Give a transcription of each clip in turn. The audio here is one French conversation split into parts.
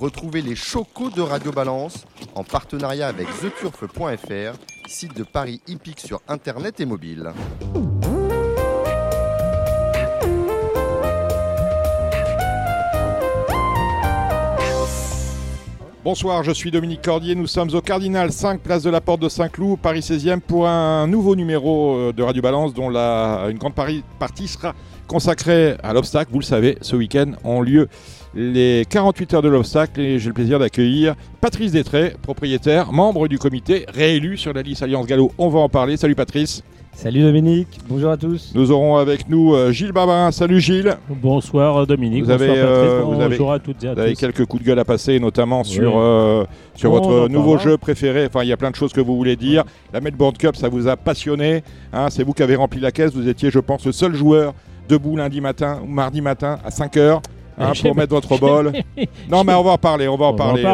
Retrouvez les chocos de Radio Balance en partenariat avec theturf.fr, site de Paris hippique sur internet et mobile. Bonsoir, je suis Dominique Cordier. Nous sommes au Cardinal 5, place de la Porte de Saint-Cloud, Paris 16e, pour un nouveau numéro euh, de Radio Balance dont la, une grande partie sera consacrée à l'obstacle. Vous le savez, ce week-end ont lieu les 48 heures de l'obstacle et j'ai le plaisir d'accueillir Patrice Détré, propriétaire, membre du comité, réélu sur la liste Alliance Gallo. On va en parler. Salut Patrice. Salut Dominique, bonjour à tous. Nous aurons avec nous euh, Gilles Babin. Salut Gilles. Bonsoir euh, Dominique. Vous avez, euh, bonjour à toutes et à vous avez quelques coups de gueule à passer, notamment sur, sur votre nouveau jeu préféré. Enfin, il y a plein de choses que vous voulez dire. La Melbourne Cup, ça vous a passionné. Hein. C'est vous qui avez rempli la caisse. Vous étiez, je pense, le seul joueur debout lundi matin ou mardi matin à 5 heures. Hein, pour mettre votre bol. non, mais on va en parler, on va en parler.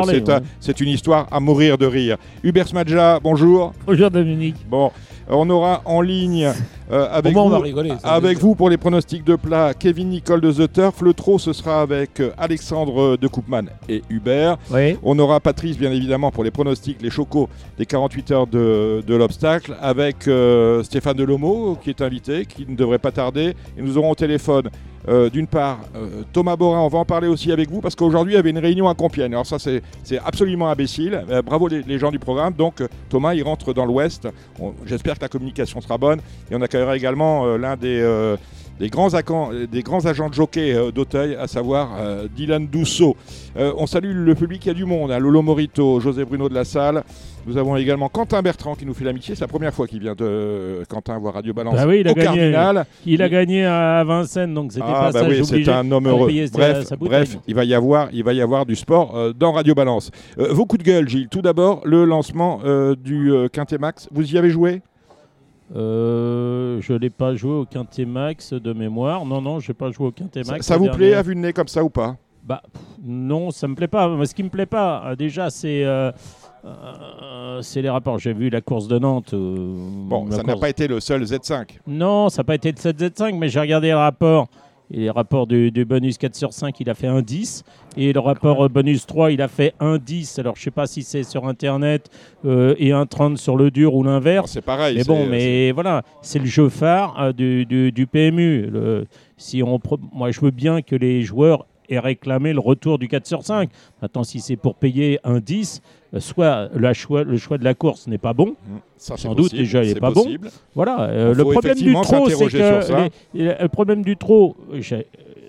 c'est, une histoire à mourir de rire. Hubert Smadja, bonjour. Bonjour Dominique. Bon, on aura en ligne euh, avec, vous, avec vous pour les pronostics de plat Kevin Nicole de The Turf. Le trot, ce sera avec euh, Alexandre de Koopman et Hubert. On aura Patrice, bien évidemment, pour les pronostics, les chocos des 48 heures de, l'obstacle, avec euh, Stéphane Delomo, qui est invité, qui ne devrait pas tarder. Et nous aurons au téléphone d'une part, Thomas Borin, on va en parler aussi avec vous parce qu'aujourd'hui il y avait une réunion à Compiègne. Alors ça c'est absolument imbécile. bravo les, gens du programme. Donc Thomas il rentre dans l'Ouest. J'espère que la communication sera bonne. Et on accueillera également euh, l'un des, euh, des, grands des, grands agents de jockey euh, d'Auteuil, à savoir Dylan Dousseau. on salue le public, il y a du monde. Hein. Lolo Morito, José Bruno de la Salle. Nous avons également Quentin Bertrand qui nous fait l'amitié. C'est la première fois qu'il vient de Quentin voir Radio Balance bah oui, il a gagné, Cardinal. Il a gagné à Vincennes, donc c'était ah, pas bah oui, c'est un homme heureux. Bref, bref il, va y avoir, il va y avoir du sport dans Radio Balance. vos coups de gueule, Gilles. Tout d'abord, le lancement du Quintet Max. Vous y avez joué? Euh, je n'ai pas joué au Quintet Max de mémoire. Non, non, je n'ai pas joué au Quintet Max. Ça, vous plaît à vue de nez comme ça ou pas? Bah non, ça me plaît pas. ce qui me plaît pas, euh, déjà, c'est euh, c'est les rapports. J'ai vu la course de Nantes. bon, ça n'a pas été le seul Z5. Non, ça n'a pas été le seul Z5, mais j'ai regardé le rapport. Et le rapport du, bonus 4 sur 5, il a fait un 10. Et le rapport bonus 3, il a fait un 10. Alors, je ne sais pas si c'est sur Internet euh, et un 30 sur le dur ou l'inverse. C'est pareil. Mais bon, mais voilà, c'est le jeu phare euh, du, PMU. si on, moi, je veux bien que les joueurs aient réclamé le retour du 4 sur 5. Maintenant, si c'est pour payer un 10, euh, soit le choix, le choix de la course n'est pas bon, mmh. sans doute déjà il n'est pas bon. Voilà, euh, le, problème du trop, c'est que le problème du trop,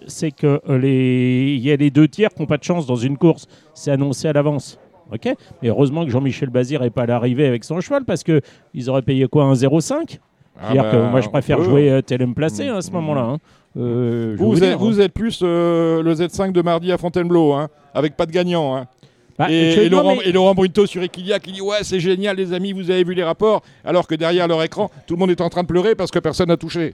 c'est que les il y a les deux tiers qui n'ont pas de chance dans une course, c'est annoncé à l'avance. Ok, mais heureusement que Jean-Michel Bazir n'est pas à l'arrivée avec son cheval parce que ils auraient payé quoi un 0,5 ah bah, que moi je préfère jouer euh, Telem placé hein, à ce mmh. moment-là. Hein. Vous, êtes, vous, êtes, plus le Z5 de mardi à Fontainebleau, hein, avec pas de gagnant. Hein. Bah, et, Laurent, et, Laurent, Brunto sur Equilia qui dit Ouais, c'est génial, les amis, vous avez vu les rapports, alors que derrière leur écran, tout le monde est en train de pleurer parce que personne n'a touché.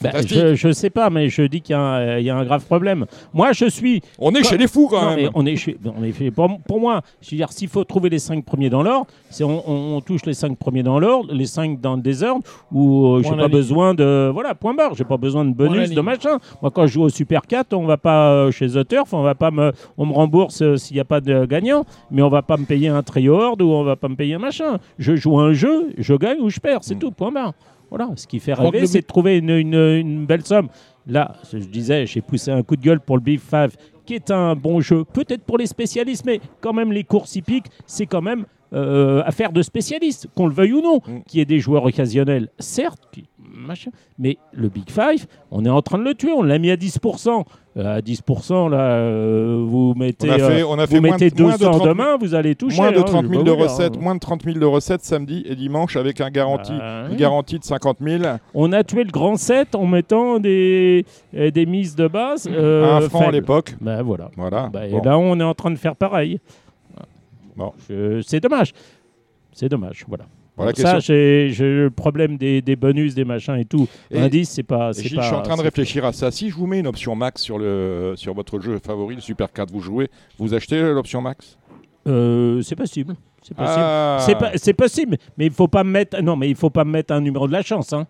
Bah, je, ne sais pas, mais je dis qu'il y, y, a un grave problème. Moi, je suis. On est chez les fous quand même. on est chez. On est pour, pour, moi, je veux dire, s'il faut trouver les cinq premiers dans l'ordre, c'est on, on, touche les cinq premiers dans l'ordre, les cinq dans le désordre, où euh, j'ai pas besoin de. Voilà, point barre. J'ai pas besoin de bonus, de machin. Moi, quand je joue au Super 4, on va pas euh, chez The Turf, on va pas me, on me rembourse euh, s'il n'y a pas de gagnant, mais on va pas me payer un trio horde ou on va pas me payer un machin. Je joue un jeu, je gagne ou je perds, c'est hmm. tout, point barre. Voilà, ce qui fait rêver, c'est de trouver une, belle somme. Là, je disais, j'ai poussé un coup de gueule pour le Big Five, qui est un bon jeu, peut-être pour les spécialistes, mais quand même, les courses hippiques, c'est quand même euh, affaire de spécialistes, qu'on le veuille ou non, mm. qui est des joueurs occasionnels, certes, mais le Big Five, on est en train de le tuer. On l'a mis à 10%. Euh, à 10%, là, euh, vous mettez, on a fait, vous mettez 200 demain, vous allez toucher. Moins de 30 hein, 000 de recettes, moins de 30 000 de recettes samedi et dimanche avec un garantie, bah, une garantie de 50 000. On a tué le grand 7 en mettant des, euh, des mises de base. un franc à l'époque. Bah, voilà. voilà. Bah, et là, on est en train de faire pareil. Bon. C'est dommage. C'est dommage, voilà ça, j'ai le problème des, bonus, des machins et tout. Et Indice, c'est pas. je suis en train de réfléchir à ça. Si je vous mets une option max sur, le, sur votre jeu favori, le Super 4, vous jouez, vous achetez l'option max? Euh, C'est possible. C'est possible. Ah. C'est possible, mais il faut pas mettre. Non, mais il faut pas mettre un numéro de la chance. Hein.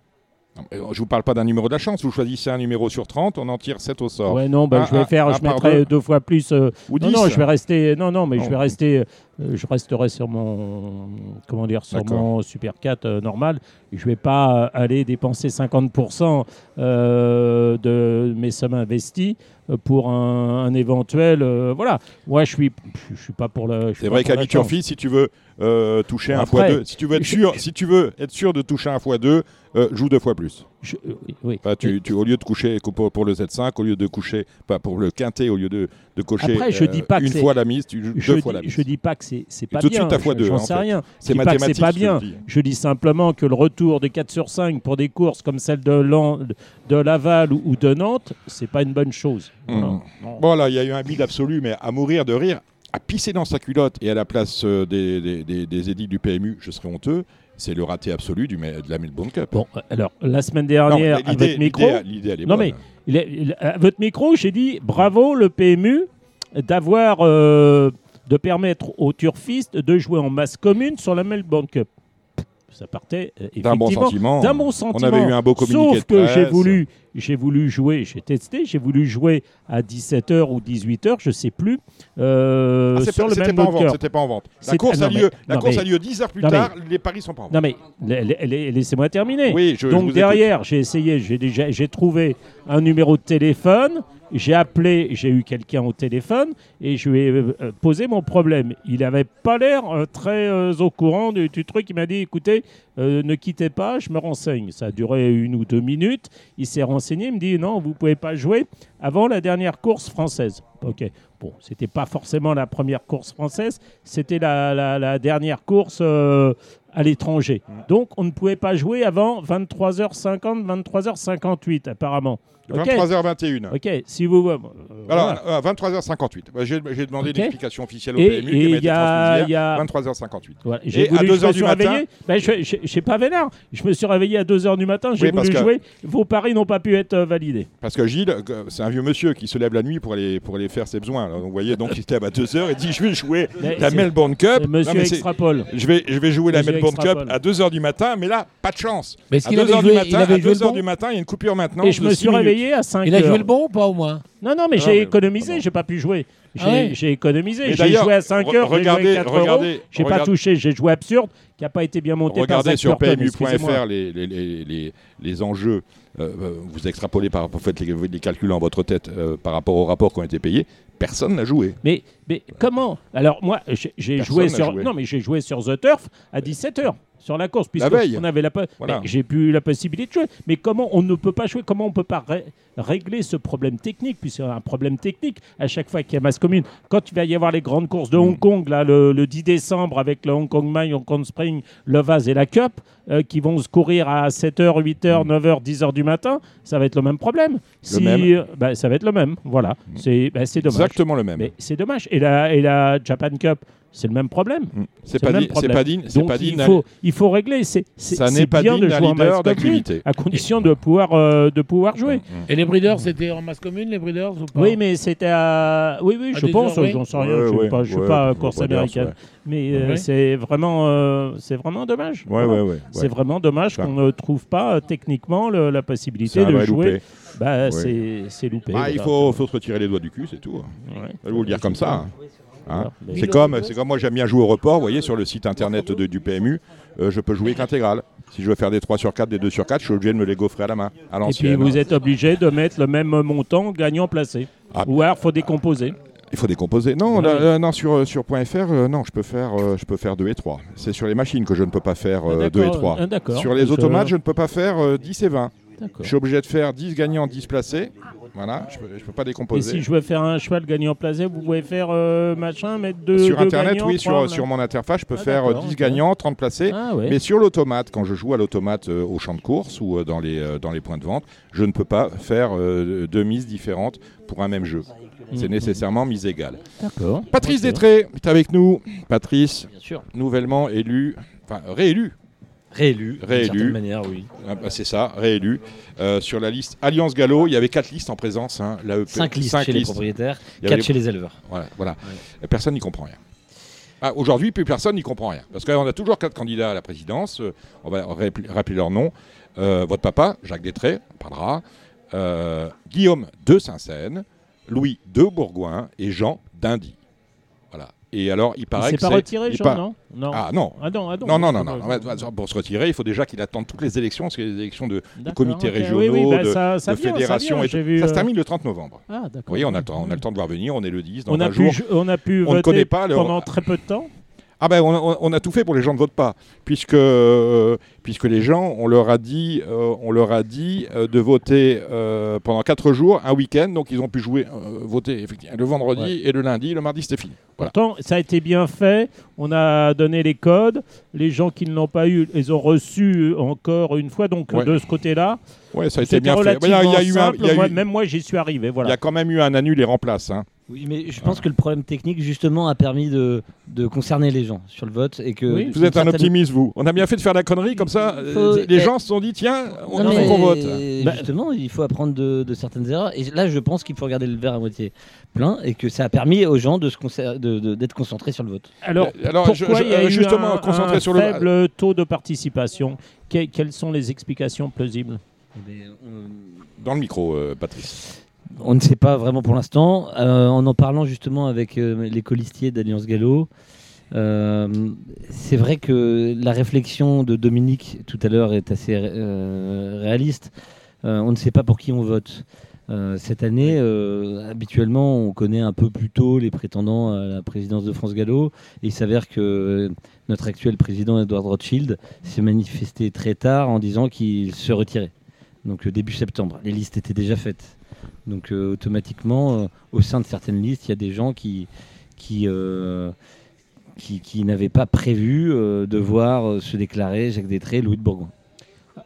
Je vous parle pas d'un numéro de la chance. Vous choisissez un numéro sur 30, on en tire 7 au sort. Ouais, non, bah, je vais faire, je mettrai deux. fois plus. Euh, Ou non, non, je vais rester. Non, non, mais je vais rester. Euh, je resterai sur mon, comment dire, sur mon Super 4 euh, normal. Je vais pas aller dépenser 50% de mes sommes investies pour un, éventuel. voilà. Moi, je suis, je suis pas pour le. C'est vrai qu'à si tu veux toucher un fois deux, si tu veux être sûr, si tu veux être sûr de toucher un fois deux, joue deux fois plus. Euh, oui. tu, tu, au lieu de coucher pour, pour, le Z5, au lieu de coucher, pas pour le quintet, au lieu de, de cocher Après, je dis pas euh, une fois la mise, tu joues deux fois la mise. Je dis pas que c'est pas tout bien. Tout de suite à fois deux. J'en sais rien. C'est mathématique. C'est pas bien. Je dis simplement que le retour de 4 sur 5 pour des courses comme celle de, de Laval ou, de Nantes, c'est pas une bonne chose. Mmh. Voilà, il y a eu un bide absolu, mais à mourir de rire à pisser dans sa culotte et à la place euh, des, des, des, des édits du PMU, je serais honteux c'est le raté absolu du, de la Melbourne Cup. Bon, alors, la semaine dernière, à votre micro. non, mais à votre micro, j'ai dit bravo le PMU d'avoir. Euh, de permettre aux turfistes de jouer en masse commune sur la Melbourne Cup ça partait euh, d'un bon sentiment. D'un bon sentiment. On avait eu un beau communiqué Sauf que j'ai voulu, j'ai voulu jouer, j'ai testé, j'ai voulu jouer à 17h ou 18h, je sais plus. Euh, ah, sur le même pas en vente, C'était pas en vente. La course, a, lieu, la course a lieu 10 heures plus tard, les paris sont pas en vente. Non mais laissez-moi terminer. Oui, je, Donc derrière, j'ai essayé, j'ai déjà, j'ai trouvé un numéro de téléphone j'ai appelé, j'ai eu quelqu'un au téléphone et je lui ai euh, euh, posé mon problème. Il n'avait pas l'air euh, très au courant du, truc. Il m'a dit écoutez, ne quittez pas, je me renseigne. Ça a duré une ou deux minutes. Il s'est renseigné. Il me dit non, vous ne pouvez pas jouer avant la dernière course française. Ok. Bon, c'était pas forcément la première course française, c'était la, dernière course à l'étranger. Donc, on ne pouvait pas jouer avant 23h50, 23h58, apparemment. 23h21. Ok, si vous. Euh, Alors, 23h58. Bah, j'ai demandé okay. l'explication officielle au PMU et il y a, y a... 23h58. et à 2h du matin. Ben, je sais pas vénère. Je me suis réveillé à 2h du matin, j'ai voulu jouer. Vos paris n'ont pas pu être euh, validés. Parce que Gilles, euh, c'est un vieux monsieur qui se lève la nuit pour aller, pour aller faire ses besoins. Vous voyez, donc il se lève à 2h et dit Je vais jouer la Melbourne Cup. Monsieur extrapole. Je vais, je vais jouer la Melbourne Cup à 2h du matin, mais là, pas de chance. à 2h du matin, à 2h du matin, il y a une coupure maintenant. Et je me suis réveillé à 5 Il a joué le bon ou pas au moins? Non, non, mais j'ai économisé, j'ai pas pu jouer. J'ai ah économisé, j'ai joué à 5 heures, regardez, j'ai regardez, j'ai pas touché, j'ai joué absurde, qui n'a pas été bien monté regardez par sur PMU.fr les, les, les, les, enjeux, euh, euh, vous extrapolez, par, vous faites les, calculs en votre tête euh, par rapport aux rapports qui ont été payés, personne n'a joué. Mais, mais comment? Alors moi, j'ai joué sur, non mais j'ai joué sur The Turf à 17 h sur la course, puisque on avait la j'ai plus la possibilité de jouer. Mais comment on ne peut pas jouer Comment on peut pas régler ce problème technique, puisque un problème technique à chaque fois qu'il y a masse commune. Quand il va y avoir les grandes courses de Hong mm. Kong, là, le, 10 décembre, avec le Hong Kong Mine, Hong Kong Spring, le Vase et la Cup, euh, qui vont se courir à 7h, 8h, 9h, 10h du matin, ça va être le même problème. si, euh, bah, ça va être le même, voilà. Mm. C'est bah, dommage. Exactement le même. Mais c'est dommage. Et la, et la Japan Cup, c'est le même problème. Mm. C'est pas, pas, digne. Donc pas il, faut, il faut régler. C'est, ça n'est pas bien de jouer en masse d'activité, à condition de pouvoir, euh, de pouvoir jouer. Mm, mm. Et les breeders, c'était en masse commune, les breeders ou pas? Oui, mais c'était à. Oui, oui, je pense. J'en sais rien. je ne suis pas, course américaine. Mais euh, c'est vraiment, euh, c'est vraiment dommage. Ouais, ouais, C'est vraiment dommage qu'on ne trouve pas techniquement la possibilité de jouer. Bah, c'est loupé. Ah, il faut, faut se retirer les doigts du cul, c'est tout. Je vais vous le dire comme ça. Hein. C'est comme, c'est comme moi j'aime bien jouer au report, vous voyez, sur le site internet de, du PMU, euh, je peux jouer qu'intégral. Si je veux faire des 3 sur 4, des 2 sur 4, je suis obligé de me les gaufrer à la main, à Et puis vous êtes obligé de mettre le même montant gagnant placé. Ah. Ou alors il faut décomposer. Il faut décomposer. Non, euh, non sur, sur .fr, euh, non, je peux, faire, je peux faire 2 et 3. C'est sur les machines que je ne peux pas faire 2 et 3. Ah, sur les automates, je ne peux pas faire 10 et 20. Je suis obligé de faire 10 gagnants, 10 placés. Voilà, je ne peux, pas décomposer. Et si je veux faire un cheval gagnant placé, vous pouvez faire euh, machin, mettre deux. Sur Internet, oui, sur, sur mon interface, je peux ah, faire 10 gagnants, 30 placés. Ah, mais sur l'automate, quand je joue à l'automate euh, au champ de course ou euh, dans, les, dans les points de vente, je ne peux pas faire deux mises différentes pour un même jeu. C'est nécessairement mise égale. D'accord. Patrice Détré est avec nous. Patrice, nouvellement élu, enfin réélu Réélu, réélu. manière, oui. Ah, bah, c'est ça, réélu. Euh, sur la liste Alliance Gallo, il y avait quatre listes en présence. Hein, 5 listes chez les propriétaires, 4 chez les éleveurs. Voilà, voilà. personne n'y comprend rien. Ah, aujourd'hui, plus personne n'y comprend rien. Parce qu'on a toujours quatre candidats à la présidence. Euh, on va rappeler leurs noms. Euh, votre papa, Jacques Détré, on parlera. Euh, Guillaume de Saint-Saëns, Louis de Bourgoin et Jean d'Indy. Et alors, il paraît que c'est pas retiré, Jean, non, non Ah non. Ah non, ah non, non, non, non, Pour se retirer, il faut déjà qu'il attende toutes les élections, parce qu'il y a des élections de, comités régionaux, bah, de, ça, ça fédérations. Ça, et ça se termine le 30 novembre. Ah, d'accord. Vous voyez, on a, on a le temps de voir venir, on est le 10. Dans on, a pu, on a pu on voter pas pendant très peu de temps? Ah ben on, a tout fait pour les gens ne votent pas, puisque, euh, puisque les gens, on leur a dit, euh, on leur a dit euh, de voter pendant 4 jours, un week-end, donc ils ont pu jouer, voter effectivement, le vendredi et le lundi, le mardi c'était fini. Pourtant, ça a été bien fait, on a donné les codes, les gens qui ne l'ont pas eu, ils ont reçu encore une fois, donc de ce côté-là. Ouais, ça a été bien fait. Il y a eu un, même moi j'y suis arrivé. Voilà. Il y a quand même eu un annul et remplace. Hein. Oui, mais je pense que le problème technique, justement, a permis de, de concerner les gens sur le vote. et que Vous êtes un optimiste, vous. On a bien fait de faire la connerie, comme ça, euh, les gens se sont dit, tiens, on a qu'on vote. Bah, justement, il faut apprendre de, de, certaines erreurs. Et là, je pense qu'il faut regarder le verre à moitié plein et que ça a permis aux gens d'être de de, concentrés sur le vote. Alors, Alors pourquoi il y a eu justement un, concentré sur faible le... taux de participation Quelles sont les explications plausibles? Eh ben, Dans le micro, euh, Patrice. On ne sait pas vraiment pour l'instant. Euh, en en parlant justement avec euh, les colistiers d'Alliance Gallo, euh, c'est vrai que la réflexion de Dominique tout à l'heure est assez réaliste. on ne sait pas pour qui on vote. cette année, habituellement, on connaît un peu plus tôt les prétendants à la présidence de France Gallo. Et il s'avère que notre actuel président, Edward Rothschild, s'est manifesté très tard en disant qu'il se retirait. Donc début septembre. Les listes étaient déjà faites. Donc euh, automatiquement, euh, au sein de certaines listes, il y a des gens qui, qui, euh, qui, n'avaient pas prévu de voir se déclarer Jacques Détré, Louis de Bourgoin.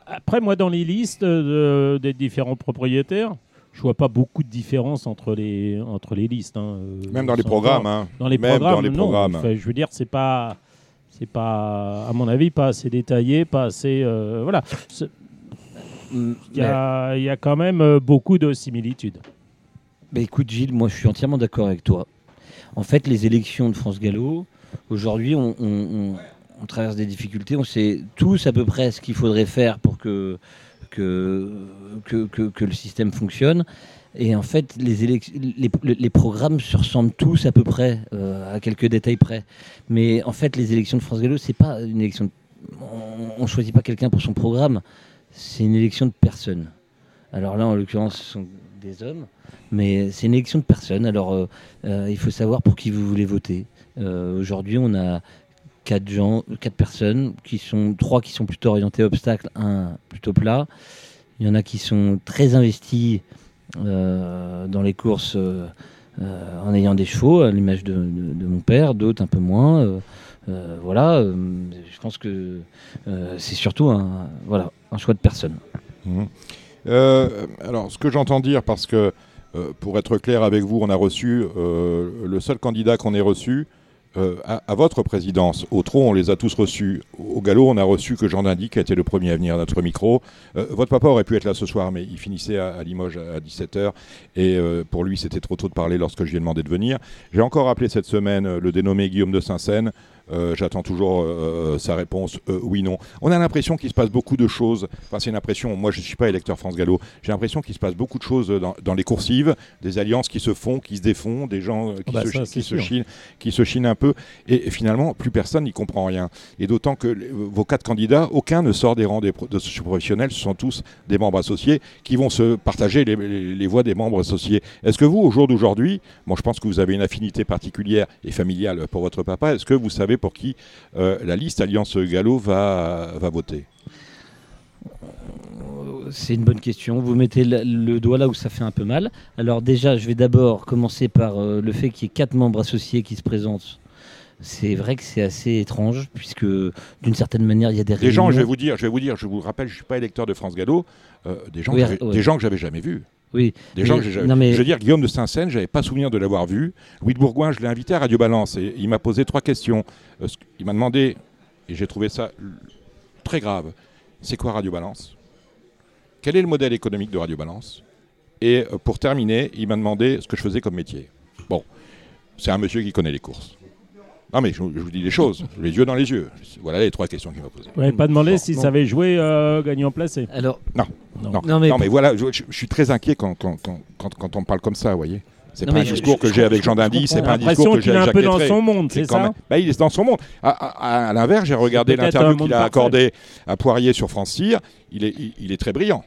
Après, moi, dans les listes des différents propriétaires, je vois pas beaucoup de différence entre les entre les listes. Hein, Même dans les programmes. Hein. Dans les programmes, dans les programmes. je veux dire, c'est pas c'est pas, à mon avis, pas assez détaillé, pas assez. voilà. Il y, a, quand même euh, beaucoup de similitudes. Bah écoute Gilles, moi je suis entièrement d'accord avec toi. En fait, les élections de France Gallo, aujourd'hui, on, traverse des difficultés. On sait tous à peu près ce qu'il faudrait faire pour que que, que, le système fonctionne. Et en fait, les, les, les, programmes se ressemblent tous à peu près, euh, à quelques détails près. Mais en fait, les élections de France Gallo, c'est pas une élection. On ne choisit pas quelqu'un pour son programme c'est une élection de personnes. Alors là, en l'occurrence, ce sont des hommes, mais c'est une élection de personnes. Alors, euh, euh, il faut savoir pour qui vous voulez voter. Euh, aujourd'hui, on a quatre gens, quatre personnes, qui sont trois qui sont plutôt orientés obstacle, un plutôt plat. Il y en a qui sont très investis dans les courses en ayant des chevaux, à l'image de, mon père, d'autres un peu moins. Euh, voilà, euh, je pense que euh, c'est surtout un, voilà, un choix de personne. Mmh. alors, ce que j'entends dire, parce que pour être clair avec vous, on a reçu le seul candidat qu'on ait reçu. à, votre présidence. Au Trot, on les a tous reçus. Au Galop, on a reçu que Jean Dindy, qui a été le premier à venir à notre micro. votre papa aurait pu être là ce soir, mais il finissait à, Limoges à, 17h. Et pour lui, c'était trop tôt de parler lorsque je lui ai demandé de venir. J'ai encore appelé cette semaine le dénommé Guillaume de Saint-Seine. Euh, j'attends toujours euh, euh, sa réponse oui, non. On a l'impression qu'il se passe beaucoup de choses. Enfin, c'est une impression. Moi, je ne suis pas électeur France Gallo. J'ai l'impression qu'il se passe beaucoup de choses dans, les coursives, des alliances qui se font, qui se défont, des gens qui, ah bah se, qui se, chinent, qui se chinent un peu. Et, finalement, plus personne n'y comprend rien. Et d'autant que vos quatre candidats, aucun ne sort des rangs des, de professionnels. Ce sont tous des membres associés qui vont se partager les, les voix des membres associés. Est-ce que vous, au jour d'aujourd'hui, moi, je pense que vous avez une affinité particulière et familiale pour votre papa. Est-ce que vous savez pour qui euh, la liste Alliance Gallo va, va voter c'est une bonne question. Vous mettez le, doigt là où ça fait un peu mal. Alors déjà, je vais d'abord commencer par euh, le fait qu'il y ait quatre membres associés qui se présentent. C'est vrai que c'est assez étrange puisque d'une certaine manière il y a des, des gens. Je vais vous dire, je vais vous dire, je vous rappelle, je suis pas électeur de France Gallo. Euh, des gens, des gens que j'avais jamais vus. Oui. Des gens Je veux dire, Guillaume de Saint-Seine, j'avais pas souvenir de l'avoir vu. Louis de Bourgoin, je l'ai invité à Radio Balance et il m'a posé trois questions. Euh, il m'a demandé, et j'ai trouvé ça très grave, c'est quoi Radio Balance? Quel est le modèle économique de Radio Balance? Et euh, pour terminer, il m'a demandé ce que je faisais comme métier. Bon, c'est un monsieur qui connaît les courses. Non, mais je, vous dis les choses, les yeux dans les yeux. Voilà les trois questions qu'il m'a posées. Vous n'avez pas demandé s'il savait jouer euh, gagnant placé Alors, non. Non, non. mais, voilà, je, suis très inquiet quand, quand, quand, quand, on parle comme ça, vous voyez. C'est pas un discours que j'ai avec Jean Dindy, c'est pas un discours que j'ai avec Jacques est un peu dans son monde, c'est ça bah, Il est dans son monde. À, l'inverse, j'ai regardé l'interview qu'il a accordée à Poirier sur France Cyr. Il est, il est très brillant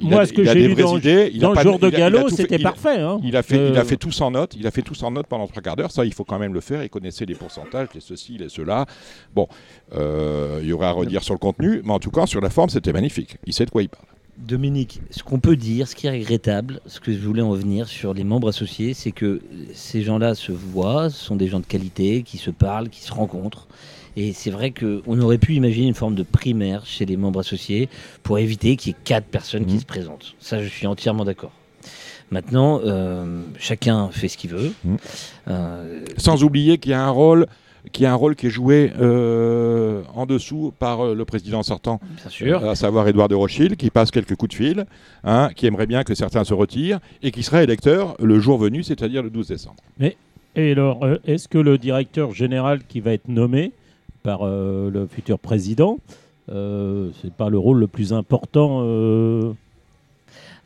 moi, ce que j'ai lu dans, le jour de galop, c'était parfait. Hein. Il, a fait, il a euh. fait tout sans note. Il a fait tout sans note pendant trois quarts d'heure. Ça, il faut quand même le faire. Il connaissait les pourcentages, les ceci, les cela. Bon, euh, il y aurait à redire sur le contenu, mais en tout cas, sur la forme, c'était magnifique. Il sait de quoi il parle. Dominique, ce qu'on peut dire, ce qui est regrettable, ce que je voulais en venir sur les membres associés, c'est que ces gens-là se voient, ce sont des gens de qualité, qui se parlent, qui se rencontrent. Et c'est vrai qu'on aurait pu imaginer une forme de primaire chez les membres associés pour éviter qu'il y ait quatre personnes qui mmh. se présentent. Ça, je suis entièrement d'accord. Maintenant, euh, chacun fait ce qu'il veut. Mmh. Euh, Sans oublier qu'il y a un rôle qui a un rôle qui est joué euh, en dessous par le président sortant, à savoir Édouard de Rothschild, qui passe quelques coups de fil, hein, qui aimerait bien que certains se retirent et qui serait électeur le jour venu, c'est-à-dire le 12 décembre. Mais, et alors, est-ce que le directeur général qui va être nommé par euh, le futur président. Euh, c'est pas le rôle le plus important. Euh,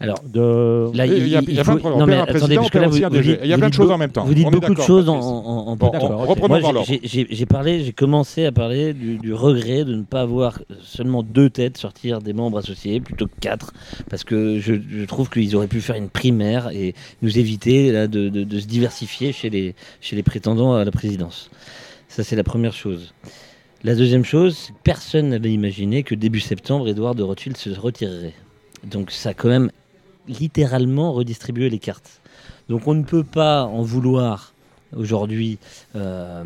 alors, de... là, il, y a, il, faut... non, mais attendez, parce que là, vous, vous dites, il y a plein de choses en même temps. Vous dites beaucoup de choses en, en, en bon, Reprenons dans l'ordre. J'ai parlé, j'ai commencé à parler du, du, regret de ne pas avoir seulement deux têtes sortir des membres associés plutôt que quatre, parce que je, je trouve qu'ils auraient pu faire une primaire et nous éviter là, de, de, de, se diversifier chez les, chez les prétendants à la présidence. Ça, c'est la première chose. La deuxième chose, personne n'avait imaginé que début septembre, Edouard de Rothschild se retirerait. Donc ça a quand même littéralement redistribué les cartes. Donc on ne peut pas en vouloir aujourd'hui euh,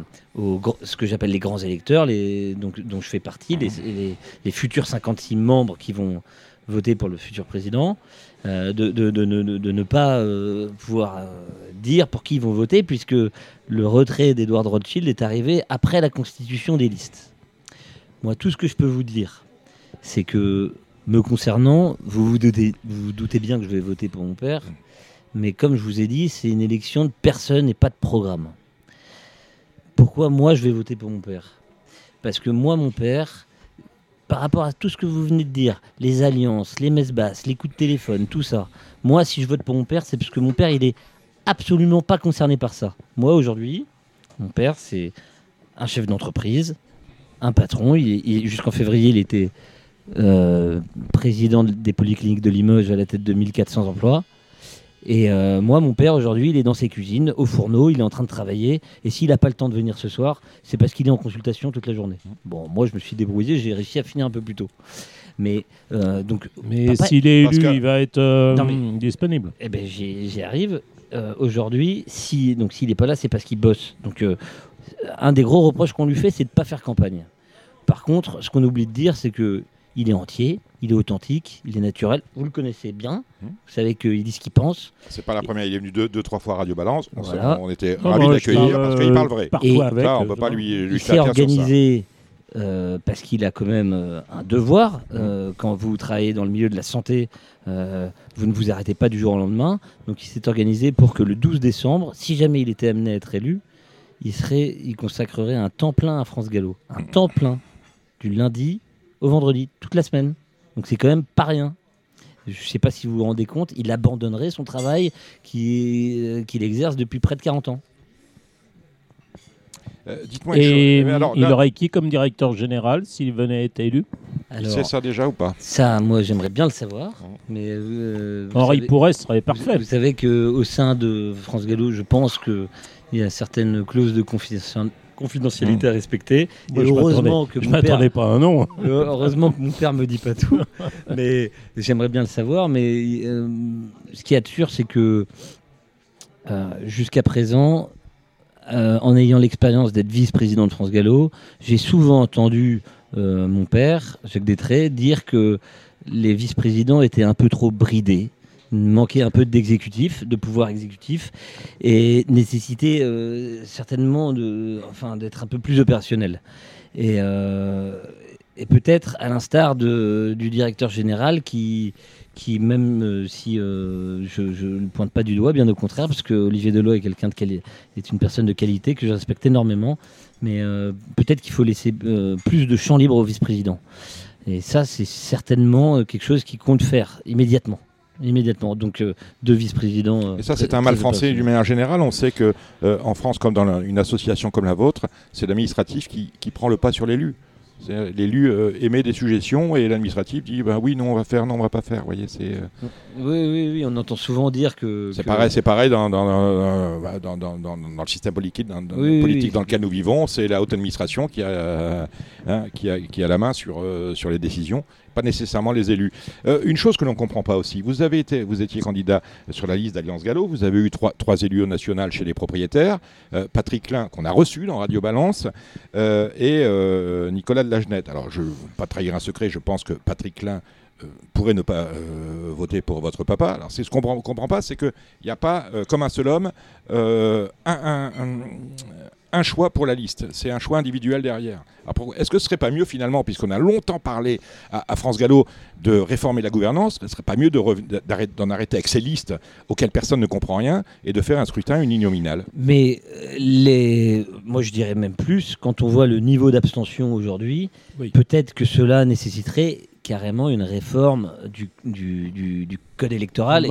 ce que j'appelle les grands électeurs, les, donc, dont je fais partie, les, les, futurs 56 membres qui vont voter pour le futur président, euh, de, ne pas euh, pouvoir dire pour qui ils vont voter, puisque le retrait d'Edouard Rothschild est arrivé après la constitution des listes. Moi, tout ce que je peux vous dire, c'est que, me concernant, vous vous doutez, vous, doutez bien que je vais voter pour mon père, mais comme je vous ai dit, c'est une élection de personne et pas de programme. Pourquoi moi je vais voter pour mon père? Parce que moi, mon père, par rapport à tout ce que vous venez de dire, les alliances, les messes basses, les coups de téléphone, tout ça, moi, si je vote pour mon père, c'est parce que mon père, il est absolument pas concerné par ça. Moi, aujourd'hui, mon père, c'est un chef d'entreprise, un patron. Jusqu'en février, il était euh, président des polycliniques de Limoges à la tête de 1400 emplois. Et euh, moi, mon père, aujourd'hui, il est dans ses cuisines, au fourneau, il est en train de travailler. Et s'il n'a pas le temps de venir ce soir, c'est parce qu'il est en consultation toute la journée. Bon, moi, je me suis débrouillé, j'ai réussi à finir un peu plus tôt. Mais euh, donc. Mais s'il est élu, il va être disponible. Eh ben, j'y arrive. aujourd'hui, si donc s'il n'est pas là, c'est parce qu'il bosse. Donc un des gros reproches qu'on lui fait, c'est de ne pas faire campagne. Par contre, ce qu'on oublie de dire, c'est que il est entier, il est authentique, il est naturel. Vous le connaissez bien. Mmh. Vous savez qu'il dit ce qu'il pense. C'est pas la première. Il est venu deux, deux trois fois à Radio Balance. On, était ravis d'accueillir parce qu'il parle vrai. Et avec, on peut pas lui, lui il s'est organisé euh, parce qu'il a quand même euh, un devoir. Euh, quand vous travaillez dans le milieu de la santé, vous ne vous arrêtez pas du jour au lendemain. Donc il s'est organisé pour que le 12 décembre, si jamais il était amené à être élu, il, serait, il consacrerait un temps plein à France Gallo. Un temps plein, du lundi au vendredi, toute la semaine. Donc c'est quand même pas rien. Je ne sais pas si vous vous rendez compte, il abandonnerait son travail euh, qu'il exerce depuis près de 40 ans. Euh, dites-moi Et il aurait qui comme directeur général s'il venait être élu? C'est ça déjà ou pas? Ça, moi, j'aimerais bien le savoir. Mais euh, il pourrait, ce serait parfait. Vous, savez qu'au sein de France Gallo, je pense que il y a certaines clauses de confidentialité à respecter. heureusement que je m'attendais pas à un nom. heureusement que mon père me dit pas tout, mais j'aimerais bien le savoir. Mais euh, ce qui est sûr, c'est que euh, jusqu'à présent, euh, en ayant l'expérience d'être vice-président de France Gallo, j'ai souvent entendu mon père, Jacques Détré, dire que les vice-présidents étaient un peu trop bridés manquait un peu d'exécutif, de pouvoir exécutif, et nécessiter euh, certainement de, d'être un peu plus opérationnel. Et, euh, peut-être à l'instar du directeur général qui, même euh, si je, ne pointe pas du doigt, bien au contraire, parce que Olivier Delot est quelqu'un de une personne de qualité que je respecte énormément, mais peut-être qu'il faut laisser plus de champ libre au vice-président. Et ça, c'est certainement quelque chose qui compte faire immédiatement immédiatement. Donc deux vice-présidents. et ça, c'est un mal français d'une manière générale. On sait que en France, comme dans une association comme la vôtre, c'est l'administratif qui, qui, prend le pas sur l'élu. L'élu euh, émet des suggestions et l'administratif dit ben oui, non, on va faire, non, on va pas faire. Voyez, c'est. Euh, oui, oui, oui, on entend souvent dire que. C'est pareil, c'est pareil dans, dans, dans, dans, le système politique, dans, politique dans lequel nous vivons. C'est la haute administration qui a, hein, qui a, qui a la main sur, euh, sur les décisions pas nécessairement les élus. Euh, une chose que l'on ne comprend pas aussi, vous, avez été, vous étiez candidat sur la liste d'Alliance Gallo, vous avez eu trois, trois élus au national chez les propriétaires, euh, Patrick Klein, qu'on a reçu dans Radio Balance, euh, et Nicolas de Lagenette. Alors, je ne veux pas trahir un secret, je pense que Patrick Klein pourrait ne pas voter pour votre papa. Alors, c'est ce qu'on ne comprend pas, c'est qu'il n'y a pas, comme un seul homme, un, un choix pour la liste, c'est un choix individuel derrière. Est-ce que ce serait pas mieux finalement, puisqu'on a longtemps parlé à, France Gallo de réformer la gouvernance, ce serait pas mieux d'en arrêter avec ces listes auxquelles personne ne comprend rien et de faire un scrutin uninominal? Mais euh, les... moi je dirais même plus, quand on voit le niveau d'abstention aujourd'hui, peut-être que cela nécessiterait carrément une réforme du, du, code électoral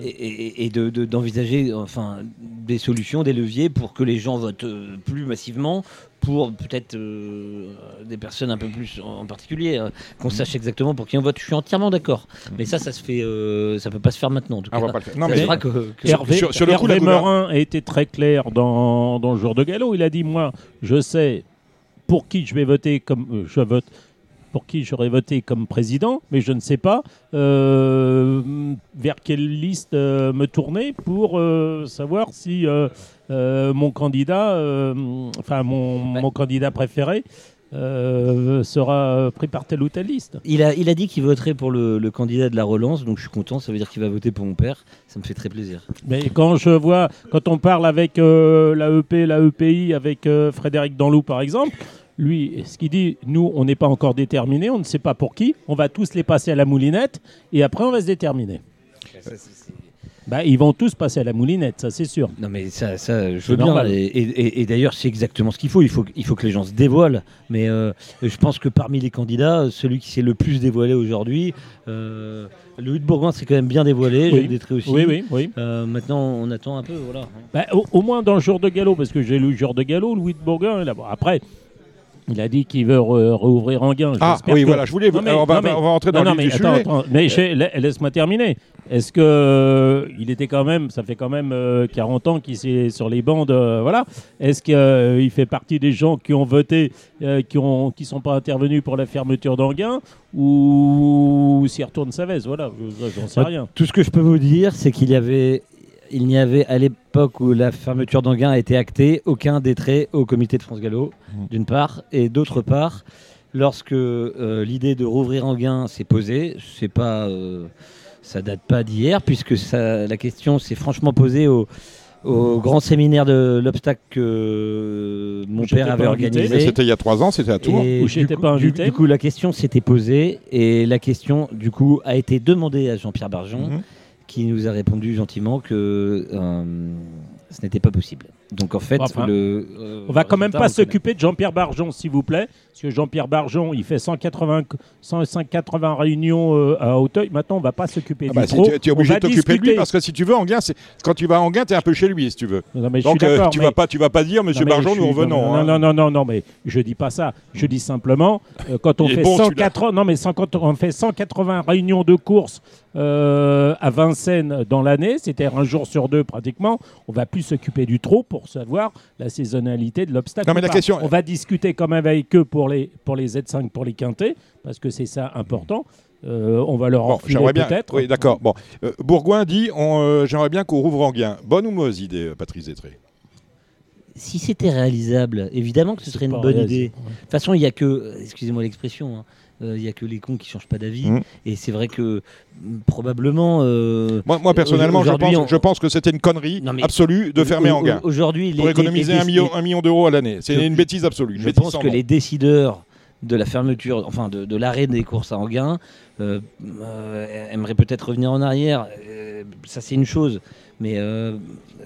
et, et, d'envisager enfin, des solutions, des leviers pour que les gens votent euh, plus massivement, pour peut-être euh, des personnes un peu plus en particulier, hein, qu'on mhm. sache exactement pour qui on vote. Je suis entièrement d'accord. Mais ça, ça se fait, euh, ça peut pas se faire maintenant. En tout ah, cas. Non, mais Hervé, sur, le coup, Morin a été très clair dans, dans le jour de galop. Il a dit moi, je sais pour qui je vais voter comme je vote pour qui j'aurais voté comme président, mais je ne sais pas euh, vers quelle liste euh, me tourner pour euh, savoir si mon candidat, enfin mon, mon, candidat préféré. sera pris par telle ou telle liste. Il a, il a dit qu'il voterait pour le, le, candidat de la relance, donc je suis content, ça veut dire qu'il va voter pour mon père, ça me fait très plaisir. Mais quand je vois, quand on parle avec l'AEP, la EPI, avec Frédéric Danlou par exemple, lui, ce qu'il dit, nous, on n'est pas encore déterminé, on ne sait pas pour qui, on va tous les passer à la moulinette et après on va se déterminer. Bah, ils vont tous passer à la moulinette, ça c'est sûr. Non mais ça, ça je veux bien. Et, d'ailleurs, c'est exactement ce qu'il faut. Il faut, il faut que les gens se dévoilent. Mais euh, je pense que parmi les candidats, celui qui s'est le plus dévoilé aujourd'hui, euh, Louis de Bourgoin s'est quand même bien dévoilé. Oui. aussi. Oui, oui, oui. Euh, maintenant, on attend un peu, voilà. Bah, au, moins dans le jour de galop, parce que j'ai lu le jour de galop, Louis de Bourgoin. Là, après, il a dit qu'il veut rouvrir Anguin. Ah oui, voilà, je voulais. on, va, on, va, rentrer dans le mais, attends, mais laisse-moi terminer. Est-ce que euh, il était quand même, ça fait quand même 40 euh, ans qu'il est sur les bandes, euh, voilà. Est-ce qu'il fait partie des gens qui ont voté, qui ont, qui sont pas intervenus pour la fermeture d'Anguin, ou s'il retourne sa veste, voilà, j'en sais rien. Tout ce que je peux vous dire, c'est qu'il y avait il n'y avait à l'époque où la fermeture d'Anguin a été actée aucun détrait au comité de France Gallo, mmh. d'une part, et d'autre part, lorsque euh, l'idée de rouvrir Anguin s'est posée, c'est pas, euh, ça date pas d'hier, puisque la question s'est franchement posée au, grand séminaire de l'obstacle que mon père avait organisé. C'était il y a trois ans, c'était à Tours. Où j'étais pas invité. Du, coup, la question s'était posée et la question, du coup, a été demandée à Jean-Pierre Barjon. Mmh qui nous a répondu gentiment que euh, ce n'était pas possible. Donc en fait, le, euh, on va quand même pas s'occuper de Jean-Pierre Barjon, s'il vous plaît, parce que Jean-Pierre Barjon, il fait 180, 180 réunions euh, à Hauteuil. Maintenant, on va pas s'occuper ah bah, Tu es obligé de t'occuper de lui parce que si tu veux, Anguin, quand tu vas à Anguin, tu es un peu chez lui, si tu veux. Donc euh, tu vas pas, tu vas pas dire, Monsieur Barjon, nous revenons. Non, hein. non, non, non, non, mais je dis pas ça. Je dis simplement, quand on fait 180, non mais on fait 180 réunions de course à Vincennes dans l'année, c'est-à-dire un jour sur deux pratiquement, on va plus s'occuper du trop pour savoir la saisonnalité de l'obstacle. On va discuter quand même avec eux pour les, pour les Z5, pour les quintés, parce que c'est ça important. Euh, on va leur en peut-être. Oui, d'accord. Bon, euh, Bourgoin dit euh, j'aimerais bien qu'on rouvre Anguin. Bonne ou mauvaise idée, Patrice Zétré Si c'était réalisable, évidemment que ce serait une bonne idée. De toute façon, il n'y a que, excusez-moi l'expression, hein, il euh, n'y a que les cons qui changent pas d'avis. Mmh. Et c'est vrai que probablement. Euh, moi, personnellement, je pense, que c'était une connerie absolue de fermer Anguin. Aujourd'hui, pour économiser un million, un million d'euros à l'année. C'est une bêtise absolue. je pense que les décideurs de la fermeture, enfin de, l'arrêt des courses à Anguin, aimerait peut-être revenir en arrière. ça, c'est une chose. Mais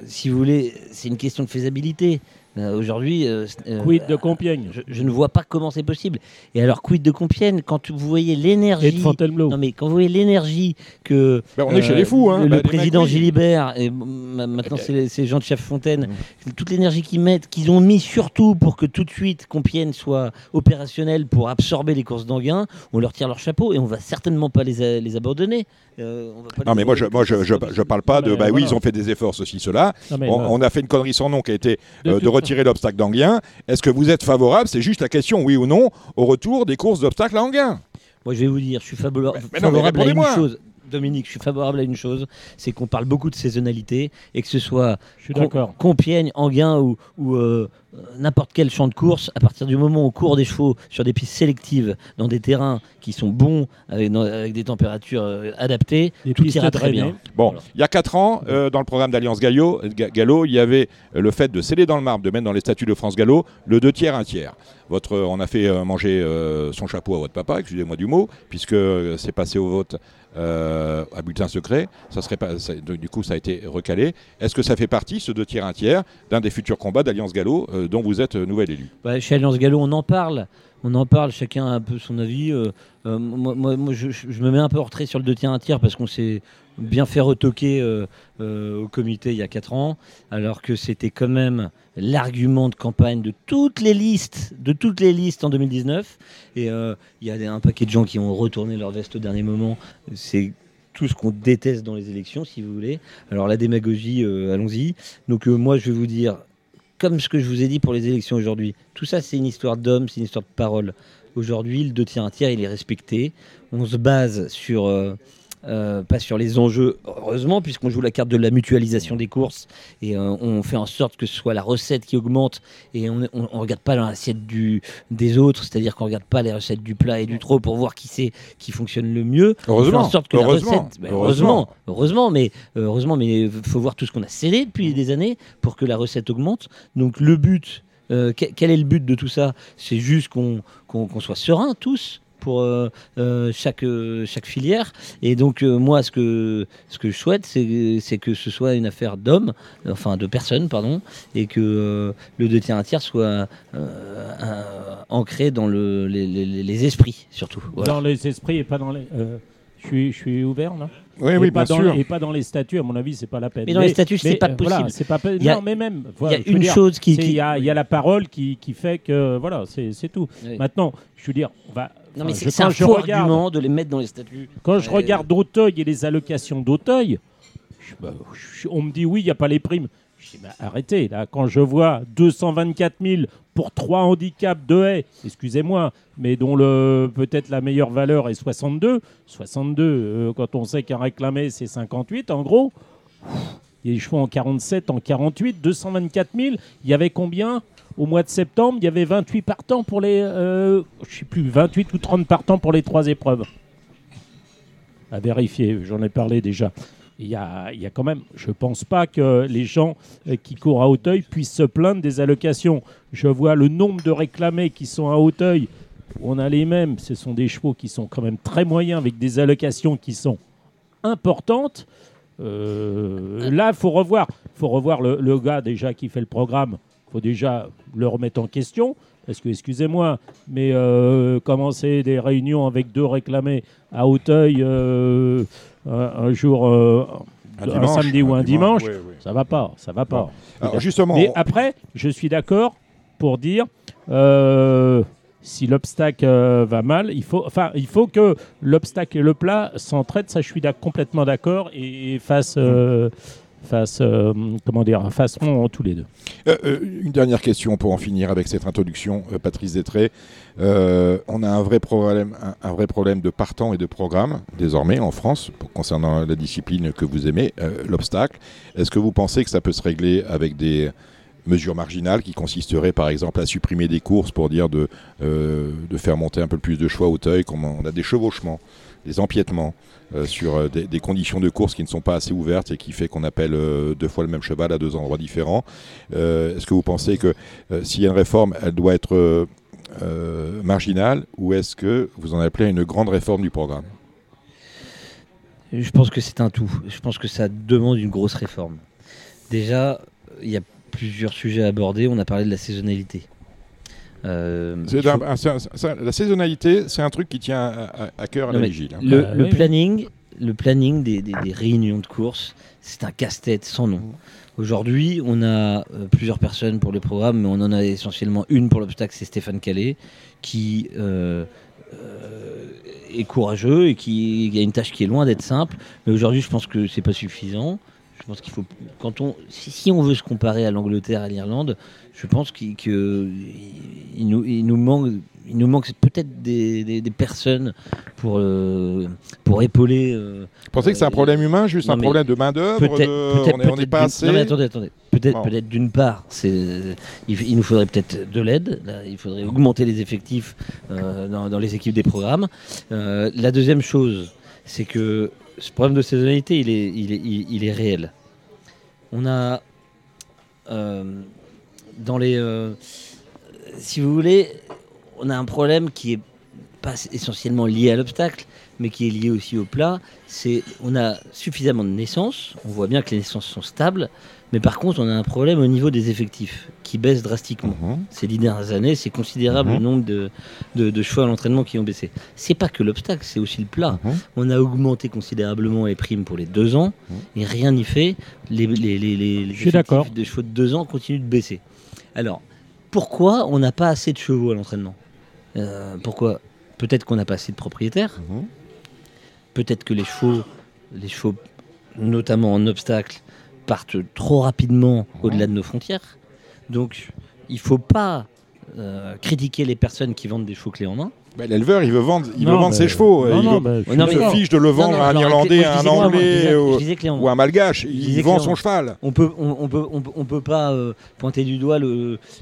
si vous voulez, c'est une question de faisabilité. Euh, aujourd'hui. Euh, euh, quid de Compiègne je, ne vois pas comment c'est possible. Et alors, quid de Compiègne Quand vous voyez l'énergie. Non, mais quand vous voyez l'énergie que. Ben, on est chez les fous, hein. Le, bah, président Gilibert, et maintenant ben. c'est Jean de Chef-Fontaine, mmh. toute l'énergie qu'ils mettent, qu'ils ont mis surtout pour que tout de suite Compiègne soit opérationnel pour absorber les courses d'Anguin, on leur tire leur chapeau et on va certainement pas les, les abandonner. Non, mais moi, je, moi je, je, parle pas de. Bah oui, ils ont fait des efforts, ceci, cela. on, a fait une connerie sans nom qui a été de retirer tirer l'obstacle d'Anguien. Est-ce que vous êtes favorable? C'est juste la question, oui ou non, au retour des courses d'obstacles à Anguien. Moi, je vais vous dire, je suis favorable, favorable à une chose. Dominique, je suis favorable à une chose, c'est qu'on parle beaucoup de saisonnalité et que ce soit Compiègne, Anguin ou, ou euh, n'importe quel champ de course, à partir du moment où on court des chevaux sur des pistes sélectives, dans des terrains qui sont bons, avec, des températures euh, adaptées, tout ira très bien. Bon, il y a 4 ans, euh, dans le programme d'Alliance Gallo, Gallo, il y avait le fait de sceller dans le marbre, de mettre dans les statuts de France Gallo le 2 tiers, 1 tiers. Votre, on a fait manger son chapeau à votre papa, excusez-moi du mot, puisque c'est passé au vote euh, à bulletin secret. Ça serait pas, du coup, ça a été recalé. Est-ce que ça fait partie, ce deux tiers, un tiers, d'un des futurs combats d'Alliance Gallo euh, dont vous êtes euh, nouvel élu bah, Chez Alliance Gallo, on en parle. On en parle, chacun a un peu son avis. moi, moi, je, me mets un peu en retrait sur le deux tiers, un tiers parce qu'on s'est bien fait retoquer euh, euh, au comité il y a 4 ans, alors que c'était quand même l'argument de campagne de toutes les listes, de toutes les listes en 2019. Et euh, il y a un paquet de gens qui ont retourné leur veste au dernier moment. C'est tout ce qu'on déteste dans les élections, si vous voulez. Alors la démagogie, allons-y. Donc moi, je vais vous dire, comme ce que je vous ai dit pour les élections aujourd'hui, tout ça, c'est une histoire d'homme, c'est une histoire de parole. Aujourd'hui, le deux tiers un tiers, il est respecté. On se base sur euh, pas sur les enjeux, heureusement, puisqu'on joue la carte de la mutualisation des courses et euh, on fait en sorte que ce soit la recette qui augmente et on ne regarde pas l'assiette des autres, c'est-à-dire qu'on ne regarde pas les recettes du plat et du trop pour voir qui c'est qui fonctionne le mieux. Heureusement. en sorte que heureusement. La recette, ben, heureusement. heureusement, mais euh, heureusement, mais faut voir tout ce qu'on a scellé depuis des années pour que la recette augmente. Donc le but, quel est le but de tout ça? C'est juste qu'on soit serein tous pour euh, euh, chaque, euh, chaque filière. Et donc, moi, ce que, ce que je souhaite, c'est que ce soit une affaire d'hommes, enfin de personnes, pardon, et que le deux tiers un tiers soit ancré dans le, les, esprits, surtout. Dans les esprits et pas dans les. Je suis, je suis, ouvert, non? Oui, oui, pas bien dans, sûr. Et pas dans les statuts, à mon avis, c'est pas la peine. Mais dans les statuts, c'est pas possible. c'est pas non, mais même. Il y a une chose qui. Il y, a, y a la parole qui, qui fait que. Voilà, c'est tout. Maintenant, je veux dire, on va non, mais c'est un faux argument de les mettre dans les statuts. Quand je regarde d'Auteuil et les allocations d'Auteuil, bah, on me dit oui, il n'y a pas les primes. Je dis bah, arrêtez, là, quand je vois 224 000 pour trois handicaps de haies, excusez-moi, mais dont le peut-être la meilleure valeur est 62, 62, euh, quand on sait qu'un réclamé c'est 58 en gros, il y a des chevaux en 47, en 48, 224 000, il y avait combien? Au mois de septembre, il y avait 28 partants pour les. Euh, je sais plus, 28 ou 30 partants pour les trois épreuves. À vérifier, j'en ai parlé déjà. Il y, a, il y a quand même, je ne pense pas que les gens euh, qui courent à Hauteuil puissent se plaindre des allocations. Je vois le nombre de réclamés qui sont à Hauteuil. On a les mêmes. Ce sont des chevaux qui sont quand même très moyens avec des allocations qui sont importantes. Euh, là, il faut revoir, faut revoir le, gars déjà qui fait le programme faut déjà le remettre en question. Parce que, excusez-moi, mais euh, commencer des réunions avec deux réclamés à Hauteuil euh, un, jour, euh, un, samedi ou un dimanche, ça va pas, ça va pas. justement, mais après, je suis d'accord pour dire si l'obstacle va mal, il faut, enfin, il faut que l'obstacle et le plat s'entraident. Ça, je suis complètement d'accord et, fasse face, euh, comment dire, en tous les deux. Euh, euh, une dernière question pour en finir avec cette introduction, Patrice Détré. on a un vrai problème, un, vrai problème de partant et de programme désormais en France concernant la discipline que vous aimez, l'obstacle. Est-ce que vous pensez que ça peut se régler avec des mesures marginales qui consisteraient par exemple à supprimer des courses pour dire de, de faire monter un peu plus de choix au teuil, on a des chevauchements, des empiètements. Sur des, conditions de course qui ne sont pas assez ouvertes et qui fait qu'on appelle deux fois le même cheval à deux endroits différents. Est-ce que vous pensez que s'il y a une réforme, elle doit être marginale ou est-ce que vous en appelez une grande réforme du programme? Je pense que c'est un tout. Je pense que ça demande une grosse réforme. Déjà, il y a plusieurs sujets à aborder. On a parlé de la saisonnalité. Euh, la saisonnalité, c'est un truc qui tient à, cœur à la vigile. Hein. Le, planning, le planning des, réunions de course, c'est un casse-tête sans nom. Aujourd'hui, on a euh, plusieurs personnes pour le programme, mais on en a essentiellement une pour l'obstacle, c'est Stéphane Calais, qui euh, est courageux et qui, a une tâche qui est loin d'être simple. Mais aujourd'hui, je pense que c'est pas suffisant. Je pense qu'il faut, quand on, si, on veut se comparer à l'Angleterre, à l'Irlande, je pense qu'il nous, il nous manque il nous manque peut-être des, personnes pour, euh, pour épauler. Euh, Vous pensez que c'est un problème humain, juste un problème de main-d'œuvre On n'est pas assez. Non, mais attendez, attendez. Peut-être peut d'une part, il, il, nous faudrait peut-être de l'aide. Il faudrait augmenter les effectifs euh, dans, les équipes des programmes. la deuxième chose, c'est que ce problème de saisonnalité, il est, il est, il, est réel. On a. dans les. si vous voulez, on a un problème qui est pas essentiellement lié à l'obstacle, mais qui est lié aussi au plat. C'est on a suffisamment de naissances, on voit bien que les naissances sont stables, mais par contre on a un problème au niveau des effectifs qui baisse drastiquement. Mhm. Ces dix dernières années, c'est considérable le mhm. nombre de, de, choix à l'entraînement qui ont baissé. C'est pas que l'obstacle, c'est aussi le plat. Mhm. On a augmenté considérablement les primes pour les deux ans et rien n'y fait. Les, les, les, les effectifs de chevaux de deux ans continuent de baisser. Alors pourquoi on n'a pas assez de chevaux à l'entraînement? Euh, pourquoi? Peut-être qu'on n'a pas assez de propriétaires. Peut-être que les chevaux, les chevaux, notamment en obstacle, partent trop rapidement au-delà de nos frontières. Donc, il ne faut pas euh, critiquer les personnes qui vendent des chevaux clés en main. Bah, l'éleveur, il veut vendre, il veut vendre ses chevaux. il, se fiche de le vendre à un Irlandais, à un Anglais ou, un Malgache. Il vend son cheval. On peut, on, peut, on, peut pas euh, pointer du doigt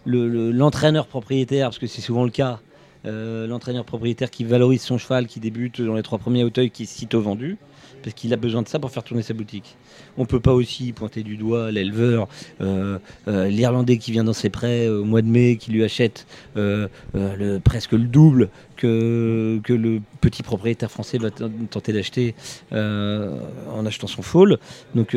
l'entraîneur le, propriétaire, parce que c'est souvent le cas. Euh, l'entraîneur propriétaire qui valorise son cheval, qui débute dans les trois premiers hauteuils, qui est sitôt vendu, parce qu'il a besoin de ça pour faire tourner sa boutique. On peut pas aussi pointer du doigt l'éleveur, euh, euh, l'Irlandais qui vient dans ses prêts au mois de mai, qui lui achète le, presque le double que, que le petit propriétaire français va tenter d'acheter en achetant son foal. Donc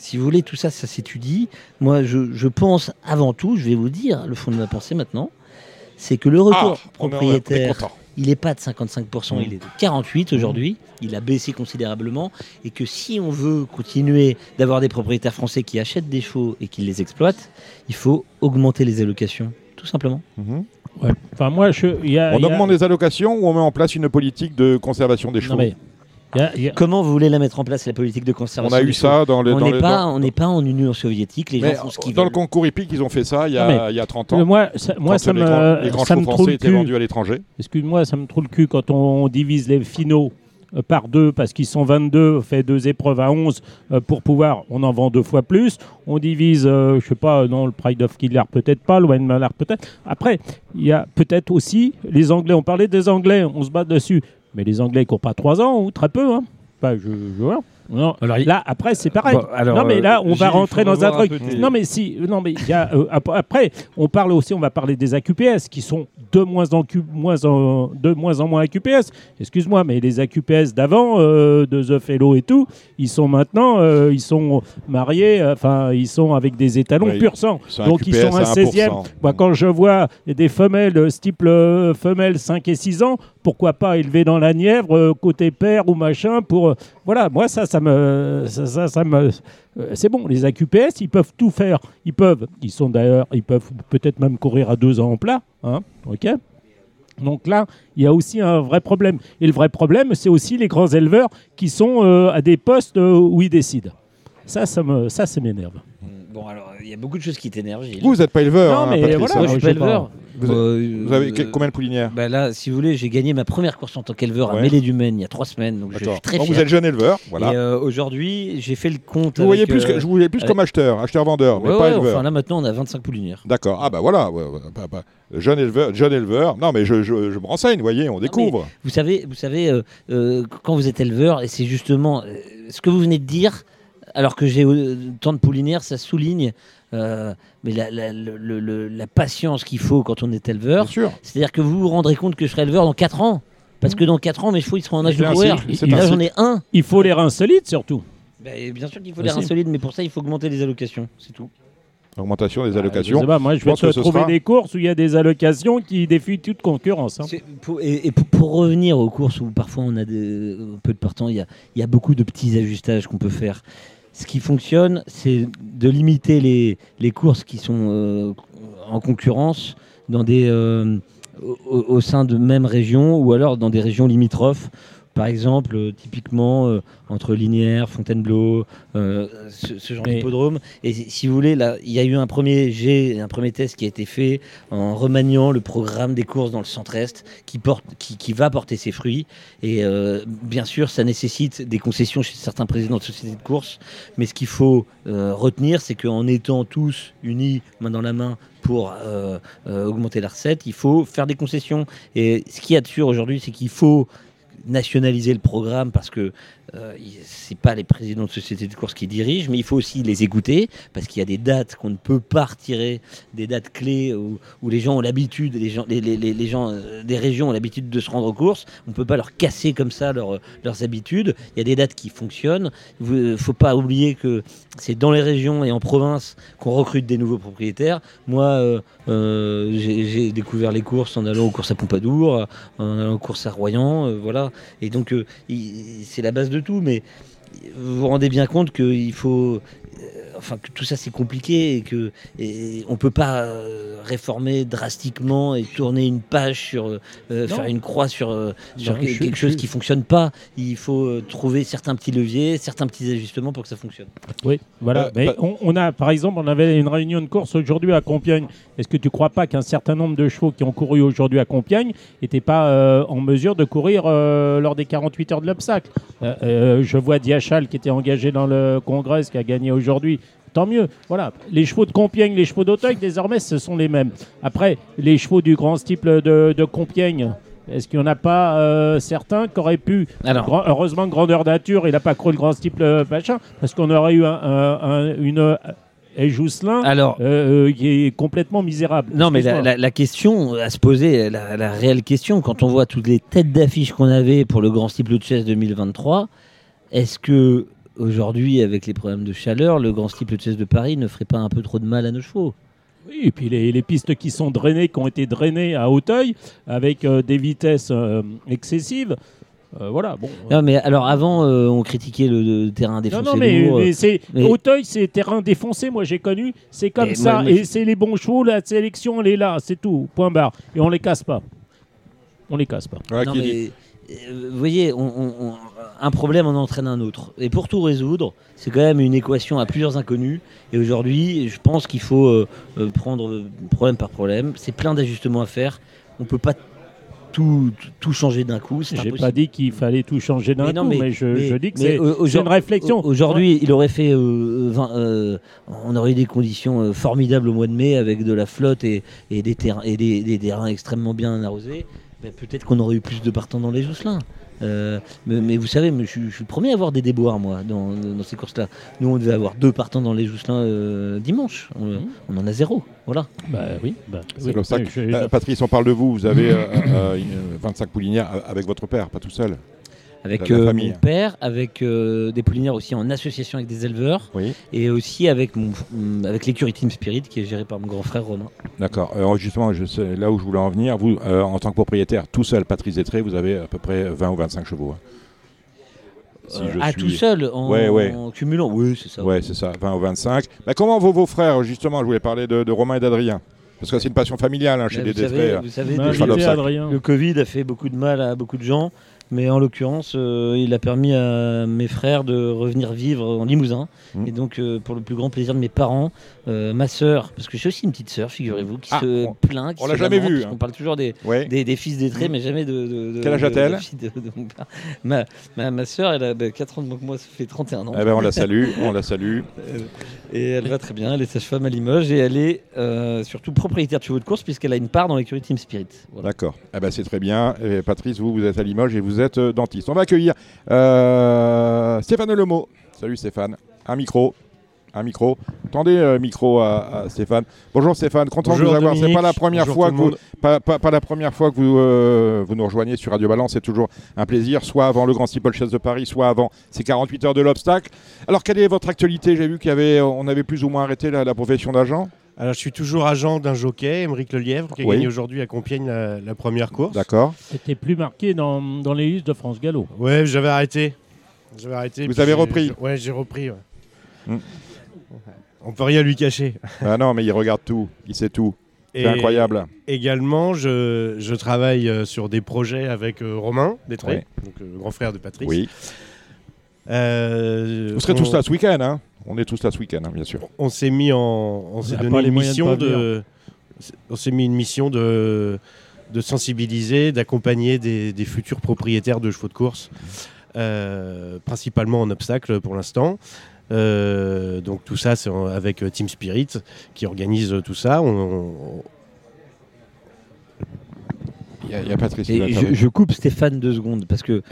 si vous voulez, tout ça, ça s'étudie. Moi, je, je, pense avant tout, je vais vous dire le fond de ma pensée maintenant, c'est que le retour ah, propriétaire, il n'est pas de 55%, il est de 48% aujourd'hui. Il a baissé considérablement. Et que si on veut continuer d'avoir des propriétaires français qui achètent des chevaux et qui les exploitent, il faut augmenter les allocations, tout simplement. Mhm. Enfin, moi, je, on augmente les allocations ou on met en place une politique de conservation des chevaux? Comment vous voulez la mettre en place, la politique de conservation On a eu ça dans le. On n'est pas, en Union soviétique. Les gens font ce qu'ils Dans le concours hippique, ils ont fait ça il y a, il y a 30 ans. Moi, ça, moi, ça les, me, les grands chevaux français étaient vendus à l'étranger. Excuse-moi, ça me trouve le cul quand on divise les finaux euh, par deux parce qu'ils sont 22, on fait deux épreuves à 11 euh, pour pouvoir, on en vend deux fois plus. On divise, euh, je sais pas, non, le Pride of Killer peut-être pas, le Wayne Mallard peut-être. Après, il y a peut-être aussi les Anglais, on parlait des Anglais, on se bat dessus. Mais les Anglais courent pas trois ans ou très peu. Hein. Bah, je, je vois. Non, alors, là, après, c'est pareil. non, mais là, on va rentrer dans un truc. Non, mais si, non, mais y a, après, on parle aussi, on va parler des AQPS qui sont de moins en, moins en, de moins en moins AQPS. Excuse-moi, mais les AQPS d'avant, euh, de The Fellow et tout, ils sont maintenant, euh, ils sont mariés, enfin, ils sont avec des étalons pur sang. Donc, ils sont un 16e. Moi, quand je vois des femelles, type euh, femelles 5 et 6 ans, pourquoi pas élever dans la Nièvre, côté père ou machin, pour. voilà, moi, ça, ça me. Ça, me c'est bon, les AQPS, ils peuvent tout faire. Ils peuvent, ils sont d'ailleurs, ils peuvent peut-être même courir à deux ans en plat. Hein, ok donc là, il y a aussi un vrai problème. Et le vrai problème, c'est aussi les grands éleveurs qui sont euh, à des postes euh, où ils décident. Ça, ça, me, ça, ça m'énerve. Bon, alors, il y a beaucoup de choses qui t'énervent. Vous, vous n'êtes pas éleveur. Non, hein, mais voilà, je suis pas éleveur. Vous, avez combien de poulinières bah Là, si vous voulez, j'ai gagné ma première course en tant qu'éleveur à Mêlée du Maine il y a trois semaines. Donc je suis très Vous êtes jeune éleveur, voilà. Et aujourd'hui, j'ai fait le compte. Vous voyez plus, que, je voulais plus comme acheteur, acheteur-vendeur, mais pas éleveur. Enfin, là maintenant, on a 25 poulinières. D'accord. Ah bah voilà, jeune éleveur, jeune éleveur. Non, mais je, je, me renseigne, vous voyez, on découvre. Vous savez, vous savez, quand vous êtes éleveur, et c'est justement ce que vous venez de dire alors que j'ai tant de poulinières, ça souligne euh, mais la, patience qu'il faut quand on est éleveur. C'est-à-dire que vous vous rendrez compte que je serai éleveur dans 4 ans. Parce que dans 4 ans, mes chevaux ils seront en âge de courir. là, j'en ai un. Il faut les reins solides surtout. Ben, bien sûr qu'il faut les reins solides, mais pour ça, il faut augmenter les allocations. C'est tout. Augmentation des ah, allocations. moi, je vais te trouver des courses où il y a des allocations qui défient toute concurrence. Hein. et, pour, revenir aux courses où parfois on a peu de partants, il y a beaucoup de petits ajustages qu'on peut faire ce qui fonctionne, c'est de limiter les, courses qui sont euh, en concurrence euh, au, sein de même région ou alors dans des régions limitrophes par exemple, euh, typiquement euh, entre Linière, Fontainebleau, euh, ce, genre d'hippodrome. Et si vous voulez, là, il y a eu un premier jet, un premier test qui a été fait en remaniant le programme des courses dans le centre-est, qui, porte, qui, va porter ses fruits. Et bien sûr, ça nécessite des concessions chez certains présidents de sociétés de courses. Mais ce qu'il faut retenir, c'est qu'en étant tous unis, main dans la main, pour augmenter la recette, il faut faire des concessions. Et ce qui est sûr aujourd'hui, c'est qu'il faut nationaliser le programme parce que euh, c'est pas les présidents de sociétés de course qui dirigent, mais il faut aussi les écouter parce qu'il y a des dates qu'on ne peut pas retirer, des dates clés où, les gens ont l'habitude, les gens, les, gens euh, des régions ont l'habitude de se rendre aux courses. On ne peut pas leur casser comme ça leurs habitudes. Il y a des dates qui fonctionnent. Il ne faut pas oublier que c'est dans les régions et en province qu'on recrute des nouveaux propriétaires. Moi, euh, j'ai découvert les courses en allant aux courses à Pompadour, en allant aux courses à Royan, voilà. Et donc, c'est la base de tout, mais vous vous rendez bien compte qu'il faut enfin que tout ça c'est compliqué et que et on peut pas euh, réformer drastiquement et tourner une page sur euh, faire une croix sur, euh, sur quelque chose qui fonctionne pas. Il faut trouver certains petits leviers, certains petits ajustements pour que ça fonctionne. Oui, voilà. Mais on, a par exemple on avait une réunion de course aujourd'hui à Compiègne. Est-ce que tu crois pas qu'un certain nombre de chevaux qui ont couru aujourd'hui à Compiègne n'étaient pas en mesure de courir lors des 48 heures de l'obstacle? Je vois Diachal qui était engagé dans le Congrès, qui a gagné aujourd'hui tant mieux. Voilà, les chevaux de Compiègne, les chevaux d'Auteuil, désormais, ce sont les mêmes. Après, les chevaux du grand style de, Compiègne, est-ce qu'il n'y en a pas euh, certains qui auraient pu. Alors, heureusement, grandeur nature, il n'a pas cru le grand style euh, machin, parce qu'on aurait eu un, une. Et Jousselin, Alors, euh, qui est complètement misérable. Non, mais la, question à se poser, la, réelle question, quand on voit toutes les têtes d'affiche qu'on avait pour le Grand Style de Chess 2023, est-ce que aujourd'hui, avec les problèmes de chaleur, le Grand Steeple Chess de Paris ne ferait pas un peu trop de mal à nos chevaux oui, et puis les, pistes qui sont drainées, qui ont été drainées à Hauteuil, avec euh, des vitesses euh, excessives. Euh, voilà, bon. Non, mais alors avant, on critiquait le, terrain défoncé. Non, non, mais, c'est Hauteuil, c'est terrain défoncé. Moi, j'ai connu. C'est comme ça. et c'est les bons chevaux. La sélection, elle est là. C'est tout. Point barre. Et on les casse pas. On les casse pas. non, mais, vous voyez, un problème en entraîne un autre. Et pour tout résoudre, c'est quand même une équation à plusieurs inconnus. Et aujourd'hui, je pense qu'il faut euh, euh, prendre problème par problème. C'est plein d'ajustements à faire. On ne peut pas tout, tout changer d'un coup. J'ai pas dit qu'il fallait tout changer d'un coup, mais, je, dis que c'est une réflexion. Aujourd'hui, il aurait fait. Euh, on aurait eu des conditions formidables au mois de mai avec de la flotte et, des, terrains, et des terrains extrêmement bien arrosés. Ben, peut-être qu'on aurait eu plus de partants dans les Jousselins. Euh, mais, vous savez, je, suis le premier à avoir des déboires, moi, dans, ces courses-là. Nous, on devait avoir deux partants dans les Jousselins euh, dimanche. Mmh. On, en a zéro. Voilà. Bah oui. Bah, c'est comme ça. Euh, Patrice, on parle de vous. Vous avez 25 poulinières avec votre père, pas tout seul avec euh, mon père, avec euh, des poulinières aussi en association avec des éleveurs, et aussi avec, mon, mm, avec l'écurie Team Spirit qui est gérée par mon grand frère Romain. D'accord. Alors justement, je sais, là où je voulais en venir, vous, euh, en tant que propriétaire, tout seul, Patrice Détré, vous avez à peu près 20 ou 25 chevaux. Hein. Si ah, tout seul, en, cumulant Oui, c'est ça. Oui, c'est ça, 20 ou 25. Mais comment vont vos frères, justement Je voulais parler de, Romain et d'Adrien. Parce que c'est une passion familiale hein, chez les Détré. Vous savez, le Covid a fait beaucoup de mal à beaucoup de gens. Mais en l'occurrence, euh, il a permis à mes frères de revenir vivre en Limousin. Mmh. Et donc, euh, pour le plus grand plaisir de mes parents, euh, ma sœur, parce que j'ai aussi une petite sœur, figurez-vous, qui ah, se plaint. Qui on l'a jamais vu. Hein. On parle toujours des, des, fils des traits, mmh. mais jamais de. de, Quel âge a-t-elle ma, ma, ma, sœur, elle a 4 ans de moi, ça fait 31 ans. Eh ben, on la salue, on la salue. Et elle va très bien, elle est sage-femme à Limoges et elle est surtout propriétaire de chevaux de course puisqu'elle a une part dans l'écurie Team Spirit. D'accord. Eh ben, c'est très bien. Patrice, vous, vous êtes à Limoges et vous êtes euh, dentiste. On va accueillir euh, Stéphane Lemo. Salut Stéphane. Un micro. Un micro. Tendez euh, micro à, Stéphane. Bonjour Stéphane, content de vous avoir. C'est pas la première fois que vous, pas, la première fois que vous, vous nous rejoignez sur Radio Balance. C'est toujours un plaisir, soit avant le Grand Steeple de Paris, soit avant ces 48 heures de l'obstacle. Alors quelle est votre actualité? J'ai vu qu'il y avait, on avait plus ou moins arrêté la profession d'agent. Alors, je suis toujours agent d'un jockey, Émeric Lelièvre, qui a gagné aujourd'hui à Compiègne la, première course. D'accord. C'était plus marqué dans, dans, les listes de France Gallo. Ouais, j'avais arrêté. J'avais arrêté. Vous avez repris Ouais, j'ai repris. Ouais. Hmm. On peut rien lui cacher. Ah non, mais il regarde tout. Il sait tout. C'est incroyable. Également, je, je, travaille euh, sur des projets avec euh, Romain Détré, donc euh, le grand frère de Patrice. Oui. Vous serez tous là ce week-end, hein on est tous là ce week-end, hein, bien sûr. On s'est mis en, on s'est donné une mission de, on s'est mis une mission de, de sensibiliser, d'accompagner des, futurs propriétaires de chevaux de course, euh, principalement en obstacle pour l'instant. Euh, donc tout ça, c'est avec Team Spirit qui organise tout ça. on, il y, a Patrice. je, coupe Stéphane deux secondes parce que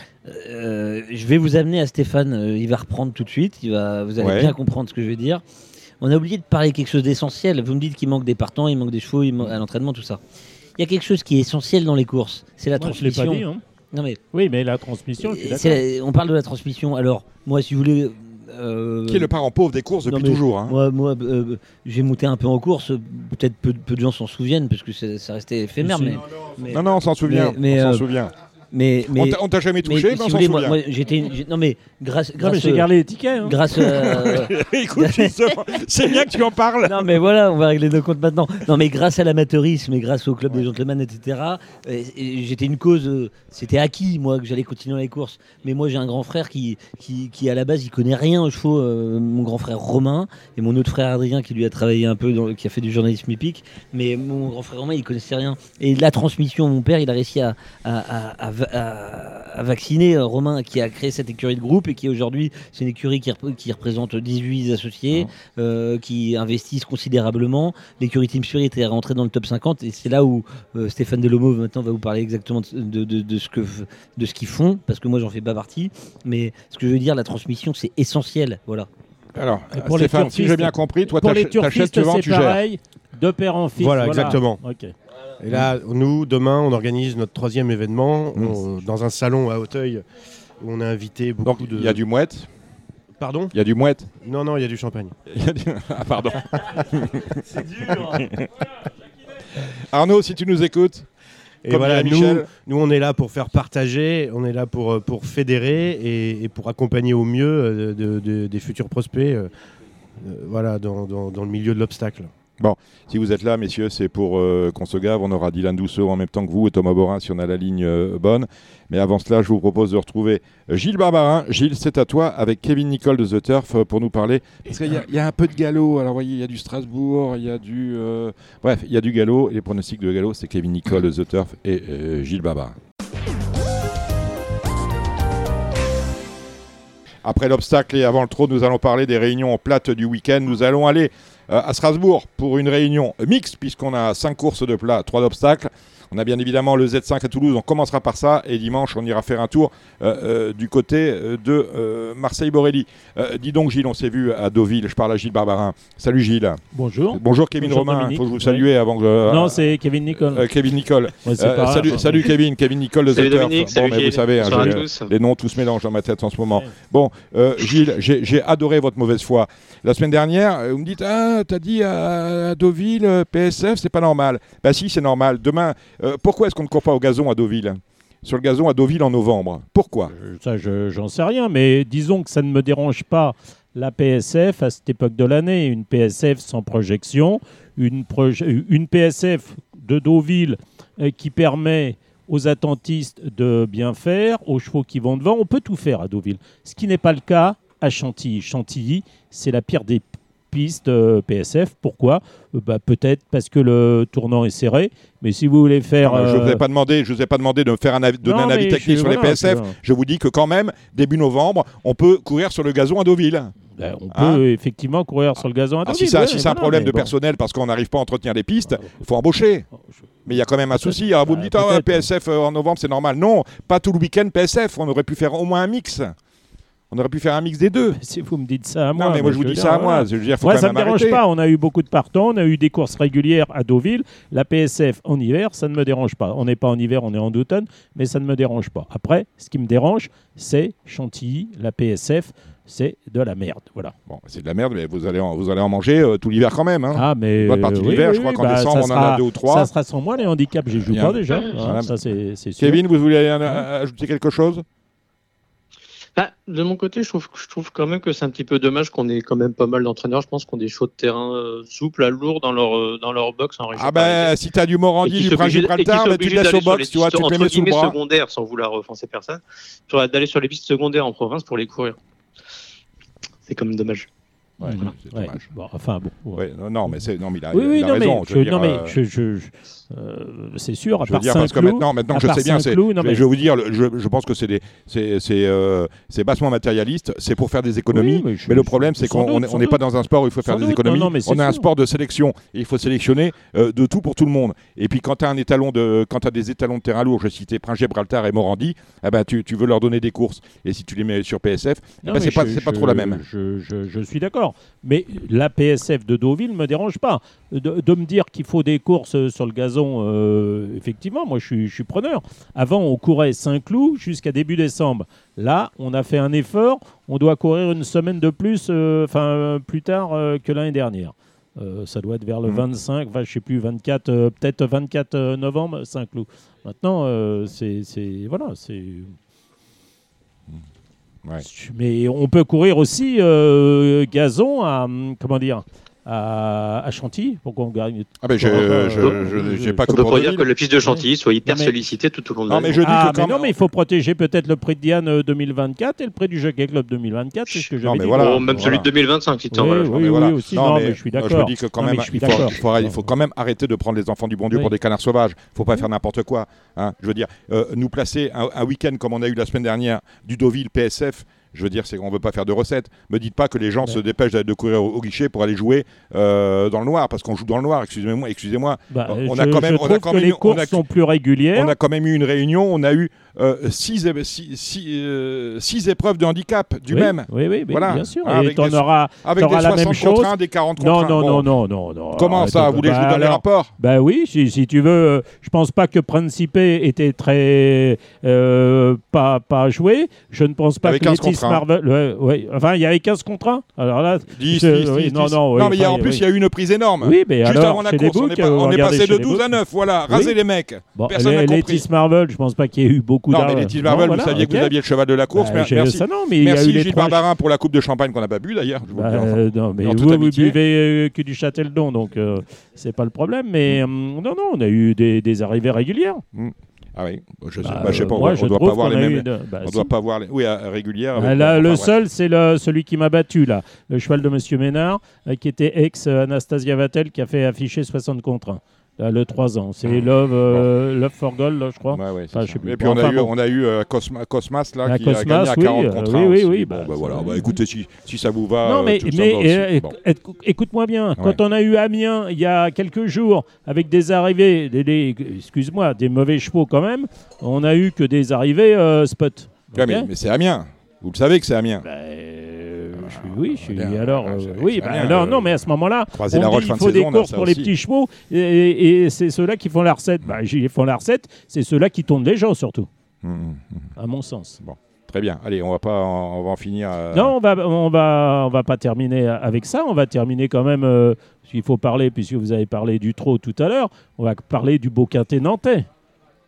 euh, je vais vous amener à Stéphane. Euh, il va reprendre tout de suite. Il va, vous allez bien comprendre ce que je vais dire. On a oublié de parler quelque chose d'essentiel. Vous me dites qu'il manque des partants, il manque des chevaux, il manque à l'entraînement, tout ça. Il y a quelque chose qui est essentiel dans les courses. C'est la transmission. Je l'ai pas dit. Hein. Non mais oui, mais la transmission. on parle de la transmission. Alors moi, si vous voulez, euh, qui est le parent pauvre des courses depuis toujours. Hein. Moi, moi euh, j'ai monté un peu en course. Peut-être peu, de gens s'en souviennent parce que ça restait éphémère. Mais, non, non, on s'en souvient. Mais, on s'en euh, souvient. Mais, mais, on t'a jamais touché, mais, si moi, j'étais non mais grâce, grâce j'ai gardé les tickets. Hein. Grâce. Écoute, c'est bien que tu en parles. Non mais voilà, on va régler nos comptes maintenant. Non mais grâce à l'amateurisme et grâce au club des gentlemen, etc. J'étais une cause. Euh, c'était acquis moi que j'allais continuer les courses. Mais moi j'ai un grand frère qui, qui, qui, à la base il connaît rien aux chevaux. Euh, mon grand frère Romain et mon autre frère Adrien qui lui a travaillé un peu, dans, qui a fait du journalisme épique. Mais mon grand frère Romain il connaissait rien. Et la transmission, mon père il a réussi à, à, à à, vacciner euh, Romain qui a créé cette écurie de groupe et qui aujourd'hui c'est une écurie qui, qui, représente 18 associés euh, qui investissent considérablement. L'écurie Team Spirit est rentrée dans le top 50 et c'est là où euh, Stéphane Delomo maintenant va vous parler exactement de, de, ce que de ce qu'ils font parce que moi j'en fais pas partie. Mais ce que je veux dire, la transmission c'est essentiel. Voilà. Alors, pour Stéphane, si j'ai bien compris, toi, t'achètes, tu vends, tu pareil, De père en fils. Voilà, exactement. Et là, nous, demain, on organise notre troisième événement mmh. dans un salon à Hauteuil où on a invité beaucoup de. Il y a du mouette Pardon Il y a du mouette Non, non, il y a du champagne. Ah, pardon. C'est dur. Arnaud, si tu nous écoutes. Et voilà, nous, nous, on est là pour faire partager, on est là pour, euh, pour fédérer et, pour accompagner au mieux euh, des futurs prospects euh, voilà, dans, dans le milieu de l'obstacle. Bon, si vous êtes là, messieurs, c'est pour euh, qu'on se gave. On aura Dylan Douceau en même temps que vous et Thomas Borin si on a la ligne euh, bonne. Mais avant cela, je vous propose de retrouver euh, Gilles Barbarin. Gilles, c'est à toi avec Kevin Nicole de The Turf pour nous parler. Parce qu'il y, a un peu de galop. Alors, voyez, il y a du Strasbourg, il y a du. Bref, il y a du galop. Les pronostics de galop, c'est Kevin Nicole de The Turf et Gilles Barbarin. Après l'obstacle et avant le trot, nous allons parler des réunions en plate du week-end. Nous allons aller euh, à Strasbourg pour une réunion mixte, puisqu'on a 5 courses de plat, 3 d'obstacles. On a bien évidemment le Z5 à Toulouse, on commencera par ça et dimanche on ira faire un tour euh, euh, du côté de Marseille-Borelli. dis donc Gilles, on s'est vu à Deauville, je parle à Gilles Barbarin. Salut Gilles. Bonjour. Bonjour Kevin Romain, il faut que je vous salue avant que... non, c'est Kevin Nicole. Kevin Nicole. salut, salut Kevin, Kevin Nicole de salut Dominique, bon, mais vous savez, hein, les noms tous mélangent dans ma tête en ce moment. Bon, Gilles, j'ai adoré votre mauvaise foi. La semaine dernière, vous me dites, ah, t'as dit à, Deauville, euh, PSF, c'est pas normal. Bah si, c'est normal. Demain, euh, pourquoi est-ce qu'on ne court pas au gazon à Deauville? Sur le gazon à Deauville en novembre. Pourquoi? Euh, Ça, j'en sais rien, mais disons que ça ne me dérange pas la PSF à cette époque de l'année. Une PSF sans projection, une, PSF de Deauville qui permet aux attentistes de bien faire, aux chevaux qui vont devant. On peut tout faire à Deauville. Ce qui n'est pas le cas à Chantilly. Chantilly, c'est la pire des pistes euh, PSF. Pourquoi? Euh, bah, Peut-être parce que le tournant est serré. Mais si vous voulez faire. Je ne vous ai pas demandé, je vous ai pas demandé de me faire un avis, donner un avis technique sur les PSF. Je vous dis que quand même, début novembre, on peut courir sur le gazon à Deauville. Ben, on hein peut effectivement courir sur le gazon à ah, Deauville. si, c'est un problème de personnel parce qu'on n'arrive pas à entretenir les pistes, il faut embaucher. Oh, mais il y a quand même un souci. vous me dites, ah, PSF euh, en novembre, c'est normal. Non, pas tout le week-end PSF. On aurait pu faire au moins un mix. On aurait pu faire un mix des deux. Si vous me dites ça à moi. Non, mais moi je vous dis ça à moi. Je veux dire, faut moi, ça ne me dérange pas. On a eu beaucoup de partants, on a eu des courses régulières à Deauville. La PSF en hiver, ça ne me dérange pas. On n'est pas en hiver, on est en automne, mais ça ne me dérange pas. Après, ce qui me dérange, c'est Chantilly, la PSF c'est de la merde. Voilà. Bon, c'est de la merde, mais vous allez en, vous allez en manger euh, tout l'hiver quand même. Hein. Ah, mais. Pas partie de l'hiver, je crois qu'en bah, décembre, on en a deux ou trois. Ça sera sans moi, les handicaps, j'y joue pas déjà. Ça, c'est sûr. Kevin, vous voulez ajouter quelque chose? Bah, de mon côté, je trouve, je trouve quand même que c'est un petit peu dommage qu'on ait quand même pas mal d'entraîneurs, je pense, qu'on des chauds de terrain euh, souples à lourd dans leur, euh, dans leur box en région. Ah ben, si tu as du Morandi, du Gibraltar, bah, tu laisses au box, tu vois, tu les mets sous le bras. secondaires, sans vouloir offenser personne, d'aller sur les pistes secondaires en province pour les courir. C'est quand même dommage. Ouais, c'est dommage. Bon, enfin bon. Ouais. non, non, mais c'est non, mais il a, oui, oui, il a non, raison. Mais, je, non, mais je, je, euh, c'est sûr, à je part dire, parce que maintenant, maintenant je sais bien, je, vais vous dire, je, pense que c'est euh, bassement matérialiste, c'est pour faire des économies, mais, le problème c'est qu'on n'est pas dans un sport où il faut faire des économies, on a un sport de sélection, et il faut sélectionner euh, de tout pour tout le monde. Et puis quand tu as, un étalon de, quand as des étalons de terrain lourd, je citais Prince Gibraltar et Morandi, eh ben, tu, veux leur donner des courses, et si tu les mets sur PSF, ben, c'est pas, pas trop la même. Je, suis d'accord, mais la PSF de Deauville ne me dérange pas. de me dire qu'il faut des courses sur le gazon euh, effectivement, moi je suis, preneur. Avant, on courait Saint-Cloud jusqu'à début décembre. Là, on a fait un effort. On doit courir une semaine de plus, euh, enfin plus tard euh, que l'année dernière. ça doit être vers le 25, mmh. enfin, je sais plus, 24, peut-être 24 novembre, Saint-Cloud. Maintenant, c'est, voilà, c'est. Mais on peut courir aussi gazon à comment dire à, Chantilly pour qu'on gagne. Ah ben je pas On peut dire que le piste de Chantilly soit hyper sollicité tout au long de l'année. Non mais je dis ah, que non mais il faut protéger peut-être le prix de Diane 2024 euh, et le prix du Jockey Club 2024, c'est ce que j'avais dit. Voilà, même celui de 2025 si tu oui, oui, oui, aussi. Non, mais, je suis d'accord. Je dis que quand même il faut quand même arrêter de prendre les enfants du bon Dieu pour des canards sauvages. Il faut pas faire n'importe quoi. Hein. Je veux dire, euh, nous placer un week-end comme on a eu la semaine dernière du Deauville PSF je veux dire, c'est qu'on ne veut pas faire de recettes. Me dites pas que les gens se dépêchent de courir au, guichet pour aller jouer euh, dans le noir, parce qu'on joue dans le noir. Excusez-moi, excusez-moi. Bah, on a quand même, on a quand même, les courses sont plus régulières. On a quand même eu une réunion. On a eu euh, six, euh, six, épreuves de handicap du même. Oui, oui, voilà. bien sûr. Avec, des, auras, avec des 60 la même chose. contre 1, des 40 contre non, 1. Non, non, non, non, Comment ça Vous voulez que je vous donne les rapports Ben oui, si, si, tu veux. Euh, je pense pas que Principe était très. pas, pas joué. Je ne pense pas avec que Letis Marvel. Ouais, enfin, il y avait 15 contre 1. Alors là. 10, 10, oui, non, non, non, mais en plus, il y a eu une prise énorme. Oui, mais Juste alors, avant la course, on est passé de 12 à 9. Voilà, raser les mecs. Personne n'a compris. Marvel, je pense pas qu'il y ait eu beaucoup Non, mais Letis Marvel, vous saviez que vous aviez le cheval de la course. Bah, merci, merci Gilles Barbarin pour la coupe de champagne qu'on n'a pas bu d'ailleurs. Bah, non, mais vous, vous buvez euh, que du Châteldon, donc euh, c'est pas le problème. Mais mm. euh, non, non, on a eu des arrivées régulières. Mm. Ah oui, je bah, bah, sais pas, on, ne doit pas voir les mêmes. Bah, on doit pas voir les. Oui, régulière. Là, le seul, c'est celui qui m'a battu là, le cheval de Monsieur Ménard, qui était ex Anastasia Vatel, qui a fait afficher 60 contre 1 le 3 ans. C'est ah. Love, euh, Love for Gold, là, je crois. Ouais, ouais, enfin, je sais plus. Et puis on, a eu, on a eu euh, Cosma, Cosmas là, qui Cosmas, a gagné à 40 oui, contre oui, 1. Oui, oui, bon, bah, bah voilà. Bah, écoutez, si, si ça vous va. Non, mais, mais bon. écoute-moi bien. Quand on a eu Amiens il y a quelques jours, avec des arrivées, des, des excuse-moi, des mauvais chevaux quand même, on a eu que des arrivées euh, spot. Okay mais, mais c'est Amiens. Vous le savez que c'est Amiens. Bah, oui, je suis, alors, euh, oui, bah, alors, non, mais à ce moment-là, on dit il faut des courses pour les petits chevaux, et, c'est ceux-là qui font la recette. Bah, ils font la recette, c'est ceux-là qui tournent les gens surtout, hum, hum, hum. à mon sens. Bon. Très bien. Allez, on va pas, on va en finir. Euh, non, on va, on va, on va pas terminer avec ça. On va terminer quand même. Euh, qu'il faut parler, puisque vous avez parlé du trot tout à l'heure. On va parler du beau quintet nantais.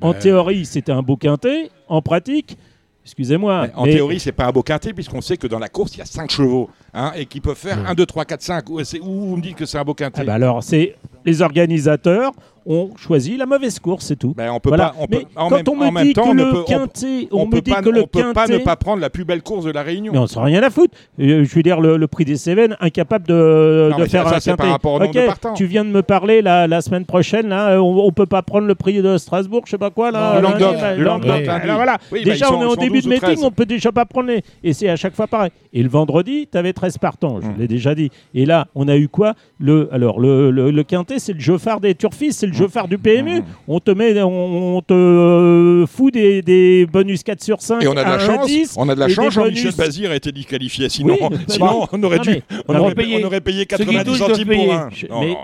En théorie, c'était un beau quintet. En pratique, Excusez-moi. En théorie, c'est pas un beau quintet, puisqu'on sait que dans la course, il y a 5 chevaux hein, et qui peuvent faire 1, 2, 3, 4, 5. Ou vous me dites que c'est un beau quintet ah bah Alors, c'est les organisateurs on choisit la mauvaise course, c'est tout. Ben, on peut pas, on peut, quand on me dit que le quintet, on, me dit que le peut pas ne pas prendre la plus belle course de la Réunion. Mais on s'en rien à foutre. Euh, je veux dire le, prix des Cévennes, incapable de, de faire un quintet. ok, tu viens de me parler la, la semaine prochaine, là, on, on peut pas prendre le prix de Strasbourg, je sais pas quoi là. Le Languedoc, voilà. déjà, on est en début de meeting, on peut déjà pas prendre les. Et c'est à chaque fois pareil. Et le vendredi, tu avais 13 partants, je mmh. l'ai déjà dit. Et là, on a eu quoi? Le, Alors, le, le, quintet, c'est le jeu phare des turfistes, c'est le jeu phare du PMU. Mmh. On te met, on, te euh, fout des, des, bonus 4 sur 5. Et on a de la chance. on a de la chance. Jean-Michel Bazir a été disqualifié. Sinon, sinon on aurait dû. On, aurait, payé, on aurait payé 90 centimes pour un.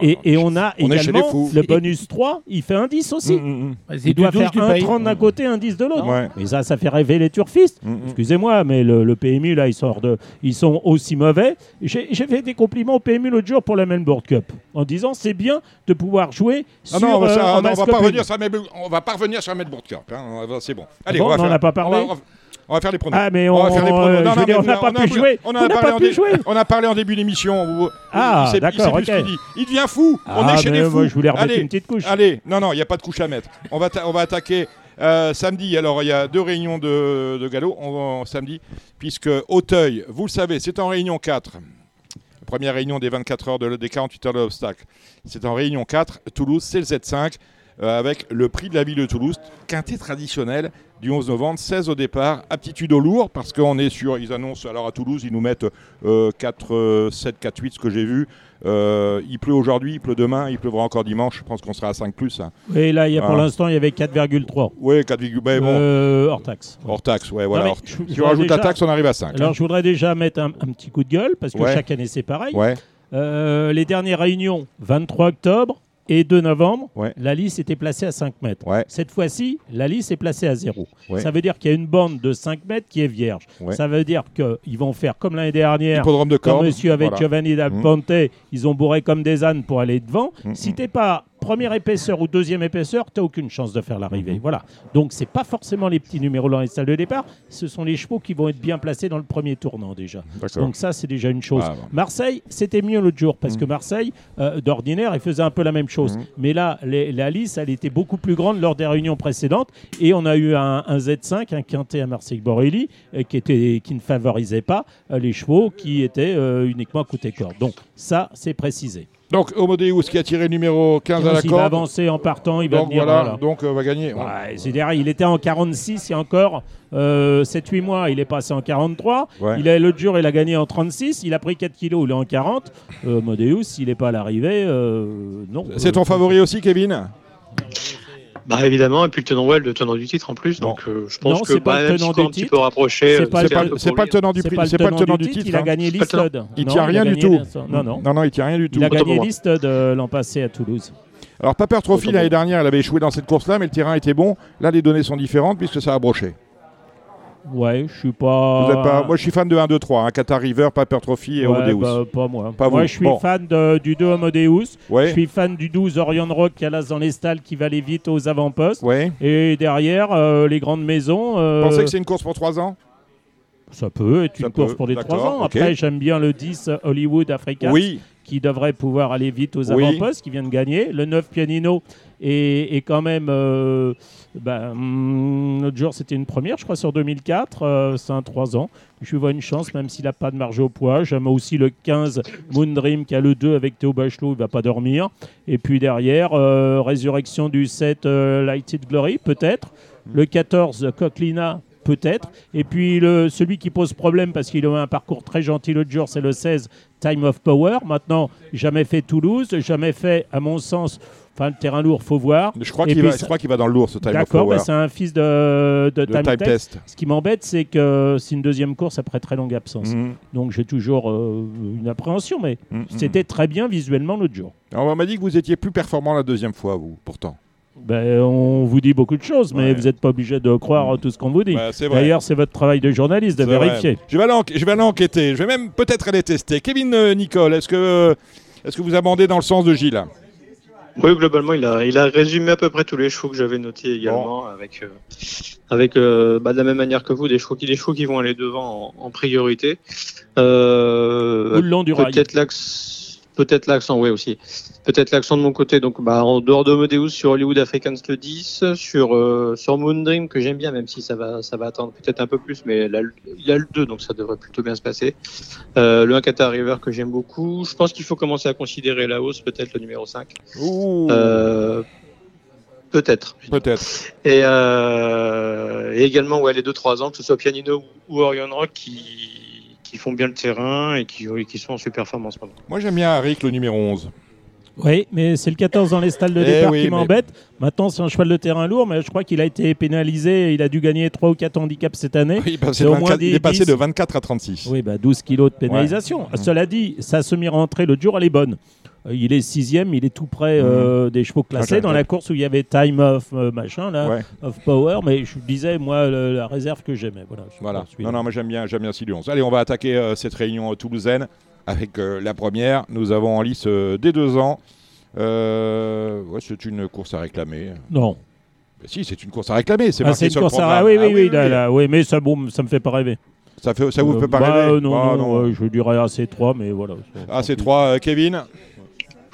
et, on a également le bonus 3, il fait un 10 aussi. Mmh, il doit faire un 30 d'un côté, un 10 de l'autre. Et ça, ça fait rêver les turfistes. Excusez-moi, mais le PMU, là, ils, sortent de, ils sont aussi mauvais. J'ai fait des compliments au PMU l'autre jour pour la Mainboard Cup en disant c'est bien de pouvoir jouer sur. Non, on va, euh, pas revenir sur la on va pas revenir sur Cup. Hein. C'est bon. Allez, on, on a pas parlé. On va faire les pronos. Ah, mais on, n'a pas pu jouer. On a parlé jouer. On a parlé en début d'émission. Ah, d'accord, ok. Il devient fou. On est ah, chez les fous. je voulais remettre une petite couche. Allez, non, non, il n'y a pas de couche à mettre. On va, on va attaquer euh, samedi, alors il y a deux réunions de, de galop on, samedi, puisque Auteuil, vous le savez, c'est en réunion 4. Première réunion des 24 heures de, des 48 heures de l'obstacle. C'est en réunion 4. Toulouse, c'est le Z5 euh, avec le prix de la ville de Toulouse, quintet traditionnel du 11 novembre, 16 au départ, aptitude au lourd, parce qu'on est sur, ils annoncent, alors à Toulouse, ils nous mettent 4, 7, 4, 8, ce que j'ai vu. Euh, il pleut aujourd'hui, il pleut demain, il pleuvra encore dimanche. Je pense qu'on sera à 5 plus. Hein. Oui, là, il y a, pour l'instant, il y avait 4,3. Oui, 4,3. Ben bon. Euh, hors taxe. Hors taxe, ouais, voilà. si on rajoute la taxe, on arrive à 5. Alors, hein. je voudrais déjà mettre un, petit coup de gueule, parce que chaque année, c'est pareil. Ouais. Euh, les dernières réunions, 23 octobre, et 2 novembre, la lisse était placée à 5 mètres. Cette fois-ci, la lisse est placée à 0. Ça veut dire qu'il y a une bande de 5 mètres qui est vierge. Ça veut dire qu'ils vont faire comme l'année dernière, de comme monsieur avec Giovanni Dal mmh. ils ont bourré comme des ânes pour aller devant. Mmh, si mmh. t'es pas première épaisseur ou deuxième épaisseur, tu n'as aucune chance de faire l'arrivée. Mhm. Voilà. Donc, ce n'est pas forcément les petits numéros dans les salles de départ, ce sont les chevaux qui vont être bien placés dans le premier tournant déjà. Donc, ça, c'est déjà une chose. Ah, Marseille, c'était mieux l'autre jour parce mhm. que Marseille, euh, d'ordinaire, il faisait un peu la même chose. Mhm. Mais là, la liste, elle était beaucoup plus grande lors des réunions précédentes et on a eu un, Z5, un quintet à Marseille-Borelli euh, qui, qui ne favorisait pas euh, les chevaux qui étaient uniquement côté corde. Donc, ça, c'est précisé. Donc Homodeus qui a tiré le numéro 15 à la corde. Il va avancer en partant, il va donc, Voilà, donc euh, va gagner. il était en 46 il y a encore 7-8 euh, mois, il est passé en 43. Il a l'autre jour, il a gagné en 36. Il a pris 4 kilos, il est en 40. Euh, s'il n'est pas à l'arrivée, euh, non. C'est ton favori aussi, Kevin? Bah évidemment, et puis le tenant well, le tenant du titre en plus. Donc euh, je pense que bah, pas le tenant du un petit peu rapproché. C'est pas, pas, le tenant du prix. C'est pas le tenant du titre. Il a gagné Listed. Il tient rien du tout. Non, non. Non, non, il tient rien du tout. Il a gagné Listed euh, l'an passé à Toulouse. Alors Paper Trophy l'année dernière, elle avait échoué dans cette course-là, mais le terrain était bon. Là, les données sont différentes puisque ça a broché. Ouais, je suis pas... Moi, je suis fan de 1, 2, 3. Hein. Qatar River, Paper Trophy et ouais, bah, pas moi. moi, je suis fan du 2 Amadeus. Je suis fan du 12 Orion Rock qui a là dans les stalles qui va aller vite aux avant-postes. Et derrière, euh, les grandes maisons. Euh... Vous pensez que c'est une course pour 3 ans? Ça peut être une course pour les 3 ans. Après, j'aime bien le 10 Hollywood Africa. Oui, qui devrait pouvoir aller vite aux avant-postes, qui vient de gagner. Le 9 Pianino est, quand même. Euh, bah, hum, notre jour, c'était une première, je crois, sur 2004. Euh, c'est un 3 ans. Je vois une chance, même s'il n'a pas de marge au poids. J'aime aussi le 15 Moon Dream qui a le 2 avec Théo Bachelot, il ne va pas dormir. Et puis derrière, euh, résurrection du 7 Lighted Glory, peut-être. Le 14 Coquelina, peut-être. Et puis le, celui qui pose problème parce qu'il a un parcours très gentil l'autre jour, c'est le 16 Time of Power. Maintenant, jamais fait Toulouse, jamais fait, à mon sens, Enfin, le terrain lourd, faut voir. Je crois qu'il va, va, dans le lourd, ce Time. D'accord, c'est un fils de, de, time, test. Ce qui m'embête, c'est que c'est une deuxième course après très longue absence. Mhm. Donc j'ai toujours euh, une appréhension, mais mhm. c'était très bien visuellement l'autre jour. on m'a dit que vous étiez plus performant la deuxième fois, vous, pourtant. Ben, on vous dit beaucoup de choses, mais vous n'êtes pas obligé de croire tout ce qu'on vous dit. Bah, D'ailleurs, c'est votre travail de journaliste de vérifier. Je vais, aller je vais enquêter. Je vais même peut-être aller tester. Kevin euh, Nicole, est-ce que, est que vous abondez dans le sens de Gilles? Oui, globalement, il a, il a résumé à peu près tous les chevaux que j'avais notés également, avec, euh, avec euh, bah, de la même manière que vous, des chevaux qui, des chevaux qui vont aller devant en, priorité. Euh, Ou le long du rail. Peut-être l'axe peut-être l'accent, oui aussi. Peut-être l'accent de mon côté. Donc, bah, en dehors de Modeus sur Hollywood Africans le 10, sur euh, sur Moondream que j'aime bien, même si ça va ça va attendre peut-être un peu plus, mais là, il y a le 2, donc ça devrait plutôt bien se passer. Euh, le 1 Qatar River que j'aime beaucoup. Je pense qu'il faut commencer à considérer la hausse, peut-être le numéro 5. Euh, peut-être. Peut-être. Et, et, également, ouais, les 2-3 ans, que ce soit Pianino ou Orion Rock qui qui font bien le terrain et qui, qui sont en super performance. Moi j'aime bien Arik, le numéro 11. Oui, mais c'est le 14 dans les stalles de eh départ qui m'embête. Maintenant, c'est un cheval de terrain lourd, mais je crois qu'il a été pénalisé. Il a dû gagner 3 ou 4 handicaps cette année. Oui, il est passé de 24 à 36. Oui, bah 12 kilos de pénalisation. Cela dit, sa semi-rentrée le jour, elle est bonne. Euh, il est sixième, il est tout près euh, mhm. des chevaux classés dans la course où il y avait Time of euh, machin là, of Power. Mais je disais moi la réserve que j'aimais. Voilà. voilà. Non non, moi j'aime bien, j'aime bien Allez, on va attaquer cette réunion toulousaine avec la première. Nous avons en lice des deux ans. ouais, c'est une course à réclamer. Non. si, c'est une course à réclamer. C'est ah, une course à... oui, oui, oui, oui, mais ça, bon, ça me fait pas rêver. Ça, fait, ça vous fait pas bah, rêver Non, ah, non, je dirais AC3, mais voilà. AC3, Kevin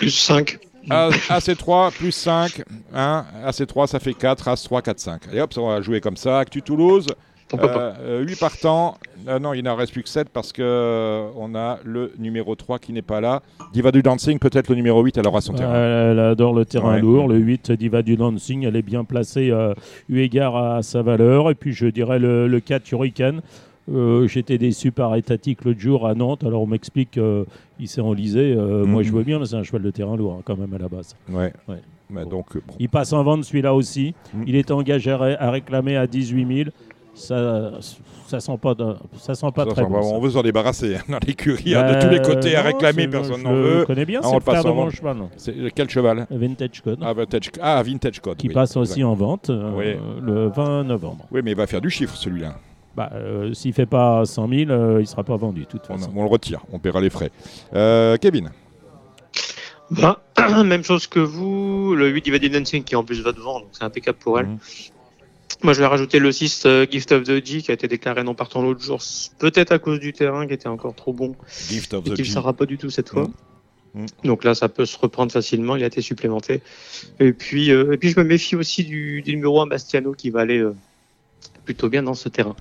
plus 5. AC3 plus 5. Hein AC3 ça fait 4. As3 4 5. Allez hop, on va jouer comme ça. Actu Toulouse. Euh, 8 partants. Euh, non, il n'en reste plus que 7 parce que euh, on a le numéro 3 qui n'est pas là. Diva du Dancing, peut-être le numéro 8, elle aura son terrain. Elle, adore le terrain lourd. Le 8, Diva du Dancing, elle est bien placée euh, eu égard à sa valeur. Et puis je dirais le, le 4 Hurricane. Euh, j'étais déçu par Étatique l'autre jour à Nantes. Alors on m'explique qu'il s'est enlisé. Euh, moi je mhm. veux bien, mais c'est un cheval de terrain lourd hein, quand même à la base. Ouais. Bah, donc, euh, Il passe en vente celui-là aussi. Mhm. Il est engagé à, réclamer à 18 000. Ça, ça sent pas, ça sent pas très bon. On veut s'en débarrasser hein, dans l'écurie hein, de tous les côtés à réclamer, personne n'en veut. Je connais bien, c'est le frère de mon cheval. C'est quel cheval? Vintage Code. Ah, Vintage, ah, Vintage Code. Qui passe aussi en vente le 20 novembre. Oui, mais il va faire du chiffre celui-là. Bah, euh, S'il ne fait pas 100 000, euh, il ne sera pas vendu. Toute on, on, le retire, on paiera les frais. Euh, Kevin bah, Même chose que vous, le 8 Divided Dancing qui en plus va devant, donc c'est impeccable pour elle. Mhm. Moi je vais rajouter le 6 Gift of the G qui a été déclaré non partant l'autre jour, peut-être à cause du terrain qui était encore trop bon. Gift of et qui ne sera pas du tout cette fois. Mhm. Mhm. Donc là, ça peut se reprendre facilement. Il a été supplémenté. Et puis, et puis je me méfie aussi du, du numéro 1 Bastiano qui va aller plutôt bien dans ce terrain.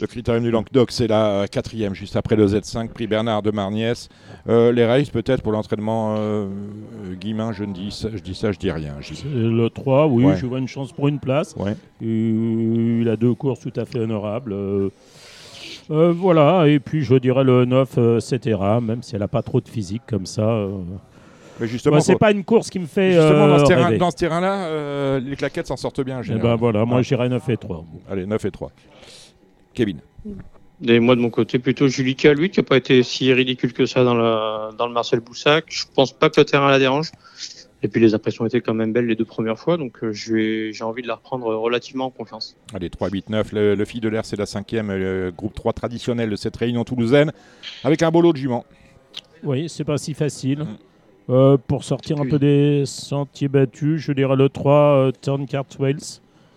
Le critérium du Languedoc, c'est la quatrième, juste après le Z5, prix Bernard de Marniès. Euh, les races, peut-être, pour l'entraînement euh, Guimain, je, ne dis ça, je dis ça, je dis rien. Le 3, oui, je vois une chance pour une place. Ouais. Euh, il a deux courses tout à fait honorables. Euh, voilà, et puis je dirais le 9, Cetera, même si elle n'a pas trop de physique comme ça. Mais justement, c'est pas une course qui me fait. Justement, dans ce, terrain, terrain-là, euh, les claquettes s'en sortent bien. Et eh ben voilà, moi j'irai 9 et 3. Allez, 9 et 3. Kevin. Et moi de mon côté, plutôt Julika, lui, qui n'a pas été si ridicule que ça dans, la, dans le Marcel Boussac. Je pense pas que le terrain la dérange. Et puis les impressions étaient quand même belles les deux premières fois, donc euh, j'ai envie de la reprendre relativement en confiance. Allez, 3, 8, 9. Le, le Fille de l'air, c'est la cinquième, le groupe 3 traditionnel de cette réunion toulousaine, avec un beau lot de juments. Oui, c'est pas si facile. Mm. Euh, pour sortir un peu des sentiers battus, je dirais le 3, euh, Turncart Wales.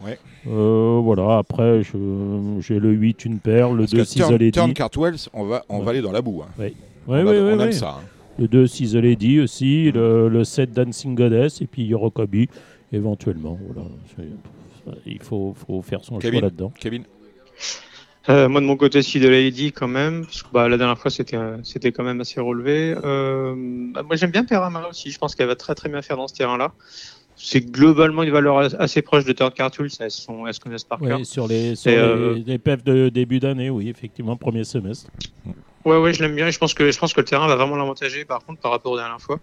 Ouais. Euh, voilà, après, j'ai le 8, une perle, le 2, 6 Lady. Turncart Wells, on va, on va aller dans la boue. Hein. Oui, on, oui, on aime ça. Hein. Le 2, 6 Lady aussi, le, le, 7, Dancing Goddess, et puis Yorokobi, éventuellement. Voilà. Il faut, faut faire son choix là-dedans. Kevin euh, moi de mon côté, si de Lady quand même, parce que bah, la dernière fois c'était c'était quand même assez relevé. Euh, bah, moi j'aime bien Peramara aussi. Je pense qu'elle va très très bien faire dans ce terrain-là. C'est globalement une valeur assez proche de Third Cartool, elles, sont, elles se connaissent par cœur. sur les, sur euh, les, PEF de début d'année, oui, effectivement, premier semestre. Ouais, ouais, je l'aime bien. Je pense que je pense que le terrain va vraiment l'avantager, par contre, par rapport aux dernières fois.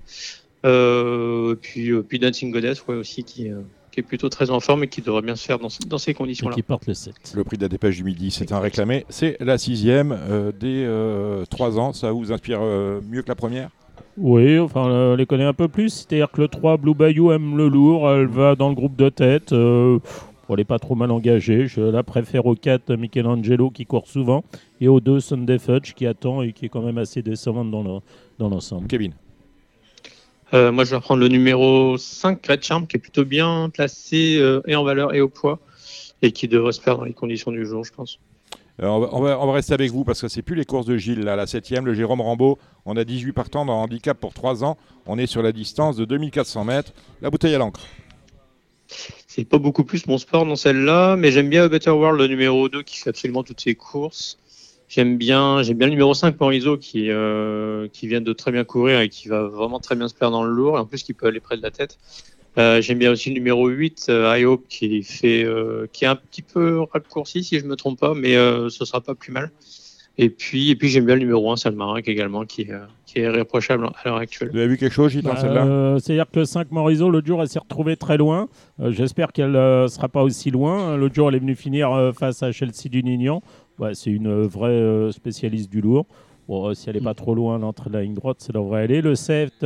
Euh, puis, puis Dancing Goddess, ouais, aussi qui est plutôt très en forme et qui devrait bien se faire dans, dans ces conditions-là. qui porte le 7. Le prix de la dépêche du midi, c'est un réclamé. C'est la sixième euh, des euh, trois ans. Ça vous inspire euh, mieux que la première? Oui, enfin, on les connaît un peu plus. C'est-à-dire que le 3, Blue Bayou aime le lourd. Elle va dans le groupe de tête. elle n'est pas trop mal engagée. Je la préfère au 4, Michelangelo, qui court souvent. Et au 2, Sunday Fudge, qui attend et qui est quand même assez décevante dans l'ensemble. Kevin euh, moi, je vais prendre le numéro 5, Red Charm, qui est plutôt bien placé euh, et en valeur et au poids, et qui devrait se faire dans les conditions du jour, je pense. on, va, on, va, rester avec vous parce que c'est plus les courses de Gilles, là, la 7 le Jérôme Rambaud. On a 18 partants dans handicap pour 3 ans. On est sur la distance de 2400 mètres. La bouteille à l'encre. C'est pas beaucoup plus mon sport dans celle-là, mais j'aime bien Better World, le numéro 2, qui fait absolument toutes ses courses. J'aime bien, j'aime bien le numéro 5, Morizo, qui, euh, qui vient de très bien courir et qui va vraiment très bien se faire dans le lourd, et en plus qui peut aller près de la tête. Euh, j'aime bien aussi le numéro 8, euh, I Hope, qui, fait, euh, qui est un petit peu raccourci, si je ne me trompe pas, mais ce sera pas plus mal. Et puis, et puis j'aime bien le numéro 1, Salmarinc également, qui, qui est irréprochable à l'heure actuelle. Vous avez vu quelque chose, Gilles, dans bah, celle-là? C'est-à-dire que le 5 Morizo, l'autre jour, elle s'est retrouvée très loin. J'espère qu'elle ne sera pas aussi loin. L'autre jour, elle est venue finir face à Chelsea du Nignan. Ouais, c'est une vraie spécialiste du lourd. Bon, si elle n'est pas trop loin, l'entrée de la ligne droite, ça devrait aller. Le 7,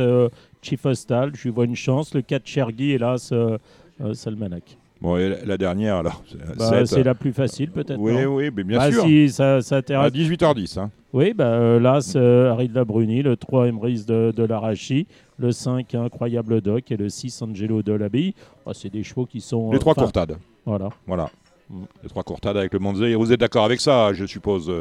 Chief Hostal, je lui vois une chance. Le 4 Chergui, hélas, euh, euh, Salmanac. Bon, et la dernière alors bah, C'est la plus facile peut-être. Oui, oui, mais bien bah, sûr. Si, ça, ça à 18h10. Hein. Oui, bah, euh, là, c'est euh, Harry de la Bruni, le 3 Emrys de, de l'Arachi, le 5 Incroyable Doc et le 6 Angelo de l'Abbaye. Bah, c'est des chevaux qui sont. Les trois courtades. Voilà. Voilà. Les trois courtades avec le Monzé. Vous êtes d'accord avec ça, je suppose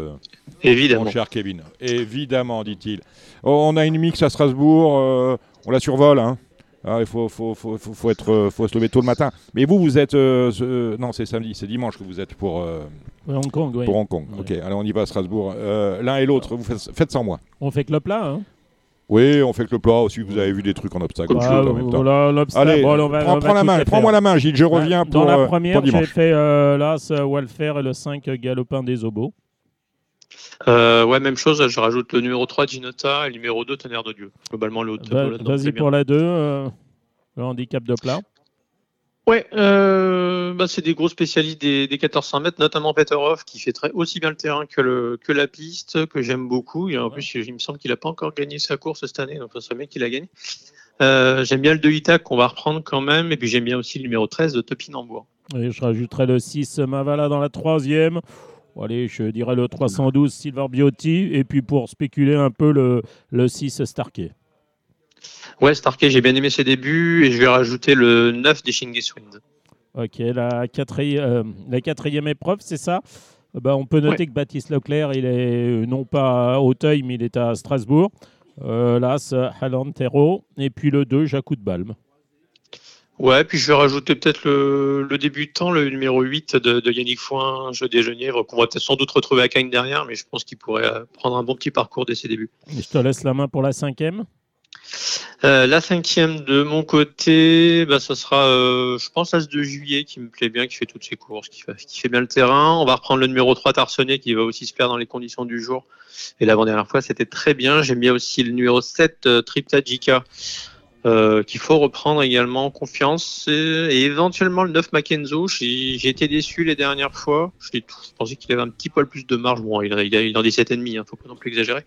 Évidemment. Mon cher Kevin? Évidemment, dit-il. Oh, on a une mix à Strasbourg on la survole. Hein. Ah, il faut, faut, faut, faut, être, euh, faut se lever tôt le matin. Mais vous, vous êtes. Euh, non, c'est samedi, c'est dimanche que vous êtes pour. Euh, Hong Kong, oui. Pour Hong Kong. Ok, allez, on y va à Strasbourg. L'un et l'autre, vous faites, sans moi. On fait que le plat, hein oui, on fait que le plat aussi. Vous avez vu des trucs en obstacle. Ah, allez, prends, la main, prends-moi la main, Gilles. Je reviens pour. Dans la première, j'ai fait l'As Welfare et le 5 Galopin des Obos. Euh, ouais, même chose, je rajoute le numéro 3 Ginota et le numéro 2 Tonnerre de Dieu. Globalement, le Vas-y pour la 2, euh, le handicap de plat. Ouais, euh, bah c'est des gros spécialistes des, des 1400 mètres, notamment Peterhoff qui fait très, aussi bien le terrain que, le, que la piste, que j'aime beaucoup. Et en plus, il me semble qu'il n'a pas encore gagné sa course cette année, donc ça serait bien qu'il la gagne. j'aime bien le 2 Itac qu'on va reprendre quand même, et puis j'aime bien aussi le numéro 13 de Topinambour. Et je rajouterai le 6 Mavala dans la troisième allez, je dirais le 312 Silver Beauty. Et puis pour spéculer un peu, le, le 6 Starkey. Ouais, Starkey, j'ai bien aimé ses débuts. Et je vais rajouter le 9 des Wind. Ok, la quatrième, euh, la quatrième épreuve, c'est ça? Bah, On peut noter que Baptiste Leclerc, il est euh, non pas à Auteuil, mais il est à Strasbourg. Euh, là, c'est Halland Terreau. Et puis le 2, Jacou de Balme. Ouais, puis je vais rajouter peut-être le, le, débutant, le numéro 8 de, Yannick Foin, Jeu déjeuner, qu'on va peut-être sans doute retrouver à Cagnes derrière, mais je pense qu'il pourrait euh, prendre un bon petit parcours dès ses débuts. je te laisse la main pour la cinquième. Euh, la cinquième de mon côté, bah, ce sera, euh, je pense, l'As de juillet qui me plaît bien, qui fait toutes ses courses, qui fait, bien le terrain. On va reprendre le numéro 3 Tarsonnet qui va aussi se perdre dans les conditions du jour. Et l'avant-dernière fois, c'était très bien. J'aime bien aussi le numéro 7 Triptagica euh, qu'il faut reprendre également confiance et, éventuellement le 9 Mackenzo. J'ai été déçu les dernières fois. Je, pensais qu'il avait un petit poil plus de marge. Bon, il, il, il en dit 7,5, il ne faut pas non plus exagérer.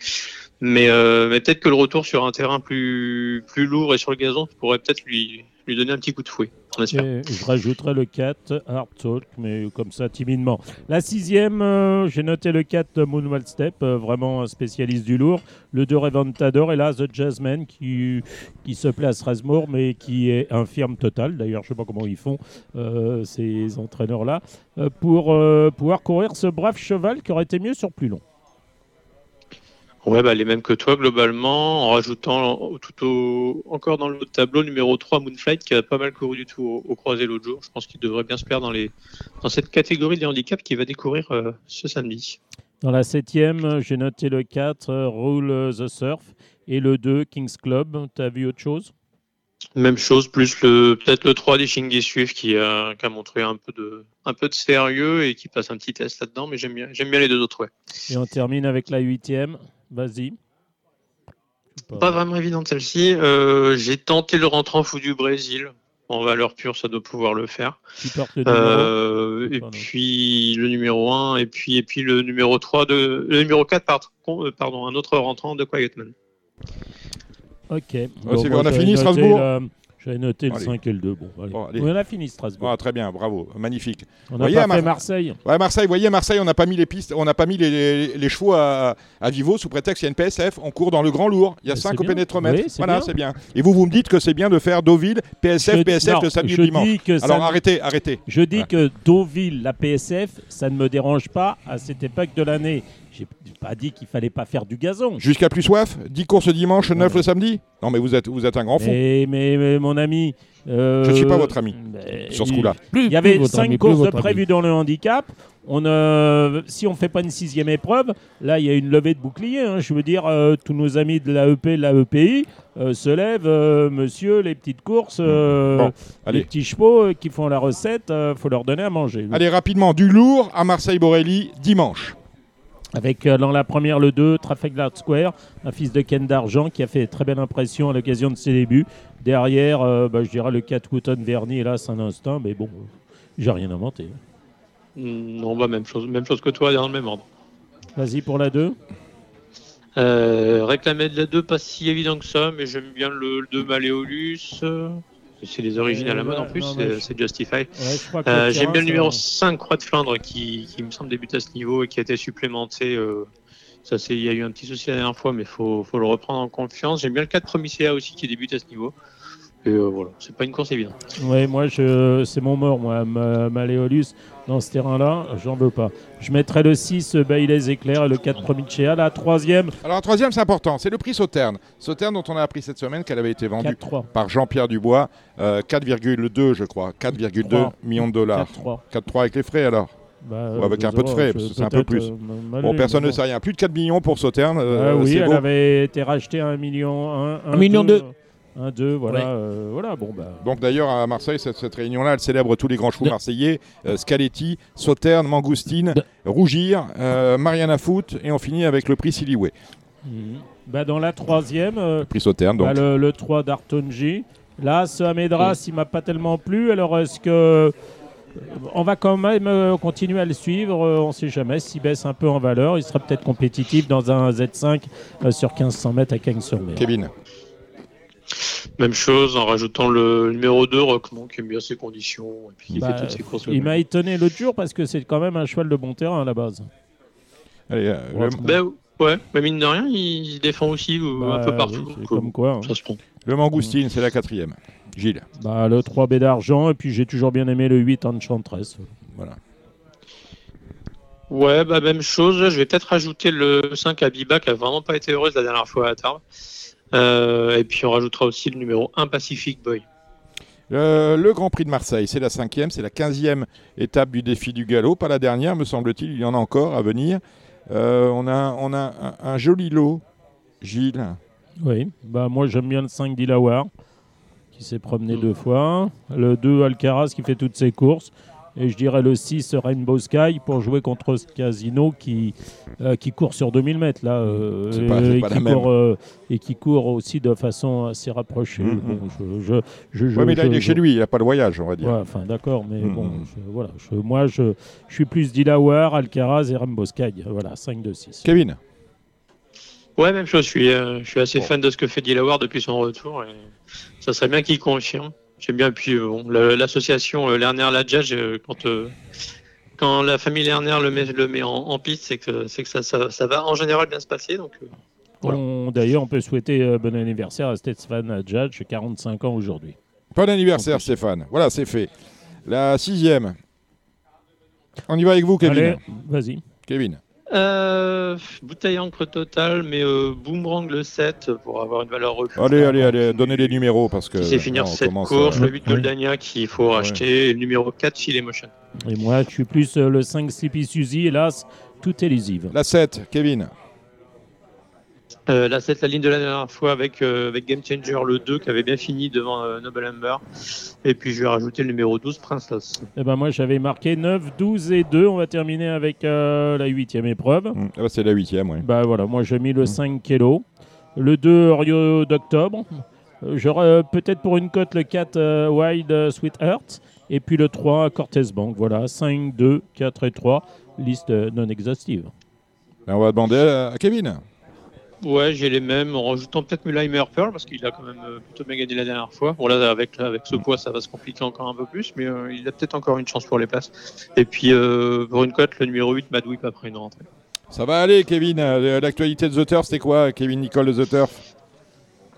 Mais, euh, mais peut-être que le retour sur un terrain plus, plus lourd et sur le gazon pourrait peut-être lui, lui donner un petit coup de fouet. Je rajouterai le 4, Hard Talk, mais comme ça, timidement. La sixième, euh, j'ai noté le 4, Moonwell Step, euh, vraiment spécialiste du lourd. Le 2, Reventador, et là, The Jazzman, qui, qui se plaît à Strasbourg, mais qui est infirme total. D'ailleurs, je ne sais pas comment ils font, euh, ces entraîneurs-là, pour pouvoir courir ce brave cheval qui aurait été mieux sur plus long. Ouais, bah, les mêmes que toi, globalement, en rajoutant tout au, encore dans le tableau numéro 3, Moonflight, qui a pas mal couru du tout au, croisé l'autre jour. Je pense qu'il devrait bien se perdre dans, les, dans cette catégorie des handicaps qu'il va découvrir euh, ce samedi. Dans la septième, j'ai noté le 4, Rule the Surf, et le 2, Kings Club. Tu as vu autre chose? Même chose, plus le peut-être le 3 des Shingi qui a, qui a montré un peu de un peu de sérieux et qui passe un petit test là-dedans, mais j'aime bien j'aime bien les deux autres ouais. Et on termine avec la huitième. Vas-y. Pas... vraiment évidente celle-ci. Euh, j'ai tenté le rentrant fou du Brésil. En valeur pure, ça doit pouvoir le faire. Euh, et puis le numéro 1, et puis, et puis le numéro 3, de, le numéro 4, euh, pardon, un autre rentrant de Quietman. Ok. on a fini Strasbourg J'avais noté le 5 et le 2. Bon, On a fini Strasbourg. Ah, très bien, bravo, magnifique. On a pas fait Marseille. Ouais, Marseille, voyez, Marseille, on n'a pas mis les pistes, on n'a pas mis les, chevaux à, à, Vivo sous prétexte qu'il y a une PSF. On court dans le grand lourd. Il y a 5 au pénétromètre. voilà, c'est bien. Et vous, vous me dites que c'est bien de faire Deauville, PSF, PSF le samedi dimanche. Alors arrêtez, arrêtez. Je dis que Deauville, la PSF, ça ne me dérange pas à cette époque de l'année. J'ai pas dit qu'il fallait pas faire du gazon. Jusqu'à plus soif 10 courses dimanche, 9 le samedi Non, mais vous êtes, vous êtes un grand fou. Mais, mon ami. Euh, je ne suis pas votre ami sur ce coup-là. Il y avait 5 courses de prévues dans le handicap. On, si on ne fait pas une sixième épreuve, là, il y a une levée de bouclier. Hein. Je veux dire, euh, tous nos amis de l'AEP, de la EPI, euh, se lèvent, monsieur, les petites courses, les petits chevaux qui font la recette, il faut leur donner à manger. Allez, rapidement, du lourd à Marseille-Borelli, dimanche. Avec euh, dans la première le 2, Trafalgar Square, un fils de Ken d'Argent qui a fait très belle impression à l'occasion de ses débuts. Derrière, euh, bah, je dirais le 4 Wooton Verny, hélas, un instant, mais bon, j'ai rien inventé. Mm, non, bah, même, chose, même chose que toi, dans le même ordre. Vas-y pour la 2. Euh, réclamer de la 2, pas si évident que ça, mais j'aime bien le 2 Maléolus. C'est les origines à la mode en plus, c'est Justify. Euh, j'aime bien le numéro 5, Croix de Flandre, qui, me semble débuter à ce niveau et qui a été supplémenté. Euh, ça, il y a eu un petit souci la dernière fois, mais il faut, faut, le reprendre en confiance. J'aime bien le 4 Promicea aussi qui débute à ce niveau. Et euh, voilà, c'est pas une course évidente. Oui, moi, je, c'est mon mort, moi, Maléolus. Dans ce terrain-là, j'en veux pas. Je mettrais le 6 Bailey Éclair et le 4 Promicea. La troisième. Alors, la troisième, c'est important. C'est le prix Sauterne. Sauterne, dont on a appris cette semaine qu'elle avait été vendue par Jean-Pierre Dubois. 4,2, euh, je crois. 4,2 millions de dollars. 4,3 avec les frais, alors bah, avec un peu de frais, c'est un peu plus. Euh, bon, personne ne sait rien. Plus de 4 millions pour Sauterne. ah oui, elle avait été rachetée à 1 million. 1, million 2. Un, deux, voilà. Euh, voilà bon, bah. Donc d'ailleurs, à Marseille, cette, réunion-là, elle célèbre tous les grands chevaux marseillais euh, Scaletti, Sauterne, Mangoustine, Rougir, euh, Mariana Foot, et on finit avec le prix Siliway. Mhm. Bah, dans la troisième, prix Sauterne, donc. Bah, le, le, 3 d'Artonji. Là, ce Amedras, il m'a pas tellement plu. Alors, est-ce que. On va quand même continuer à le suivre. On ne sait jamais. S'il baisse un peu en valeur, il sera peut-être compétitif dans un Z5 sur 1500 mètres à Cagnes-sur-Mer. Kevin. Même chose en rajoutant le numéro 2, Rockmont, qui aime bien ses conditions et puis qui fait bah, toutes ses courses. Il m'a étonné l'autre jour parce que c'est quand même un cheval de bon terrain à la base. Allez, euh, ben, ouais, mais mine de rien, il défend aussi euh, un bah, peu partout. comme quoi. Hein. Le Mangoustine, c'est la quatrième. Gilles. Bah, le 3B d'argent, et puis j'ai toujours bien aimé le 8 Enchantress. Voilà. Ouais, bah même chose. Je vais peut-être rajouter le 5 à Biba qui a vraiment pas été heureuse la dernière fois à Tarbes. Euh, et puis on rajoutera aussi le numéro 1 Pacific Boy. le Grand Prix de Marseille, c'est la cinquième, c'est la quinzième étape du défi du galop, pas la dernière, me semble-t-il, il y en a encore à venir. Euh, on a, on a un, joli lot, Gilles. Oui, bah moi j'aime bien le 5 Dilawar, qui s'est promené deux fois. Le 2 Alcaraz qui fait toutes ses courses. Et je dirais le 6 Rainbow Sky pour jouer contre ce casino qui, euh, qui court sur 2000 mètres là, euh, et, qui court, euh, et, qui court, aussi de façon assez rapprochée. Mm, mm. je, je, mais là il est chez lui, il n'a pas le voyage, on va dire. enfin d'accord, mais mm, bon, voilà, moi je, je suis plus Dilawar, Alcaraz et Rainbow Sky. Voilà, 5 de 6. Kevin Ouais, même chose. Je suis, je suis assez fan de ce que fait Dilawar depuis son retour. Et ça serait bien qu'il confirme. J'aime bien. Puis euh, l'association euh, Lerner Ladjage, euh, quand quand la famille Lerner le met, le met en, piste, c'est que, c'est que ça, ça, va en général bien se passer. Donc, D'ailleurs, on peut souhaiter bon anniversaire à Stéphane Judge, 45 ans aujourd'hui. Bon anniversaire, Stéphane. Voilà, c'est fait. La sixième. On y va avec vous, Kevin. Allez, vas-y. Kevin. Euh, bouteille encre totale, mais euh, boomerang le 7 pour avoir une valeur refuge. Allez, allez, allez, donnez les numéros parce que. C'est finir cette course, le 8 Goldania qu'il faut racheter, et le numéro 4 Filet Motion. Et moi, je suis plus euh, le 5 Sleepy Suzy, hélas, tout est lisive. La 7, Kevin. Euh, là, c'est la ligne de la dernière fois avec, euh, avec Game Changer le 2 qui avait bien fini devant euh, Noble Amber. Et puis je vais rajouter le numéro 12, Princess. Et eh ben moi j'avais marqué 9, 12 et 2. On va terminer avec la huitième épreuve. Mmh. Ah bah, c'est la huitième, oui. Bah voilà, moi j'ai mis le 5 mmh. Kilo. Le 2 Rio d'octobre. J'aurais peut-être pour une cote le 4 Wild Sweet Heart. Et puis le 3 Cortez Bank. Voilà, 5, 2, 4 et 3. Liste non exhaustive. on va demander à Kevin. Ouais, j'ai les mêmes, en rajoutant peut-être Mulheimer Pearl, parce qu'il a quand même euh, plutôt bien gagné la dernière fois. Bon, là, avec, avec ce poids, ça va se compliquer encore un peu plus, mais euh, il a peut-être encore une chance pour les places. Et puis, euh, pour une cote, le numéro 8, Madwip après une rentrée. Ça va aller, Kevin. L'actualité de The Turf, c'est quoi, Kevin Nicole de The Turf?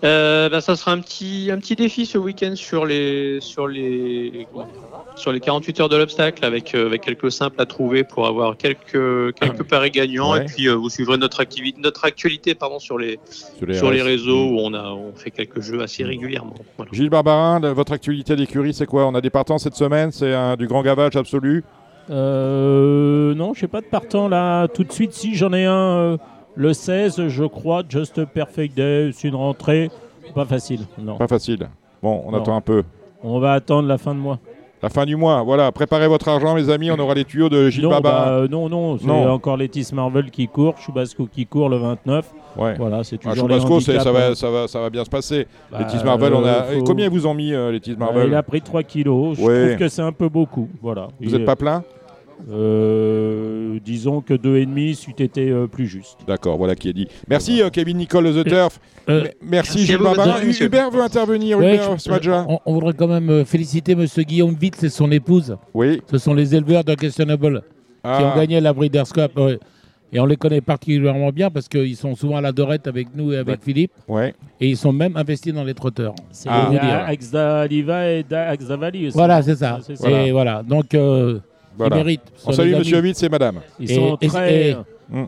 Euh, bah, ça sera un petit, un petit défi ce week-end sur les, sur, les, sur les 48 heures de l'obstacle avec, euh, avec quelques simples à trouver pour avoir quelques, quelques paris gagnants. Et puis euh, vous suivrez notre, activité, notre actualité pardon, sur, les, sur les, réseaux où on, a, on fait quelques jeux assez régulièrement. Gilles Barbarin, votre actualité d'écurie, c'est quoi? On a des partants cette semaine C'est du grand gavage absolu? Non, je n'ai pas de partant là tout de suite. Si j'en ai un le 16, je crois, Just Perfect Day, c'est une rentrée pas facile. Non. Pas facile. Bon, on attend un peu. On va attendre la fin de mois. La fin du mois, voilà. Préparez votre argent, mes amis. On aura les tuyaux de Gilles Baba. Bah, euh, non, non, c'est encore Letis Marvel qui court, Chubasco qui court le 29. Ouais. Voilà, c'est ah, toujours Chubasco, ça va, ça, va, ça va bien se passer. Bah, Marvel, on a. Euh, combien vous ont mis, euh, Letis bah, Marvel Il a pris 3 kilos. Je trouve que c'est un peu beaucoup. Voilà. Vous n'êtes pas plein euh, disons que 2,5 c'eût été euh, plus juste. D'accord, voilà qui est dit. Merci euh, Kevin Nicole The Turf. merci Gilles Barbarin. Hubert veut intervenir, on, voudrait quand même féliciter Monsieur Guillaume Vitz et son épouse. Oui. Ce sont les éleveurs d'Unquestionable qui ont ah. gagné la Breeders' Cup. Et on les connaît particulièrement bien parce qu'ils sont souvent à la dorette avec nous et avec Philippe. Ouais. Et ils sont même investis dans les trotteurs. C'est ah. Axdaliva et Axdavali aussi. Voilà, c'est ça. Et voilà. Donc, voilà. Ils On salue Monsieur Witt et Madame. Ils sont très,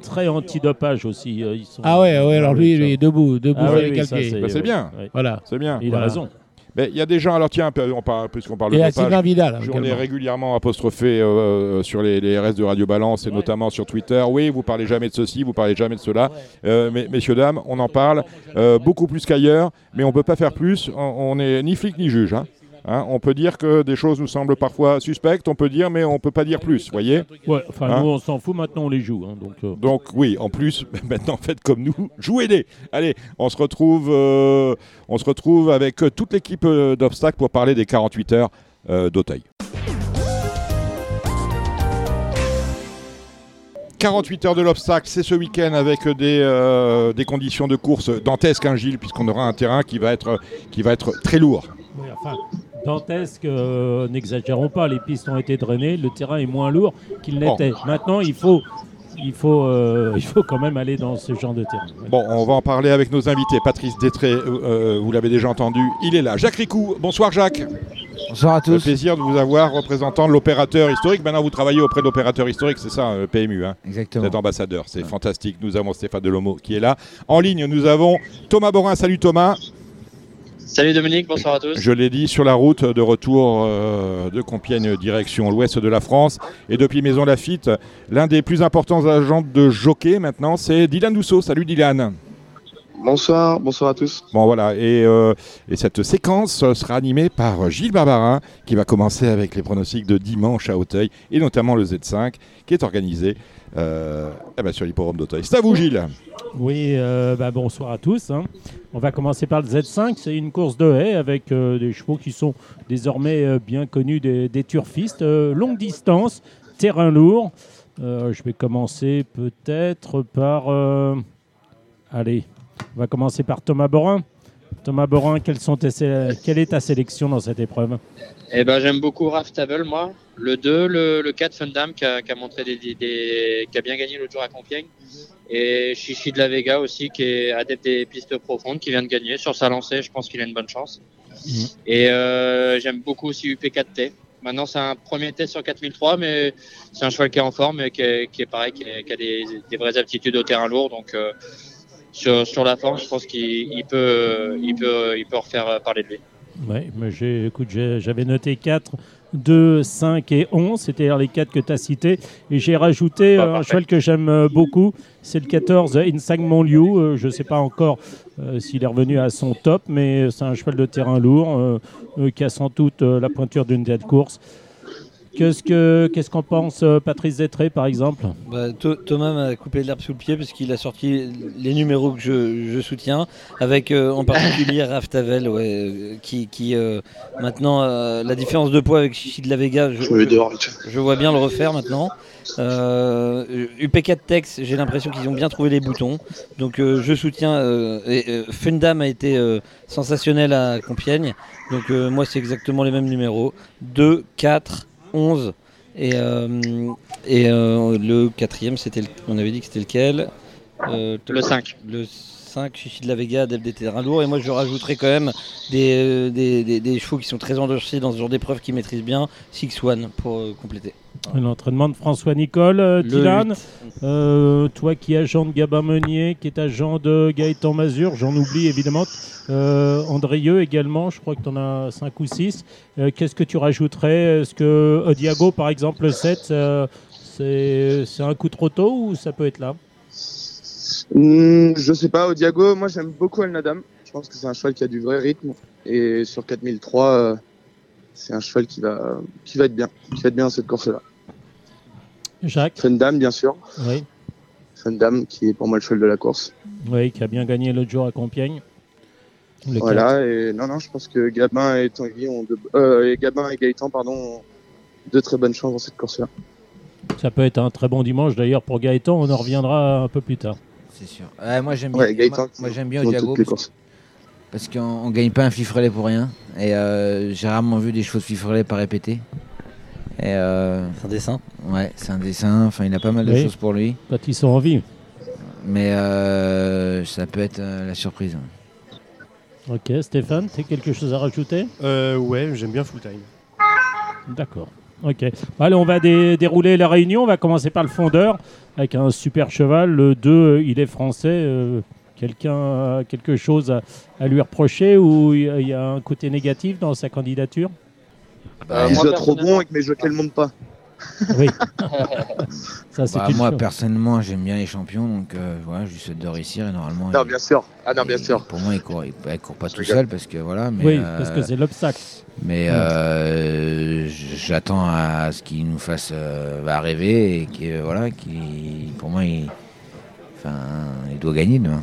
très antidopage aussi. Euh, ils sont ah ouais, ouais alors lui, il est debout, debout ah oui, c'est bah, bien. Voilà. C'est bien. Il a raison. Mais il y a des gens, alors tiens, on parle, puisqu'on parle de dopage, Vidal, on est régulièrement apostrophé euh, euh, sur les, les, RS de Radio Balance et notamment sur Twitter. Oui, vous parlez jamais de ceci, vous parlez jamais de cela. mais, messieurs, dames, on en parle beaucoup plus qu'ailleurs, mais on ne peut pas faire plus. On n'est ni flic ni juge. Hein. Hein, on peut dire que des choses nous semblent parfois suspectes, on peut dire, mais on peut pas dire plus, voyez Ouais, enfin hein nous on s'en fout, maintenant on les joue. Hein, donc, euh. donc oui, en plus, maintenant faites comme nous, jouez-les Allez, on se retrouve, euh, on se retrouve avec toute l'équipe euh, d'obstacles pour parler des 48 heures d'Auteuil. 48 heures de l'obstacle, c'est ce week-end avec des, des conditions de course dantesques, hein, Gilles, puisqu'on aura un terrain qui va être, qui va être très lourd. Oui, enfin, dantesque, euh, n'exagérons pas, les pistes ont été drainées, le terrain est moins lourd qu'il n'était. Maintenant, il faut, il, faut, euh, il faut quand même aller dans ce genre de terrain. Bon, on va en parler avec nos invités. Patrice Détré, euh, vous l'avez déjà entendu, il est là. Jacques Ricou, bonsoir Jacques. Bonsoir à tous. Le plaisir de vous avoir représentant l'opérateur historique. Maintenant, vous travaillez auprès de l'opérateur historique, c'est ça, PMU. Hein Exactement. Vous êtes ambassadeur, c'est fantastique. Nous avons Stéphane Delomo qui est là. En ligne, nous avons Thomas Borin. Salut Thomas. Salut Dominique, bonsoir à tous. Je l'ai dit, sur la route de retour euh, de Compiègne, direction l'ouest de la France. Et depuis Maison Lafitte, l'un des plus importants agents de jockey maintenant, c'est Dylan Dousseau. Salut Dylan. Bonsoir, bonsoir à tous. Bon voilà, et, euh, cette séquence sera animée par Gilles Barbarin, qui va commencer avec les pronostics de dimanche à Hauteuil, et notamment le Z5, qui est organisé euh, eh ben, sur l'hipporome d'Auteuil. C'est à vous Gilles Oui, bah, bonsoir à tous. Hein. On va commencer par le Z5. C'est une course de haie avec euh, des chevaux qui sont désormais euh, bien connus des, turfistes. Euh, longue distance, terrain lourd. je vais commencer peut-être par. allez, on va commencer par Thomas Borin. Thomas Borin, sont quelle est ta sélection dans cette épreuve? Eh ben, J'aime beaucoup Raftable, moi. Le 2, le, 4, Fundam, qui a, montré des, qui a bien gagné l'autre jour à Compiègne. Et Chichi de la Vega aussi, qui est adepte des pistes profondes, qui vient de gagner sur sa lancée. Je pense qu'il a une bonne chance. Mhm. Et euh, j'aime beaucoup aussi UP4T. Maintenant, c'est un premier test sur 4003, mais c'est un cheval qui est en forme et qui est, pareil, qui, a des, vraies aptitudes au terrain lourd. Donc, euh, sur, sur, la forme, je pense qu'il peut, il peut, il peut refaire parler de lui. Oui, mais j'avais noté 4 2, 5 et 11. C'était les 4 que tu as cités. Et j'ai rajouté euh, un cheval que j'aime euh, beaucoup. C'est le 14 Insang Monliu. Euh, je ne sais pas encore s'il est revenu à son top, mais c'est un cheval de terrain lourd qui a sans doute la pointure d'une tête course. Qu'est-ce que qu'est-ce qu'en pense euh, Patrice Zétré par exemple? Bah, Thomas m'a coupé l'herbe sous le pied parce qu'il a sorti les numéros que je, soutiens, avec euh, en particulier Raph Tavel, ouais, qui, qui maintenant la différence de poids avec Chichi de la Vega, je, je, vois bien le refaire maintenant. UP4 Tex, j'ai l'impression qu'ils ont bien trouvé les boutons, donc je soutiens. et, Fundam a été sensationnel à Compiègne, donc moi c'est exactement les mêmes numéros 2, 4. 11. Et, euh, et euh, le quatrième, c'était on avait dit que c'était lequel? Euh, Le 5. Le 5, Chichi de la Vega, des terrains lourds. Et moi, je rajouterais quand même des, des, des, chevaux qui sont très endossés dans ce genre d'épreuve qui maîtrisent bien. Six One pour compléter. L'entraînement de François Nicole, euh, toi qui es agent de Gabin Meunier, qui est agent de Gaëtan Mazur, j'en oublie évidemment. Euh, Andrieux également, je crois que tu en as 5 ou 6. Euh, qu'est-ce que tu rajouterais? Est-ce que Odiago, par exemple, le 7, c'est un coup trop tôt ou ça peut être là? Hmm, Je sais pas, Odiago, moi j'aime beaucoup El Nadam. Je pense que c'est un cheval qui a du vrai rythme. Et sur 4003, c'est un cheval qui va, qui va être bien, qui va être bien dans cette course-là. Jacques Fendam, bien sûr. Oui. Fendam, qui est pour moi le cheval de la course. Oui, qui a bien gagné l'autre jour à Compiègne. voilà, et non, non, je pense que Gabin et, Tanguy ont euh, et Gabin et Gaëtan pardon, ont de très bonnes chances dans cette course-là. Ça peut être un très bon dimanche d'ailleurs pour Gaëtan, on en reviendra un peu plus tard. C'est sûr. moi j'aime bien, Gaëtan, moi, j'aime bien Diago parce, parce qu'on ne gagne pas un fifrelet pour rien. Et euh, j'ai rarement vu des chevaux de fifrelet pas répéter. Euh, c'est un dessin Ouais, c'est un dessin. Enfin, il a pas mal de choses pour lui. Quand ils sont en vie. Mais euh, ça peut être euh, la surprise. Ok, Stéphane, tu as quelque chose à rajouter? Ouais, j'aime bien Full Time. D'accord. Ok. Allez, on va dérouler la réunion. On va commencer par le fondeur avec un super cheval. Le 2, il est français. Quelqu'un a quelque chose à, lui reprocher ou il y a un côté négatif dans sa candidature? Bah, Il est trop bon et que mes jockeys ne montent pas. Oui. Ça, bah, moi, personnellement, j'aime bien les champions, donc euh, voilà, je lui souhaite de réussir. Et normalement, non, bien sûr. Ah, non, bien sûr. Pour moi, il court, il, court pas tout seul parce que voilà. Mais, oui, euh, parce que c'est l'obstacle. Mais euh, j'attends à ce qu'il nous fasse rêver et que voilà, qui, pour moi, il, enfin, il doit gagner demain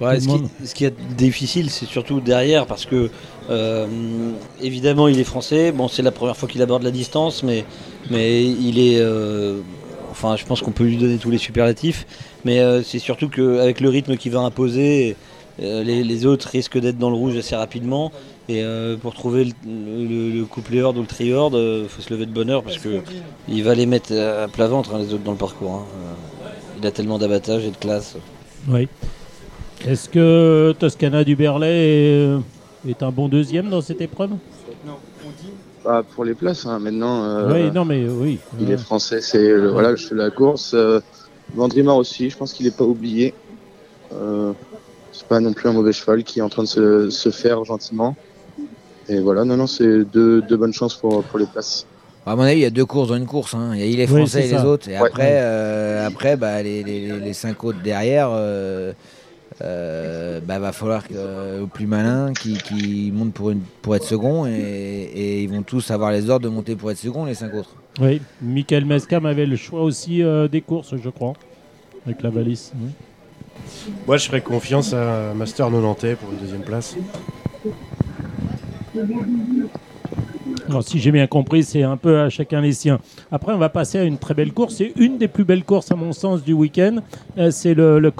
ce, qui, est difficile, c'est surtout derrière, parce que euh, évidemment, il est français. Bon, c'est la première fois qu'il aborde la distance, mais, mais il est. Euh, enfin, je pense qu'on peut lui donner tous les superlatifs, mais euh, c'est surtout qu'avec le rythme qu'il va imposer, les, autres risquent d'être dans le rouge assez rapidement. Et pour trouver le, le, couplet horde ou le tri horde, il faut se lever de bonne heure parce que il va les mettre à plat ventre hein, les autres dans le parcours. Hein. il a tellement d'abattage et de classe. Oui. Est-ce que Toscana du Berlay est, un bon deuxième dans cette épreuve Non, on dit. Bah, pour les places, hein, maintenant. Euh, oui, non, mais oui. Il est français, c'est voilà, je fais la course. Euh, Vendrimar aussi, je pense qu'il n'est pas oublié. Euh, c'est pas non plus un mauvais cheval qui est en train de se, faire gentiment. Et voilà, non, non, c'est deux, bonnes chances pour, pour les places. À mon avis, il y a deux courses dans une course. Hein. Il y a les Français et les autres. Et après, euh, après bah, les, les, les, cinq autres derrière, euh, bah, va falloir euh, au plus malin qui, qui monte pour, une, pour être second et, ils vont tous avoir les ordres de monter pour être second, les cinq autres. Oui, Michael Mescam avait le choix aussi euh, des courses, je crois, avec la valise. Moi, je ferais confiance à Master Nonantais pour une deuxième place si j'ai bien compris, c'est un peu à chacun les siens. Après, on va passer à une très belle course. C'est une des plus belles courses, à mon sens, du week-end. Euh, c'est le, le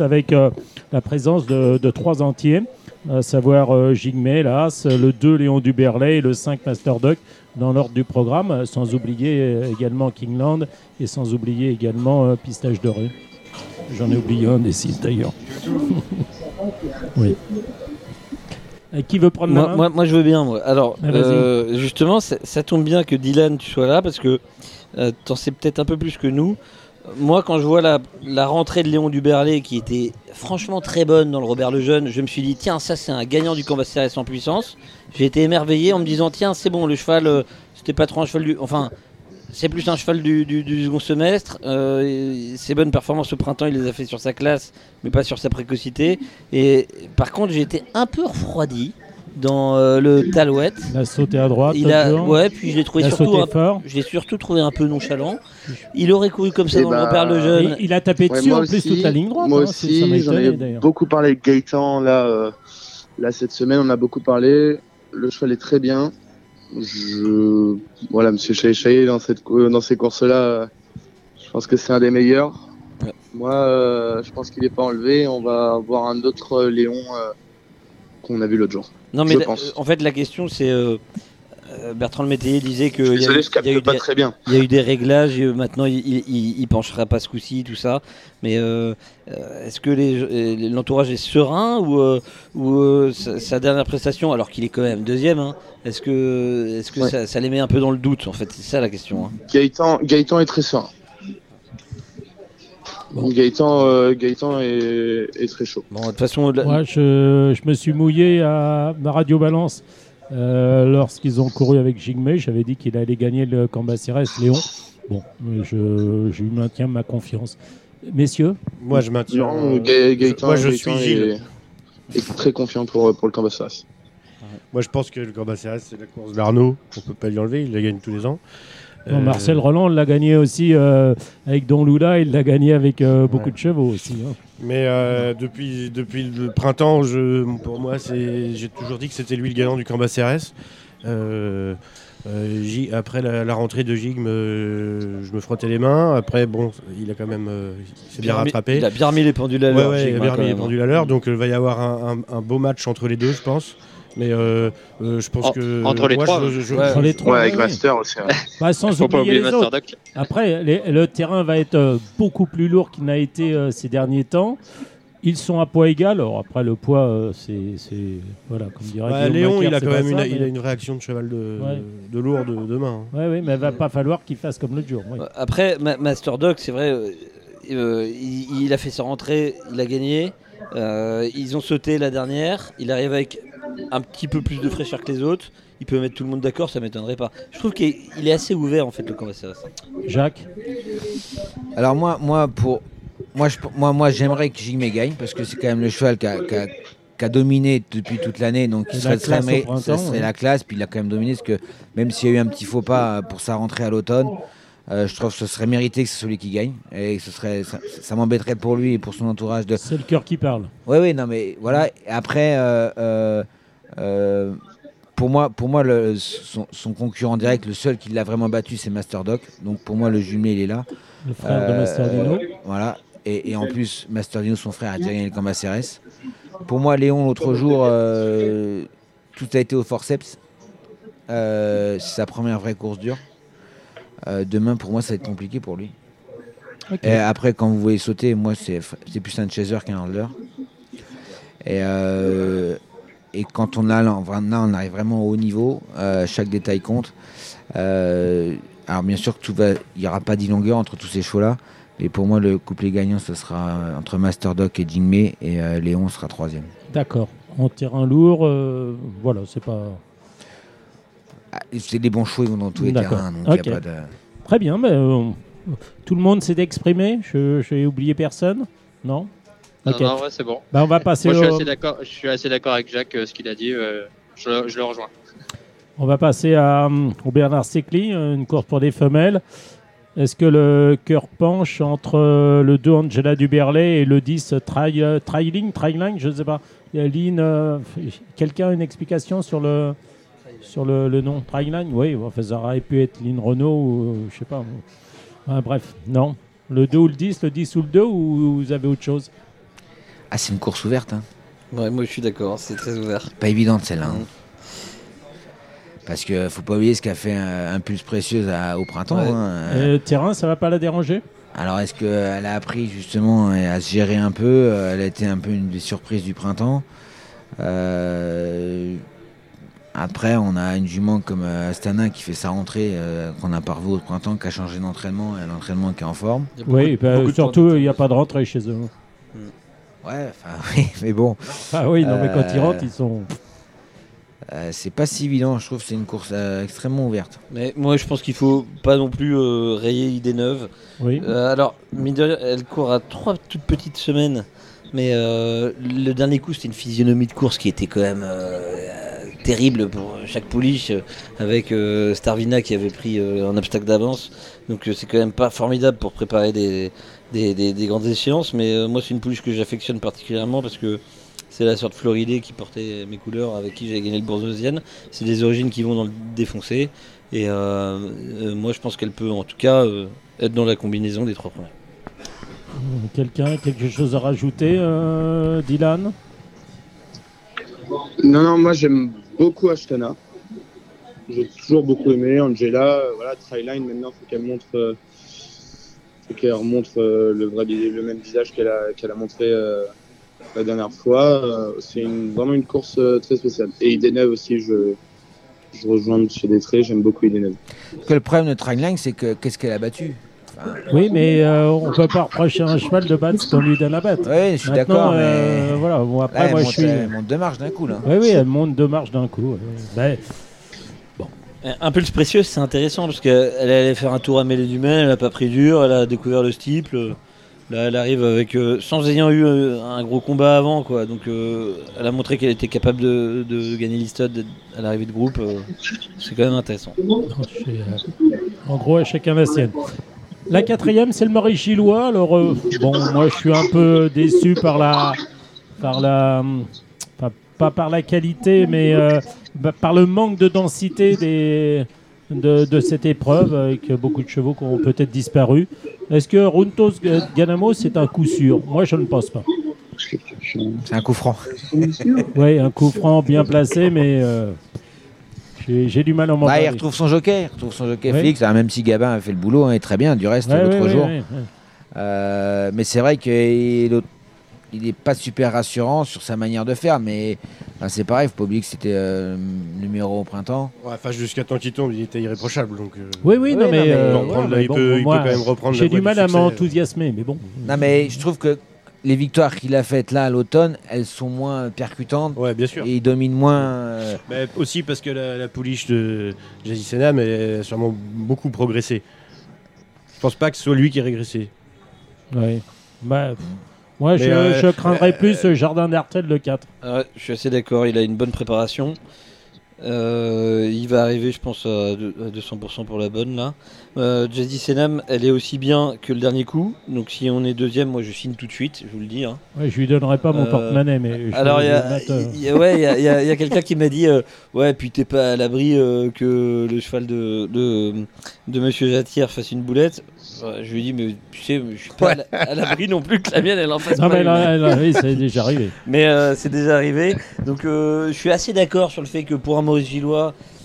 avec euh, la présence de, trois entiers, à savoir euh, Jigme, l'As, le 2 Léon Duberlay et le 5 Master Duck dans l'ordre du programme, sans oublier également Kingland et sans oublier également Pistage de Rue. J'en ai oublié un des six d'ailleurs. oui. Euh, qui veut prendre moi, moi, moi, je veux bien. Moi. Alors, ah, euh, justement, ça, tombe bien que Dylan, tu sois là parce que euh, tu en sais peut-être un peu plus que nous. Moi, quand je vois la, la rentrée de Léon Duberlet qui était franchement très bonne dans le Robert le Jeune, je me suis dit, tiens, ça c'est un gagnant du combat CRS en puissance. J'ai été émerveillé en me disant, tiens, c'est bon, le cheval, c'était pas trop un cheval du. Enfin, c'est plus un cheval du, second semestre. Euh, ses bonnes performances au printemps, il les a fait sur sa classe, mais pas sur sa précocité. Et par contre, j'ai été un peu refroidi dans euh, le Talouette. Il a sauté à droite. Il a, ouais, puis je l'ai trouvé surtout, un, je l'ai surtout trouvé un peu nonchalant. Il aurait couru comme ça eh dans le repère le jeune. Il, a tapé dessus en plus toute la ligne droite. Moi hein, aussi, j'en ai beaucoup parlé avec Gaëtan là, euh, là cette semaine. On a beaucoup parlé. Le cheval est très bien. Je... Voilà, Monsieur Chaïchaï dans cette dans ces courses-là, je pense que c'est un des meilleurs. Moi, euh, je pense qu'il n'est pas enlevé. On va avoir un autre Léon qu'on a vu l'autre jour. Non, mais en fait, la question, c'est. Euh, euh, Bertrand Le Métayer disait que il y, a, eu pas très bien. il y a eu des réglages, maintenant il, il, penchera pas ce coup-ci, tout ça. Mais euh, est-ce que l'entourage est serein ou, ou sa, dernière prestation, alors qu'il est quand même deuxième, hein, est-ce que, est -ce que ça, les met un peu dans le doute en fait? C'est ça la question. Hein. Gaëtan, Gaëtan est très serein. Gaëtan, Gaëtan est, très chaud. Bon, de toute façon, moi, je, je, me suis mouillé à ma radio balance euh, lorsqu'ils ont couru avec Jigme. J'avais dit qu'il allait gagner le Cambacérès Léon. Bon, je, je lui maintiens ma confiance. Messieurs Moi, je maintiens. Euh, Gaëtan, moi, je suis Gilles. Très confiant pour, pour le Cambacérès. Moi, je pense que le Cambacérès, c'est la course d'Arnaud. On ne peut pas lui enlever. Il la gagne tous les ans. Euh, Marcel Roland l'a gagné aussi euh, avec Don Lula, il l'a gagné avec euh, beaucoup de chevaux aussi. Hein. Mais depuis, depuis le printemps, je, pour moi, j'ai toujours dit que c'était lui le gagnant du Cambacérès. après la, rentrée de Gig, je me frottais les mains. Après, bon, il a quand même s'est bien, rattrapé. il a bien remis les pendules à l'heure. il a bien remis les pendules à l'heure. Donc, il va y avoir un, beau match entre les deux, je pense. Mais euh, euh, je pense que. Entre les trois. entre les trois. avec Master aussi. Bah, sans oublier, les autres. Après, le terrain va être euh, beaucoup plus lourd qu'il n'a été ces derniers temps. Ils sont à poids égal. Alors après, le poids, c'est. Voilà, comme dirait bah, Léon, il a quand même une, il a une réaction de cheval de, de lourd de, demain. Oui, ouais, mais il va pas falloir qu'il fasse comme l'autre jour. Après, Master Dog, c'est vrai, il, il, a fait sa rentrée, il a gagné. ils ont sauté la dernière. Il arrive avec un petit peu plus de fraîcheur que les autres. Il peut mettre tout le monde d'accord, ça m'étonnerait pas. Je trouve qu'il est assez ouvert en fait le combat Jacques Alors moi, moi pour moi, je, moi, moi j'aimerais que Jigme gagne parce que c'est quand même le cheval qui a, dominé depuis toute l'année, donc il serait, ça serait la classe. Puis il a quand même dominé parce que même s'il y a eu un petit faux pas pour sa rentrée à l'automne, euh, je trouve que ce serait mérité que c'est celui qui gagne. Et ce serait, ça, m'embêterait pour lui et pour son entourage. De... C'est le cœur qui parle. Oui, oui, non, mais voilà. Après, euh, euh, pour moi, pour moi le, son, concurrent direct, le seul qui l'a vraiment battu, c'est Master Doc. Donc pour moi, le jumelé, il est là. Le frère de Master Dino. Voilà. Et, en plus, Master Dino, son frère, a gagné le combat CRS. Pour moi, Léon, l'autre jour, tout a été au forceps. c'est sa première vraie course dure. Euh, demain, pour moi, ça va être compliqué pour lui. Et après, quand vous voyez sauter, moi, c'est plus un chaser qu'un handler. Et, euh, et quand on a, on arrive vraiment au haut niveau, euh, chaque détail compte. alors, bien sûr que il n'y aura pas d'ilongueur entre tous ces chevaux-là. Mais pour moi, le couplet gagnant, ce sera entre Master Doc et Jingmei. Et Léon sera troisième. D'accord. En terrain lourd, voilà, c'est pas. Ah, c'est des bons choix dans tous les terrains. Très bien. Mais, euh, tout le monde s'est exprimé Je n'ai oublié personne Non? Non, non c'est bon. Bah, on va passer Moi, je, suis assez d'accord avec Jacques, euh, ce qu'il a dit. Euh, je, le rejoins. On va passer à, au Bernard Secli, une course pour des femelles. Est-ce que le cœur penche entre le 2 Angela Duberlet et le 10 Trailing, Trailing, je ne sais pas. quelqu'un a une explication sur le, sur le, le nom Triline Oui, enfin, ça aurait pu être Lynn Renault ou je sais pas. bref, non. Le 2 ou le 10, le 10 ou le 2 ou vous avez autre chose? Ah, c'est une course ouverte. Hein. Ouais, moi je suis d'accord, c'est très ouvert. Pas évidente celle-là. Hein. Mm. Parce que faut pas oublier ce qu'a fait un, Pulse Précieuse au printemps. Hein. le terrain, ça va pas la déranger? Alors est-ce qu'elle a appris justement à se gérer un peu? Elle a été un peu une des surprises du printemps. Euh, après, on a une jument comme euh, Astana qui fait sa rentrée, euh, qu'on a pas au printemps, qui a changé d'entraînement et l'entraînement qui est en forme. Oui, bah, surtout, il n'y a pas de rentrée chez eux. Ouais, oui, mais bon. Ah oui, non, mais quand ils rentrent, ils sont. Euh, c'est pas si évident, je trouve c'est une course extrêmement ouverte. Mais moi je pense qu'il faut pas non plus rayer idée neuve. Oui. alors, Middle, elle court à trois toutes petites semaines, mais le dernier coup c'était une physionomie de course qui était quand même terrible pour chaque pouliche avec Starvina qui avait pris un obstacle d'avance. Donc c'est quand même pas formidable pour préparer des, des, grandes échéances. Mais moi, c'est une pouliche que j'affectionne particulièrement parce que c'est la sorte Floridée qui portait mes couleurs avec qui j'ai gagné le Bourgeoisienne. C'est des origines qui vont dans le défoncé. Et moi, je pense qu'elle peut en tout cas être dans la combinaison des trois premiers. Quelqu'un, quelque chose à rajouter, euh, Dylan? Non, non, moi j'aime beaucoup Ashtana. J'ai toujours beaucoup aimé Angela. Euh, voilà, Tryline maintenant, faut qu'elle montre, euh, faut qu'elle remontre le, vrai, le même visage qu'elle a, qu'elle a montré la dernière fois. c'est vraiment une course très spéciale. Et Ideneuve aussi, je, je rejoins chez Détré, j'aime beaucoup Ideneuve. Le problème de Tryline, c'est que qu'est-ce qu'elle a battu? Oui, mais euh, on ne peut pas reprocher à un cheval de battre ce qu'on lui donne à battre. Oui, je suis d'accord. Euh, voilà, bon, après, elle moi, monte, je suis. Elle monte deux marches d'un coup, là. Oui, oui, elle monte deux marches d'un coup. Ben. Un pulse précieux, c'est intéressant parce qu'elle allait faire un tour à mêlée du Maine, elle n'a pas pris dur, elle a découvert le steeple. Là, elle arrive avec euh, sans ayant eu un gros combat avant, quoi. Donc, elle a montré qu'elle était capable de, gagner l'Istod à l'arrivée de groupe. c'est quand même intéressant. en gros, à chacun la sienne. La quatrième, c'est le Maurice Gillois. Alors, euh, bon, moi, je suis un peu déçu par la. Par la pas, par la qualité, mais euh, bah, par le manque de densité des, de, cette épreuve, avec beaucoup de chevaux qui ont peut-être disparu. Est-ce que Runtos Ganamo, c'est un coup sûr? Moi, je ne pense pas. C'est un coup franc. oui, un coup franc bien placé, mais. Euh, j'ai du mal à m'en bah, Il retrouve son jockey, il retrouve son jockey fixe, hein, même si Gabin a fait le boulot, hein, est très bien, du reste, l'autre jour. Euh, mais c'est vrai qu'il n'est pas super rassurant sur sa manière de faire, mais c'est pareil, il faut pas oublier que c'était euh, numéro au printemps. Ouais, enfin, jusqu'à temps qu'il tombe, il était irréprochable. Donc, euh. Oui, oui, non, mais, il, peut, quand même reprendre. J'ai du mal à m'enthousiasmer, mais bon. Non, mais je trouve que les victoires qu'il a faites là à l'automne, elles sont moins percutantes. Ouais, bien sûr. Et il domine moins. Euh, aussi parce que la, pouliche de Jazzy Senam a sûrement beaucoup progressé. Je pense pas que ce soit lui qui a régressé. Oui. Bah, moi, je, euh, craindrais euh, plus Jardin d'Artel le 4. je suis assez d'accord. Il a une bonne préparation. Euh, il va arriver, je pense, à 200% pour la bonne là. Euh, Jazzy Senam, elle est aussi bien que le dernier coup. Donc si on est deuxième, moi je signe tout de suite, je vous le dis. Hein. Ouais, je lui donnerai pas mon euh, porte-monnaie, mais. alors il y a, y a, quelqu'un qui m'a dit, ouais, puis t'es pas à l'abri que le cheval de, de, de Monsieur Jatière fasse une boulette je lui ai dit, mais tu sais, je suis pas à l'abri non plus que la mienne, elle en fasse non, Mais oui, c'est déjà arrivé. Mais euh, c'est déjà arrivé. Donc euh, je suis assez d'accord sur le fait que pour un Maurice Gillois, euh,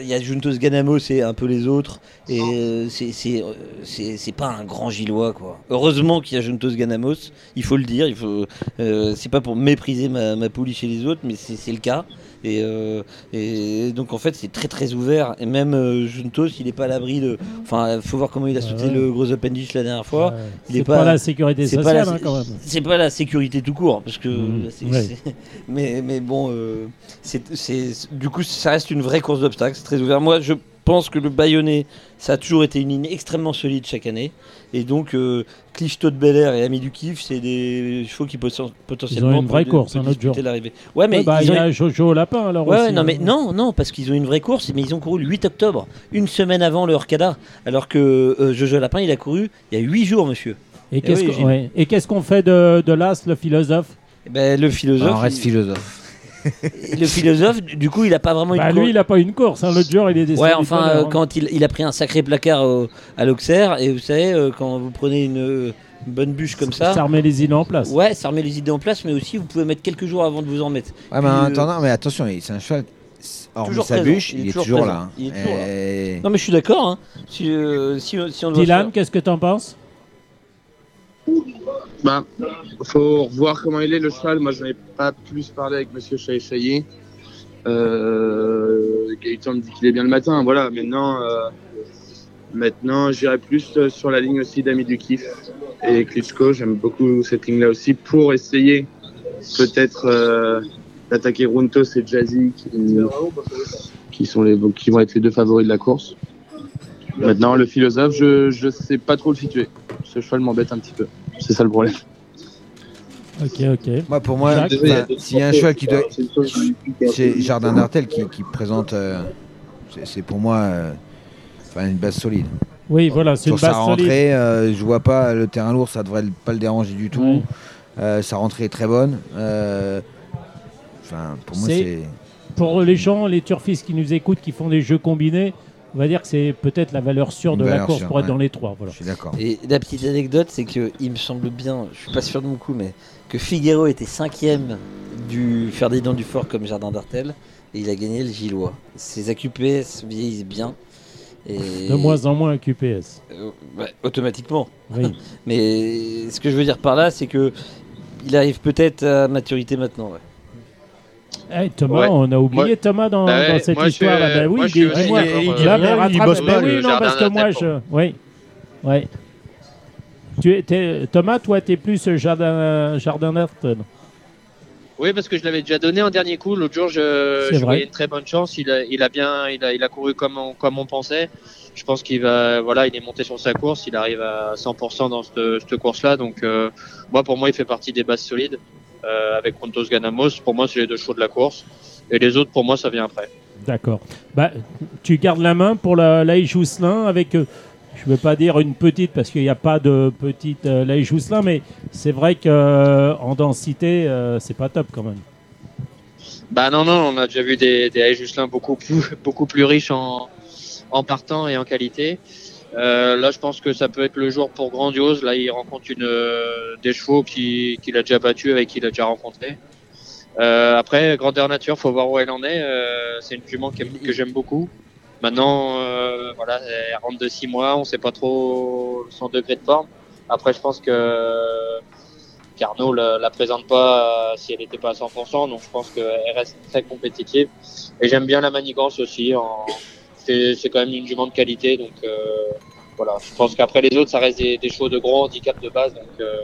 il y a Juntos Ganamo, c'est un peu les autres. Et c'est pas un grand Gillois, quoi. Heureusement qu'il y a Juntos Ganamos, il faut le dire. Il faut, c'est pas pour mépriser ma, ma poulie chez les autres, mais c'est le cas. Euh, et, donc en fait c'est très très ouvert. Et même euh, Juntos, il n'est pas à l'abri de. Enfin, il faut voir comment il a sauté le gros appendage la dernière fois. Il c'est pas, la sécurité sociale hein, quand même. C'est pas la sécurité tout court parce que. Mmh. mais mais bon, euh, c'est du coup ça reste une vraie course d'obstacles. C'est très ouvert. Moi je pense que le Bayonnais, ça a toujours été une ligne extrêmement solide chaque année. Et donc, euh, Clichetot de Bel Air et Ami du Kiff, c'est des chevaux qui potentiellement. Ils ont une vraie course, un autre jour. l'arrivée. Ouais, mais. Bah, il y a Jojo Lapin alors ouais, aussi. non, hein. mais non, non, parce qu'ils ont une vraie course, mais ils ont couru le 8 octobre, une semaine avant le Orcada. Alors que euh, Jojo Lapin, il a couru il y a 8 jours, monsieur. Et, eh qu'est-ce qu'on fait de, de l'As, le philosophe? Eh ben, Le philosophe. on reste philosophe le philosophe, du coup, il a pas vraiment bah, une lui, il a pas une course. Hein. L'autre jour, il est décédé. Ouais, enfin, euh, quand il, il, a pris un sacré placard à l'Auxerre, et vous savez, euh, quand vous prenez une, bonne bûche comme ça. Ça remet les idées en place. Ouais, ça remet les idées en place, mais aussi vous pouvez mettre quelques jours avant de vous en mettre. Ouais, mais euh, attendant, mais attention, c'est un cheval. Toujours sa bûche, il, est, toujours, là. Non, mais je suis d'accord. Hein. Si, si, si, Dylan, qu'est-ce que tu en penses? Bah, faut voir comment il est le cheval. Moi, je n'ai pas plus parlé avec Monsieur Chahi Euh, Gaëtan me dit qu'il est bien le matin. Voilà. Maintenant, euh, maintenant, j'irai plus sur la ligne aussi d'Ami du Kiff et Klitschko. J'aime beaucoup cette ligne-là aussi pour essayer peut-être euh, d'attaquer Runtos et Jazzy qui, sont les, qui vont être les deux favoris de la course. Maintenant, le philosophe, je ne sais pas trop le situer. Ce cheval m'embête un petit peu. C'est ça le problème. Ok, ok. Moi, pour moi, s'il y a un choix qui doit. C'est Jardin d'Artel qui, présente. Euh, c'est pour moi euh, une base solide. Oui, voilà, c'est une base sa rentrée, euh, je vois pas le terrain lourd, ça devrait pas le déranger du tout. sa rentrée est très bonne. Enfin, pour moi, c'est. Pour les gens, les turfistes qui nous écoutent, qui font des jeux combinés, on va dire que c'est peut-être la valeur sûre de la course pour être dans les trois. Voilà. Je suis d'accord. Et la petite anecdote, c'est qu'il me semble bien, je suis pas sûr de mon coup, mais que Figueroa était cinquième du Ferdinand Dufort comme Jardin d'Artel et il a gagné le Gillois. Ses AQPS vieillissent bien. Et... De moins en moins QPS. Euh, automatiquement. Oui. mais ce que je veux dire par là, c'est que il arrive peut-être à maturité maintenant. Thomas, on a oublié Thomas dans, bah cette histoire. là bah, oui, il, il, il, bosse pas. oui, non, parce que moi, je. Oui. Ouais. Tu es, Thomas, toi, tu es plus jardin, jardin Oui, parce que je l'avais déjà donné en dernier coup. L'autre jour, je, je voyais une très bonne chance. Il a, il a bien, il a, il a couru comme on, comme on pensait. Je pense qu'il va, voilà, il est monté sur sa course. Il arrive à 100% dans cette, cette course-là. Donc, euh, moi, pour moi, il fait partie des bases solides. Euh, avec Contos Ganamos. Pour moi, c'est les deux chevaux de la course. Et les autres, pour moi, ça vient après. D'accord. Bah, tu gardes la main pour la Jousselin avec, euh, je ne veux pas dire une petite parce qu'il n'y a pas de petite euh, Jousselin, mais c'est vrai qu'en euh, densité, c'est pas top quand même. Bah non, non, on a déjà vu des, des Jousselin beaucoup plus, beaucoup plus riches en, en partant et en qualité. Euh, là, je pense que ça peut être le jour pour Grandiose. Là, il rencontre une, euh, des chevaux qu'il qui a déjà battu, avec qui il a déjà rencontré. Euh, après, grandeur nature, faut voir où elle en est. Euh, c'est une jument que, que j'aime beaucoup. Maintenant, euh, voilà, elle rentre de 6 mois, on sait pas trop son degré de forme. Après, je pense que Carnot la, la présente pas si elle n'était pas à 100%, donc je pense qu'elle reste très compétitive. Et j'aime bien la manigance aussi. En, c'est quand même une jument de qualité. Donc euh, voilà, je pense qu'après les autres, ça reste des, des chevaux de gros handicap de base. Donc euh,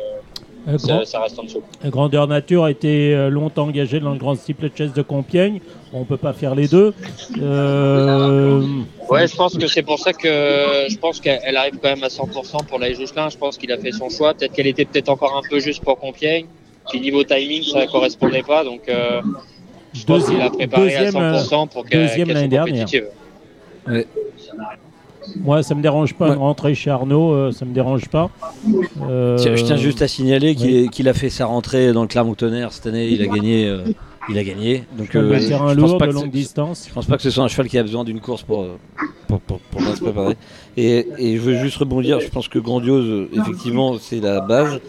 euh, ça, reste en dessous. Grandeur Nature a été longtemps engagé dans le Grand Steeple Chess de Compiègne. On peut pas faire les deux. Euh... Ouais, je pense que c'est pour ça que je pense qu'elle arrive quand même à 100% pour la Jocelyn. Je pense qu'il a fait son choix. Peut-être qu'elle était peut-être encore un peu juste pour Compiègne. Puis niveau timing, ça correspondait pas. Donc je pense qu'il a préparé à 100% pour qu'elle qu soit compétitive. Moi, ça me dérange pas de rentrer chez Arnaud, euh, ça me dérange pas. Euh, je tiens juste à signaler qu'il a fait sa rentrée dans le Clermont-Tonnerre cette année. Il a gagné. Euh, il a gagné. Donc, un terrain lourd de longue distance. Je pense pas que ce soit un cheval qui a besoin d'une course pour, pour, pour, bien se préparer. Et, et, je veux juste rebondir. Je pense que Grandiose, effectivement, c'est la base.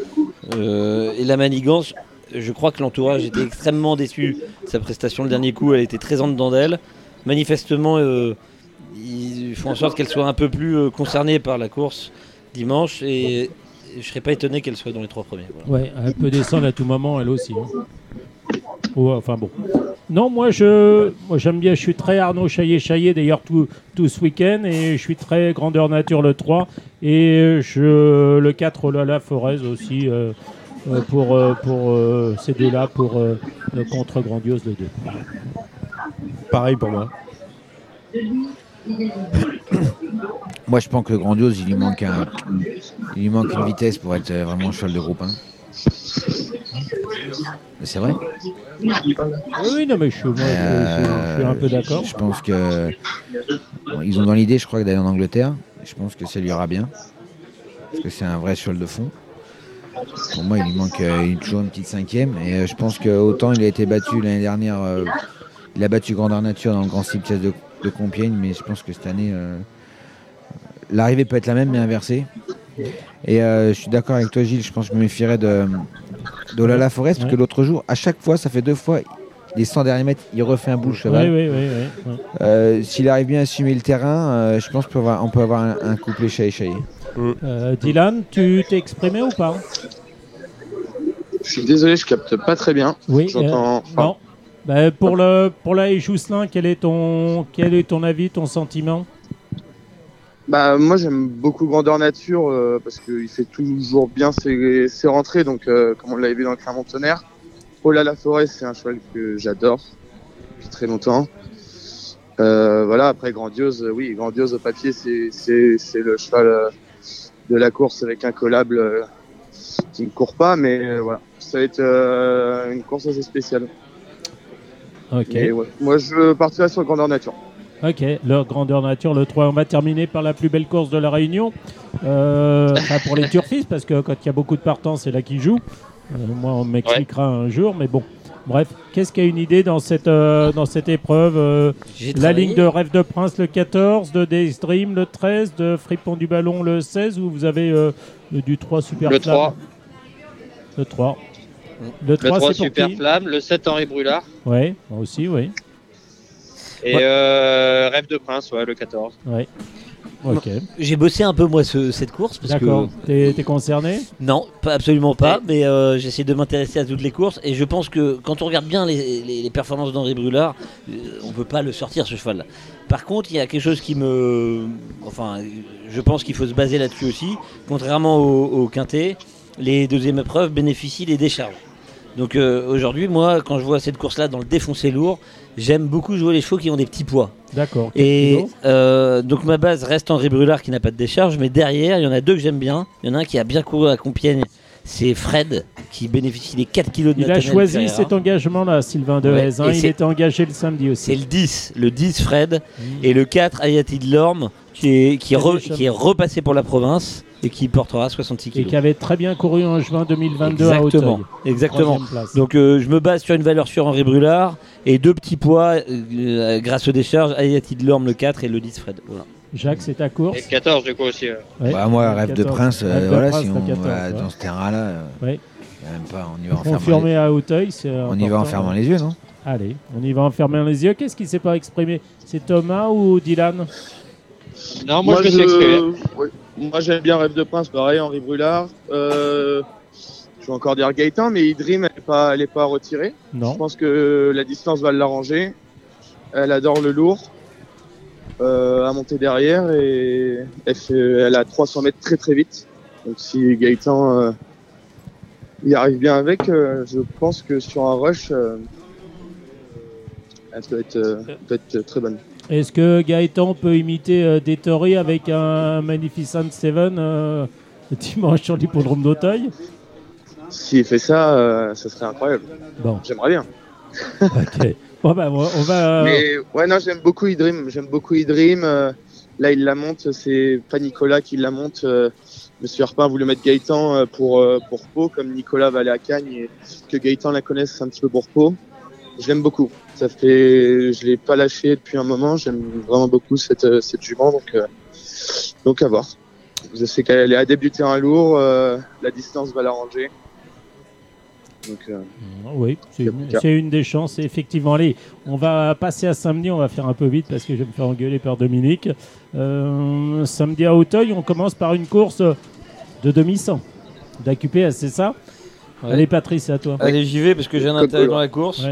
et la manigance, je crois que l'entourage était extrêmement déçu sa prestation le dernier coup. Elle était très en dedans d'elle. Manifestement, ils font en sorte qu'elle soit un peu plus euh, concernée par la course dimanche et je serais pas étonné qu'elle soit dans les trois premiers. Ouais, elle peut descendre à tout moment, elle aussi. Hein. enfin bon. Non, moi je, moi j'aime bien, je suis très Arnaud Chaillet Chaillet d'ailleurs tout, tout ce week-end et je suis très grandeur nature le 3 et je le 4 Olala Forez aussi euh, euh, pour, pour ces deux-là pour contre Grandiose le 2. Pareil pour moi. Moi, je pense que Grandiose, il lui manque, un, il lui manque une vitesse pour être vraiment cheval de groupe 1. C'est vrai Oui, non, mais je, suis, un peu d'accord. Je pense que ils ont dans l'idée, je crois, d'aller en Angleterre. Je pense que ça lui ira bien. Parce que c'est un vrai cheval de fond. Pour moi, il lui manque euh, toujours une petite cinquième. Et euh, je pense que autant il a été battu l'année dernière, euh, il a battu Grandeur Nature dans le Grand Style de de Compiègne, mais je pense que cette année, euh, l'arrivée peut être la même, mais inversée. Et euh, je suis d'accord avec toi, Gilles, je pense que je me méfierais de, de Lala Forest, parce que l'autre jour, à chaque fois, ça fait deux fois, les 100 derniers mètres, il refait un bout le cheval. Euh, s'il arrive bien à assumer le terrain, je pense qu'on peut avoir, on peut avoir un, couplet chat et Dylan, tu t'es exprimé ou pas? Je suis désolé, je capte pas très bien. Oui, non. Bah, pour, le, pour la Jousselin, quel est, ton, quel est ton avis, ton sentiment? Bah, Moi, j'aime beaucoup Grandeur Nature euh, parce qu'il fait toujours bien ses, ses rentrées, donc, euh, comme on l'avait vu dans le Clermont-Tonnerre. Paula La Forêt, c'est un cheval que j'adore depuis très longtemps. Euh, voilà, après Grandiose, oui, Grandiose au papier, c'est le cheval de la course avec un collable qui ne court pas, mais voilà, ça va être une course assez spéciale. Ok. Moi, je partirai sur grandeur nature. Ok, leur grandeur nature, le 3. On va terminer par la plus belle course de la Réunion. Euh, pour les turfistes, parce que quand il y a beaucoup de partants, c'est là qu'ils jouent. Euh, moi, on m'expliquera un jour, mais bon. Bref, qu'est-ce qu'il y a une idée dans cette, euh, dans cette épreuve La ligne de Rêve de Prince le 14, de Daysdream le 13, de Fripon du Ballon le 16, ou vous avez du 3 Super Le 3. Le 3. Le 3, Super Flamme, le 7 Henri Brulard. Oui, moi aussi, oui. Et euh, Rêve de Prince, ouais, le 14. Ouais. Ok. J'ai bossé un peu moi cette course. D'accord. T'es concerné? Non, pas, absolument pas. Mais euh, j'essaie de m'intéresser à toutes les courses et je pense que quand on regarde bien les, performances d'Henri Brulard, euh, on peut pas le sortir ce cheval-là. Par contre, il y a quelque chose qui me, enfin, je pense qu'il faut se baser là-dessus aussi. Contrairement au, au quintet, les deuxièmes épreuves bénéficient des décharges. Donc aujourd'hui, moi, quand je vois cette course-là dans le défoncé lourd, J'aime beaucoup jouer les chevaux qui ont des petits poids. D'accord. Et euh, donc ma base reste Henri Brulard qui n'a pas de décharge, mais derrière, il y en a deux que j'aime bien. Il y en a un qui a bien couru à Compiègne, c'est Fred qui bénéficie des 4 kilos de Il a choisi cet engagement-là, Sylvain de ouais, hein. Il était engagé le samedi aussi. C'est le 10, le 10 Fred, mmh. et le 4 Ayati de Lorme qui est, qui, qui est repassé pour la province et qui portera 66 kg. Et qui avait très bien couru en juin 2022 Exactement. à Exactement. Donc euh, je me base sur une valeur sur Henri Brulard et deux petits poids euh, grâce aux décharges, Ayati de Lorme le 4 et le 10 Fred. Voilà. Jacques, c'est ta course. Et 14 du coup aussi. Bah, moi, rêve de prince, euh, voilà, si on va dans ce terrain-là, ouais. même pas, on y va en Confirmé à Hauteuil, c'est On y va en fermant les yeux, non? Allez, on y va en fermant les yeux. Qu'est-ce qui s'est pas exprimé? C'est Thomas ou Dylan? Non, moi, je, je... Moi, j'aime bien Rêve de Prince, pareil, Henri Brulard. Euh, je vais encore dire Gaëtan, mais Idrim, elle n'est pas, elle est pas retirée. Non. Je pense que la distance va l'arranger. Elle adore le lourd. Euh, à monter derrière et elle, fait, elle a 300 mètres très très vite. Donc si Gaëtan euh, y arrive bien avec, euh, je pense que sur un rush, euh, elle peut être, peut être très bonne. Est-ce que Gaëtan peut imiter euh, avec un Magnificent Seven euh, dimanche sur l'hippodrome d'Auteuil? S'il fait ça, euh, ça serait incroyable. Bon. J'aimerais bien. ok. Bon, bah, on va. Mais ouais, non, j'aime beaucoup Idrim. J'aime beaucoup Idrim. là, il la monte. C'est pas Nicolas qui la monte. Monsieur Harpin a voulu mettre Gaëtan pour, pour Pau, comme Nicolas va aller à Cagnes et que Gaëtan la connaisse un petit peu pour Pau. Je l'aime beaucoup. Ça fait, je l'ai pas lâché depuis un moment. J'aime vraiment beaucoup cette, euh, cette jument, donc, euh, donc à voir. Je sais qu'elle est à débuter un lourd, euh, la distance va l'arranger. Donc, oui, c'est une, des chances. Effectivement, allez, on va passer à samedi. On va faire un peu vite parce que je vais me faire engueuler par Dominique. samedi à Hauteuil, on commence par une course de demi-100 d'AQPS, c'est ça? Allez, Patrice, c'est à toi. Allez, j'y vais parce que j'ai un intérêt dans la course.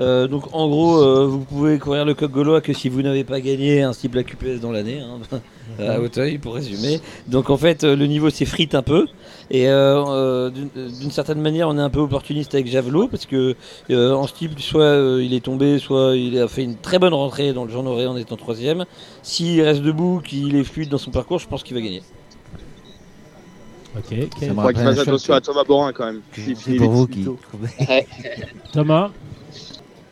Euh, donc en gros, euh, vous pouvez courir le coq gaulois que si vous n'avez pas gagné un cible QPS dans l'année, hein, à Hauteuil pour résumer. Donc en fait, euh, le niveau s'effrite un peu. Et d'une certaine manière, on est un peu opportuniste avec Javelot parce que en style, soit il est tombé, soit il a fait une très bonne rentrée dans le Jean Noré en étant troisième. S'il reste debout, qu'il est fluide dans son parcours, je pense qu'il va gagner. Ok. okay. Ça qu'il fasse attention à Thomas Borin quand même. C'est pour vous qui. Thomas?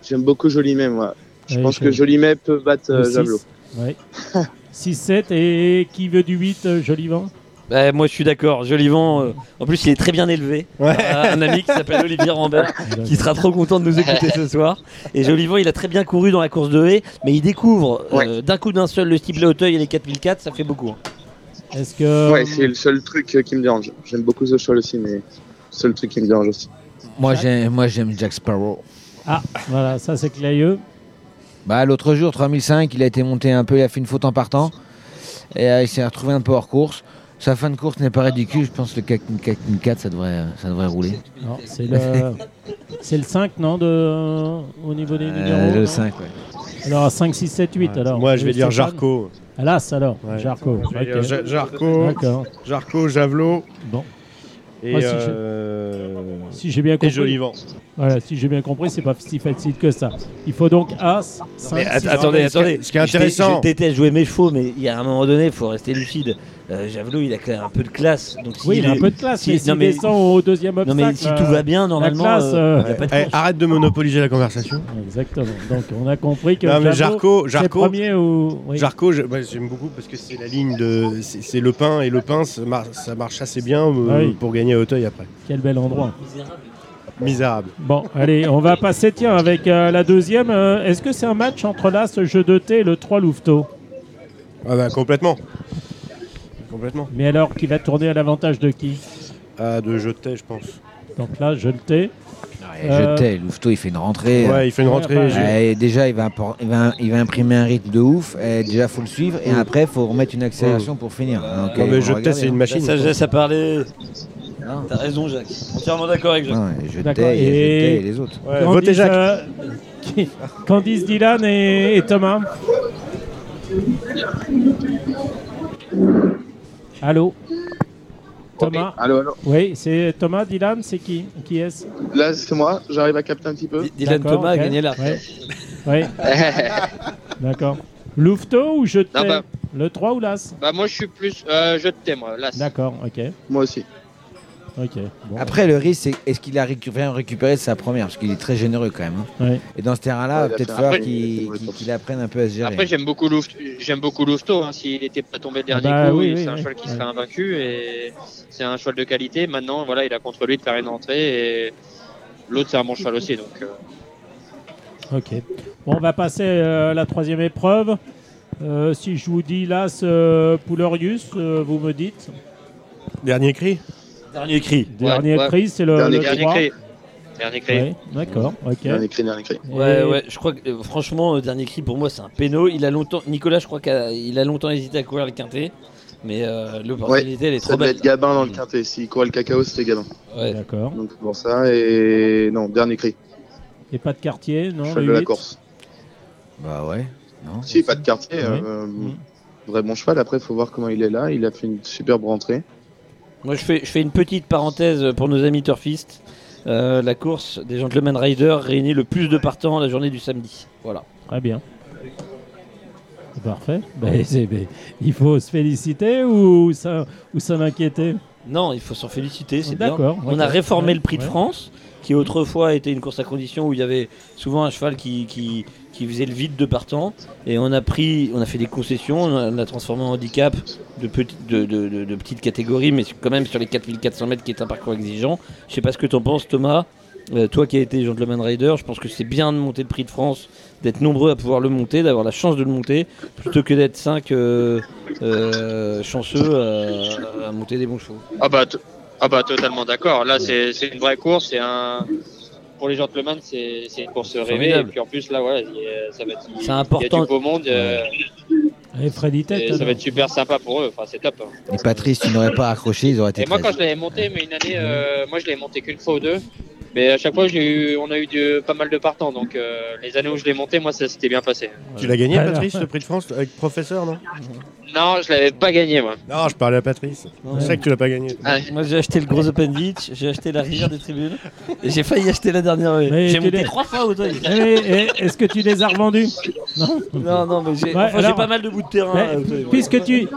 J'aime beaucoup Jolimet, moi. Je pense que Jolimet peut battre euh, Javelot. 6-7 et qui veut du 8, euh, Jolivant bah, moi je suis d'accord, Jolivant, euh, en plus il est très bien élevé. Un ami qui s'appelle Olivier Rambert, qui sera trop content de nous écouter ce soir. Et Jolivant il a très bien couru dans la course de haie, mais il découvre d'un coup d'un seul le style Hauteuil et les 4004, ça fait beaucoup. Hein. Est-ce que... Ouais, c'est le seul truc qui me dérange. J'aime beaucoup The Show aussi, mais le seul truc qui me dérange aussi. Moi j'aime Jack Sparrow. Ah, voilà, ça c'est Clayeux. Bah, L'autre jour, 3005, il a été monté un peu, il a fait une faute en partant. Et euh, il s'est retrouvé un peu hors course. Sa fin de course n'est pas ridicule, je pense que le 4 ça devrait, ça devrait rouler. C'est le, le 5, non, au niveau des euh, numéros Le 5, oui. Alors 5, 6, 7, 8 alors. Moi je vais dire Jarco. Alas alors, Jarco. Jarco, Jarco, Javelot. Bon. Et, si j'ai bien compris. Et Jolivant. Voilà, si j'ai bien compris, c'est pas si facile que ça. Il faut donc As. 5, attendez, attendez. Ce qui est intéressant. Je, déteste jouer mes chevaux, mais il y a un moment donné, il faut rester lucide. Euh, Javelot, il a un peu de classe. Donc oui, il a un peu de classe. Si, mais descend au deuxième obstacle. Non, mais si tout va bien, normalement. Classe, euh, euh, pas de arrête de monopoliser la conversation. Exactement. Donc on a compris que. Non, mais Jarco, Jarco, premier ou... Jarco j'aime beaucoup parce que c'est la ligne de. C'est le pain et le pain, ça marche, ça marche assez bien pour gagner à Hauteuil après. Quel bel endroit. Misérable. Bon, allez, on va passer tiens avec la deuxième. Est-ce que c'est un match entre l'As Jeu de thé et le 3 Louveteau? Ah bah, Complètement. Complètement. Mais alors, qui va tourner à l'avantage de qui? Ah, De Jeté, je pense. Donc là, Jeté. Euh... Jeté, Louveteau, il fait une rentrée. Ouais, il fait une rentrée. Bah, déjà, il va, il, va, il va, imprimer un rythme de ouf. Et déjà, il faut le suivre. Et après, il faut remettre une accélération pour finir. Donc, non, mais Jeté, c'est une machine. Ça, laisse à parler. T'as raison, Jacques. Entièrement d'accord avec Jacques. Non, et, et, les autres. Ouais, votez Jacques. Euh, Candice Dylan et, et Thomas Allô Thomas Allô, allô. Oui, c'est Thomas, Dylan, c'est qui Qui est-ce Là, c'est moi, j'arrive à capter un petit peu. Dylan Thomas a gagné là. Oui. D'accord. Louveteau ou je te bah... Le 3 ou l'As Bah moi je suis plus euh, je te moi, l'As. D'accord, ok. Moi aussi. Après, le risque, c'est est-ce qu'il a récupéré, récupéré sa première Parce qu'il est très généreux quand même. Hein. Et dans ce terrain-là, peut-être falloir qu'il apprenne un peu à se gérer. Après, j'aime beaucoup Louveteau. J'aime beaucoup Hein, S'il n'était pas tombé dernier bah coup, c'est un cheval qui serait invaincu. Et c'est un cheval de qualité. Maintenant, voilà, il a contre lui de faire une entrée. Et l'autre, c'est un bon cheval aussi. Donc, euh. Ok. Bon, on va passer euh, à la troisième épreuve. Euh, si je vous dis Las Poulerius, vous me dites Dernier cri? Dernier cri. Dernier cri, c'est le, dernier, cri. Dernier cri. D'accord, ok. Dernier cri, dernier cri. Ouais, ouais, je crois que euh, franchement, euh, dernier cri pour moi, c'est un péno. Il a longtemps, Nicolas, je crois qu'il a longtemps hésité à courir le quintet. Mais euh, l'opportunité, elle est trop belle. Ça devait être Gabin dans le quintet. S'il courait le cacao, c'était Gabin. Ouais. D'accord. Donc pour ça, et non, dernier cri. Et pas de quartier, non Cheval de la course. Bah ouais. Non, si, pas de quartier. Euh, mm. Vrai bon cheval. Après, il faut voir comment il est là. Il a fait une superbe rentrée. Moi, je fais, je fais une petite parenthèse pour nos amis turfistes. Euh, la course des Gentleman Riders réunit le plus de partants la journée du samedi. Voilà. Très bien. Parfait. Il faut se féliciter ou s'en inquiéter Non, il faut s'en féliciter, c'est bien. On a réformé le prix de France, qui autrefois était une course à condition où il y avait souvent un cheval qui, qui, faisait le vide de partant. Et on a pris, on a fait des concessions, on a, transformé en handicap de, de, de, petites catégories, mais quand même sur les 4400 mètres qui est un parcours exigeant. Je sais pas ce que tu en penses, Thomas. Euh, toi qui as été Gentleman Rider, je pense que c'est bien de monter le prix de France, d'être nombreux à pouvoir le monter, d'avoir la chance de le monter, plutôt que d'être 5 euh, euh, chanceux à, monter des bons chevaux. Ah bah, ah bah totalement d'accord. Là, c'est une vraie course, c'est un, pour les gentlemen, c'est une course rêvée. Et puis en plus, là, voilà, ça va être, il, important. y a du beau monde. Euh, et Freddy Tête, ça va être super sympa pour eux. Enfin, c'est top. Hein. Et Patrice, tu n'aurais pas accroché, ils auraient été. Et moi, quand je l'avais monté, mais une année, euh, moi, je l'avais monté qu'une fois ou deux. Mais à chaque fois, eu, on a eu pas mal de partants. Donc euh, les années où je l'ai monté, moi, ça s'était bien passé. Tu l'as gagné, Patrice, le prix de France avec professeur, non? Non, je l'avais pas gagné, moi. Non, je parlais à Patrice. Je sais que tu l'as pas gagné. Ah, moi, j'ai acheté le gros Open Beach, j'ai acheté la rivière des tribunes, et j'ai failli acheter la dernière. J'ai monté trois fois au toit. Est-ce que tu les as revendus? Non, non, non, mais j'ai pas mal de bouts de terrain. puisque tu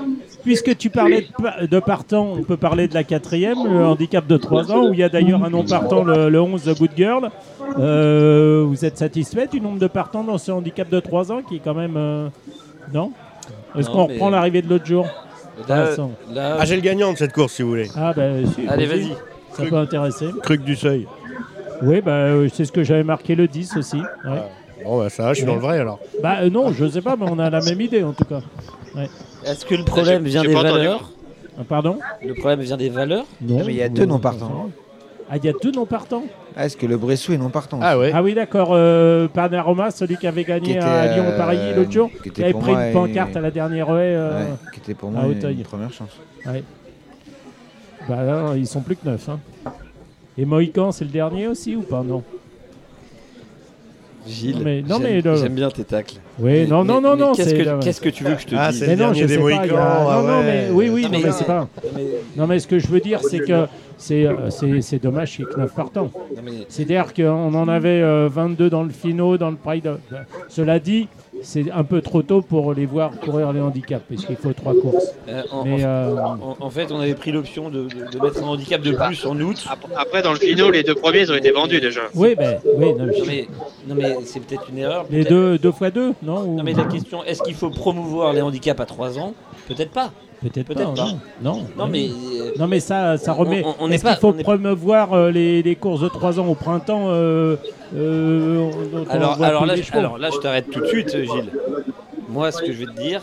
puisque tu parlais de, partant, on peut parler de la quatrième, le handicap de 3 ans, où il y a d'ailleurs un non partant, le, le 11 Good Girl. Euh, vous êtes satisfait du nombre de partants dans ce handicap de 3 ans qui est quand même. Euh, non? Est-ce qu'on reprend l'arrivée de l'autre jour? Ah, j'ai le gagnant de cette course si vous voulez. Ah, ben, si, Allez, vas-y. Ça peut intéresser. Cruc du seuil. Oui, bah, c'est ce que j'avais marqué le 10 aussi. Ouais. Bon, bah, ça je suis dans le vrai alors. Bah, euh, non, je sais pas, mais on a la même idée en tout cas. Est-ce que le problème vient des valeurs ah, Pardon Le problème vient des valeurs Non. mais il y a deux non partants. Ah, il y a deux non partants ah, Est-ce que le Bressou est non partant Ah, ouais. ah oui, d'accord. Euh, Panaroma, celui qui avait gagné à Lyon-Paris euh, l'autre jour, qui, avait pris une pancarte à la dernière haie. Euh, qui était pour moi une, première chance. Ouais. Bah là, ils sont plus que neuf. Hein. Et Mohican, c'est le dernier aussi ou pas? Non Gilles, mais, non, mais j'aime bien tes tacles. Oui, non, non, non, non. Qu'est-ce que, tu veux que je te ah, dise mais non, je sais pas. Ah non, non, mais oui, oui, non, mais, c'est pas. Non, mais ce que je veux dire, c'est que c'est c'est dommage qu'il y ait que 9 partants. C'est-à-dire qu'on en avait 22 dans le finaux, dans le Pride. Cela dit, c'est un peu trop tôt pour les voir courir les handicaps, parce qu'il faut trois courses. Euh, euh, en, fait, on avait pris l'option de, mettre un handicap de plus en août. Après, dans le final, les deux premiers ont été vendus déjà. Oui, ben, oui non, mais, non, mais c'est peut-être une erreur. Les deux, deux fois deux, non Non, mais la question, est-ce qu'il faut promouvoir les handicaps à 3 ans? Peut-être pas. Peut-être pas, Non. non. mais, euh, non, mais ça, ça remet. On, Est-ce qu'il faut promouvoir euh, les, les, courses de 3 ans au printemps euh, alors, alors, là, je, alors là, je t'arrête tout de suite, Gilles. Moi, ce que je vais te dire,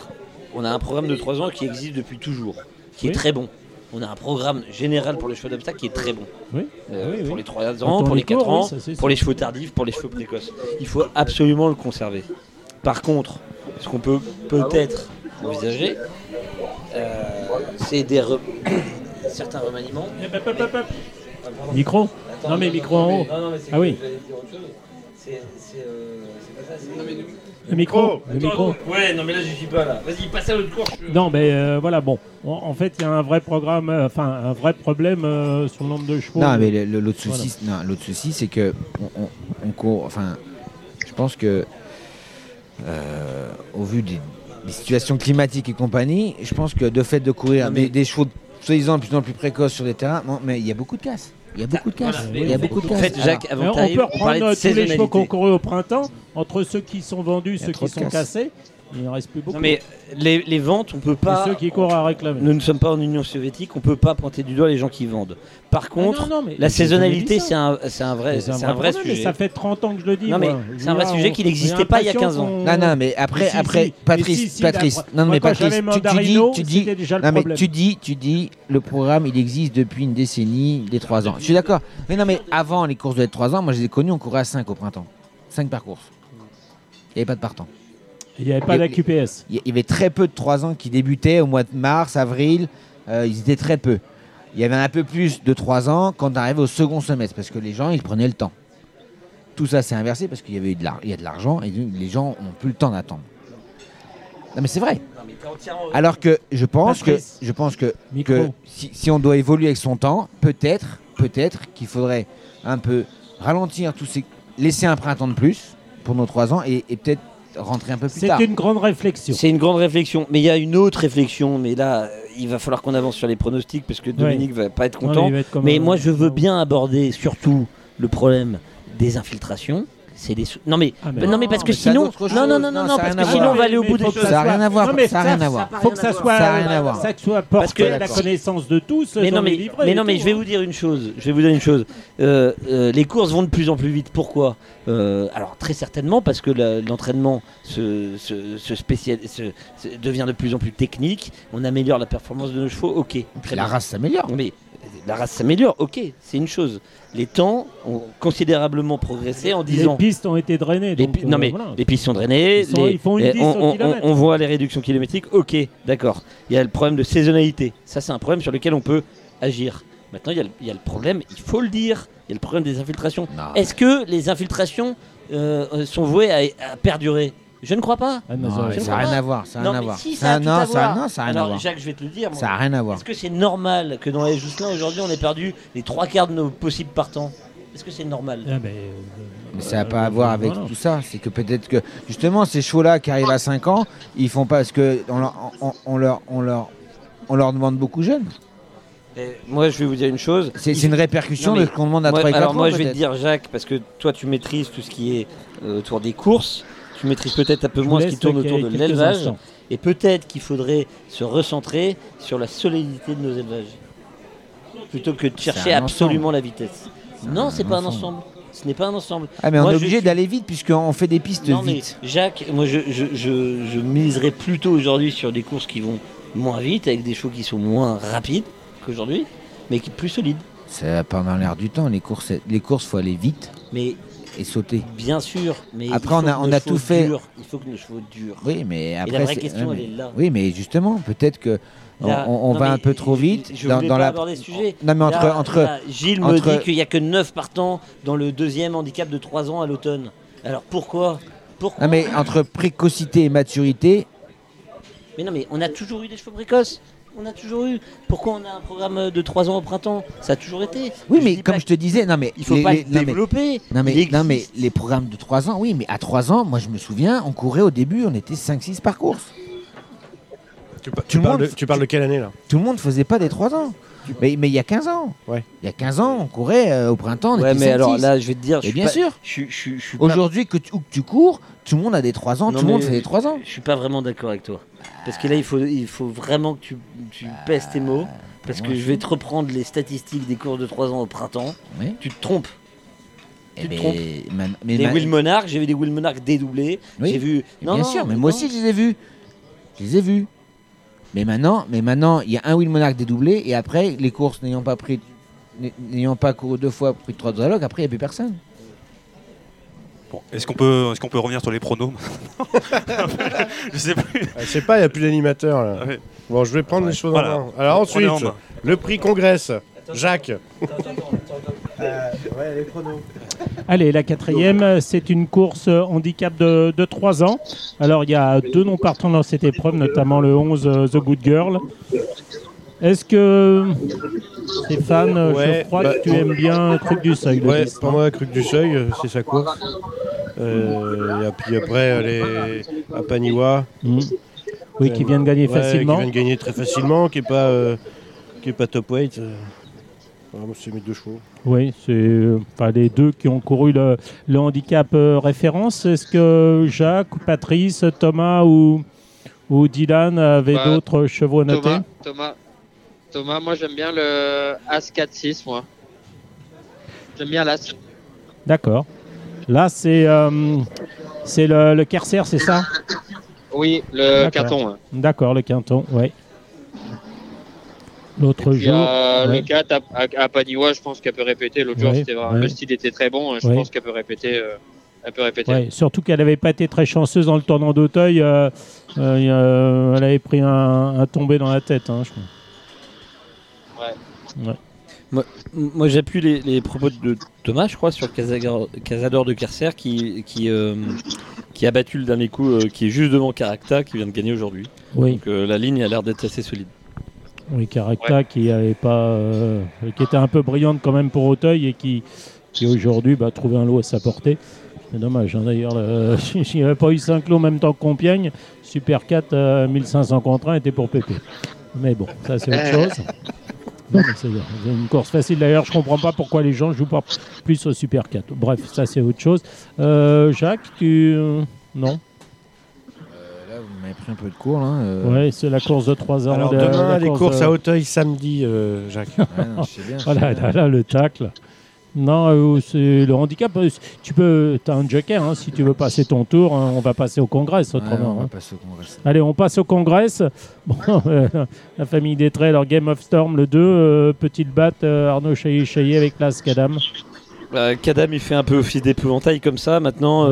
on a un programme de 3 ans qui existe depuis toujours, qui est très bon. On a un programme général pour les chevaux d'obstacle qui est très bon. Oui. pour les 3 ans, pour les 4 ans, pour les chevaux tardifs, pour les chevaux précoces. Il faut absolument le conserver. Par contre, ce qu'on peut peut-être envisager, c'est des certains remaniements. Micro Non mais micro en haut. ah oui. C'est le micro Le micro Ouais, non mais là je suis pas là. Vas-y, passe à l'autre course. Non mais euh, voilà, bon. En, fait, il y a un vrai programme, euh, enfin un vrai problème sur le nombre de chevaux. Non mais l'autre souci, l'autre souci c'est que on, court, enfin, je pense que au vu des, des situations climatiques et compagnie, je pense que de fait de courir des, chevaux soi-disant de plus en plus précoces sur les terrains, mais il y a beaucoup de casse. Il y a beaucoup de casse. il y a beaucoup de casse. En fait, Jacques, avant on peut reprendre tous les chevaux qu'on courait au printemps, entre ceux qui sont vendus, ceux qui sont cassés. Il ne reste plus beaucoup. mais les, ventes, on peut pas. ceux qui courent à réclamer. Nous ne sommes pas en Union soviétique, on peut pas pointer du doigt les gens qui vendent. Par contre, la saisonnalité, c'est un, un, vrai, c'est un, vrai, sujet. ça fait 30 ans que je le dis. Non, mais c'est un vrai sujet qui n'existait pas il y a 15 ans. Non, non, mais après, après, Patrice, Patrice, non, mais Patrice, tu, dis, tu dis, non, mais tu dis, tu dis, le programme, il existe depuis une décennie, des 3 ans. Je suis d'accord. Mais non, mais avant les courses de 3 ans, moi, je les ai connues, on courait à 5 au printemps. 5 par course. Il n'y avait pas de partant. Il n'y avait pas d'AQPS. Il y avait très peu de 3 ans qui débutaient au mois de mars, avril. Euh, ils étaient très peu. Il y avait un peu plus de 3 ans quand on arrivait au second semestre parce que les gens, ils prenaient le temps. Tout ça s'est inversé parce qu'il y, avait de il y a de l'argent et les gens n'ont plus le temps d'attendre. Non mais c'est vrai. Alors que je pense que, je pense que, que si, on doit évoluer avec son temps, peut-être peut-être qu'il faudrait un peu ralentir tous ces... laisser un printemps de plus pour nos 3 ans et, et peut-être rentrer un peu plus tard. C'est une grande réflexion. C'est une grande réflexion. Mais il y a une autre réflexion. Mais là, il va falloir qu'on avance sur les pronostics parce que Dominique ne va pas être content. mais moi, je veux bien aborder surtout le problème des infiltrations c'est des non mais, ah, non mais parce que sinon non non non non, non parce que sinon on va aller au bout des choses ça. n'a rien à voir ça n'a rien à voir. faut que ça soit ça rien à voir. ça soit parce que la connaissance de tous mais non mais mais non mais je vais vous dire une chose je vais vous dire une chose. Euh, euh, les courses vont de plus en plus vite. Pourquoi? Euh, alors très certainement parce que l'entraînement se, se, spécial, devient de plus en plus technique. On améliore la performance de nos chevaux. Ok la race s'améliore. Mais la race s'améliore, ok, c'est une chose. Les temps ont considérablement progressé en disant. Les pistes ont été drainées. non, mais les pistes sont drainées. on, voit les réductions kilométriques, ok, d'accord. Il y a le problème de saisonnalité. Ça, c'est un problème sur lequel on peut agir. Maintenant, il y, a le, problème, il faut le dire, il y a le problème des infiltrations. Est-ce que les infiltrations euh, sont vouées à perdurer? Je ne crois pas. ça n'a rien à voir. Ça n'a rien à voir. ça, non, ça, non, ça rien à voir. Jacques, je vais te le dire. Ça n'a rien à voir. Est-ce que c'est normal que dans les Jousselin aujourd'hui on ait perdu les trois quarts de nos possibles partants? Est-ce que c'est normal? Ah, ben, euh, Mais ça n'a pas à voir avec tout ça. C'est que peut-être que justement ces chevaux-là qui arrivent à 5 ans, ils font pas parce que on leur, on, leur, on leur, on leur demande beaucoup jeunes. moi, je vais vous dire une chose. C'est une répercussion de ce qu'on demande à 3 Alors, moi, je vais te dire, Jacques, parce que toi, tu maîtrises tout ce qui est euh, autour des courses tu maîtrises peut-être un peu moins ce qui tourne autour de l'élevage. Et peut-être qu'il faudrait se recentrer sur la solidité de nos élevages. Plutôt que de chercher absolument la vitesse. Non, c'est pas un ensemble. Ce n'est pas un ensemble. Ah mais on est obligé d'aller vite puisqu'on fait des pistes non, vite. Mais Jacques, moi je, je, miserais plutôt aujourd'hui sur des courses qui vont moins vite, avec des chevaux qui sont moins rapides qu'aujourd'hui, mais qui plus solides. Ça pendant l'air du temps, les courses, les courses faut aller vite. Mais et sauter. Bien sûr, mais après on a, on a tout fait. Il faut que nos chevaux durent. Oui, mais après. Et la vraie question, elle est là. Oui, mais justement, peut-être que on, va un peu trop vite je, dans, dans la. Aborder sujet. Non, mais entre, entre Gilles me dit qu'il n'y a que 9 partants dans le deuxième handicap de 3 ans à l'automne. Alors pourquoi? Pourquoi? Mais entre précocité et maturité. Mais non, mais on a toujours eu des chevaux précoces. On a toujours eu. Pourquoi on a un programme de 3 ans au printemps? Ça a toujours été. Oui, mais comme je te disais, non mais il faut pas développer. non mais, non mais les programmes de 3 ans, oui, mais à 3 ans, moi je me souviens, on courait au début, on était 5-6 par course. Tu, parles, de, tu parles de quelle année là? Tout le monde faisait pas des 3 ans. Mais, mais il y a 15 ans. Ouais. Il y a 15 ans, on courait euh, au printemps. On ouais, mais alors là, je vais te dire. Et bien sûr. Aujourd'hui, que tu, où que tu cours, tout le monde a des 3 ans, tout le monde fait des 3 ans. Je suis pas vraiment d'accord avec toi. Parce que là, il faut, il faut vraiment que tu, tu pèses tes mots. Parce que je vais te reprendre les statistiques des cours de 3 ans au printemps. Tu te trompes. Tu te trompes. Mais des Will Monarch, j'ai vu des Will Monarch dédoublés. J'ai vu. Non, bien sûr, mais moi aussi, je les ai vus. Je les ai vus. Mais maintenant, mais maintenant, il y a un Will Monarch dédoublé et après, les courses n'ayant pas pris, n'ayant pas couru deux fois, pris trois dialogues, après il n'y a plus personne. Bon, est-ce qu'on peut, est-ce qu'on peut revenir sur les pronos Je sais plus. Ah, je sais pas, il n'y a plus d'animateur ah Bon, je vais prendre les choses en main. Alors ensuite, le prix Congress. Jacques. Euh, les Allez, la quatrième, c'est une course handicap de, de 3 ans. Alors, il y a deux noms partants dans cette épreuve, notamment le 11 euh, The Good Girl. Est-ce que Stéphane, je crois bah, que tu aimes bien Cruc du Seuil Ouais, pour moi, Cruc du Seuil, euh, c'est sa course. et puis après, les à Paniwa. Hmm. Oui, qui vient de gagner facilement. Qui vient de gagner très facilement, qui n'est pas, qui est pas top weight. C'est mes deux chevaux. Oui, c'est euh, les deux qui ont couru le, handicap euh, référence. Est-ce que Jacques, Patrice, Thomas ou, ou Dylan avaient bah, d'autres chevaux à noter? Thomas, Thomas, moi j'aime bien le As 4-6, moi. J'aime bien l'As. D'accord. Là, c'est euh, c'est le, le c'est ça? Oui, le Quinton. D'accord, le Quinton, oui. L'autre jour. Le 4 à, à, Paniwa, je pense qu'elle peut répéter. L'autre jour, c'était le style était très bon. Hein, je pense qu'elle peut répéter. Euh, elle peut répéter. surtout qu'elle n'avait pas été très chanceuse dans le tournant d'Auteuil. Euh, euh, elle avait pris un, un, tombé dans la tête. Hein, je ouais. Moi, moi j'appuie les, les, propos de Thomas, je crois, sur Casador de Carcer qui, qui, qui a battu le dernier coup, qui est juste devant Caracta, qui vient de gagner aujourd'hui. Donc la ligne a l'air d'être assez solide. Oui, Caracta qui avait pas, euh, qui était un peu brillante quand même pour Auteuil et qui, qui aujourd'hui bah, trouvait un lot à sa portée. C'est dommage. Hein, d'ailleurs, il n'y avait pas eu 5 lots en même temps que Compiègne. Super 4 1500 contre 1 était pour Pépé. Mais bon, ça c'est autre chose. c'est une course facile d'ailleurs. Je comprends pas pourquoi les gens jouent pas plus au Super 4. Bref, ça c'est autre chose. Euh, Jacques, tu euh, non pris un peu de cours là. Euh. c'est la course de 3 ans. Alors demain, les courses à Hauteuil samedi, euh, Jacques. voilà, là, le tacle. Non, euh, c'est le handicap. Tu peux, as un joker hein, si tu veux passer ton tour. Hein, on va passer au congrès autrement. on hein. passer au congrès. Allez, on passe au congrès. Bon, la famille des traits, leur Game of Storm, le 2, petite batte, Arnaud Chaillet avec l'As Kadam. Kadam, il fait un peu office d'épouvantail comme ça. Maintenant,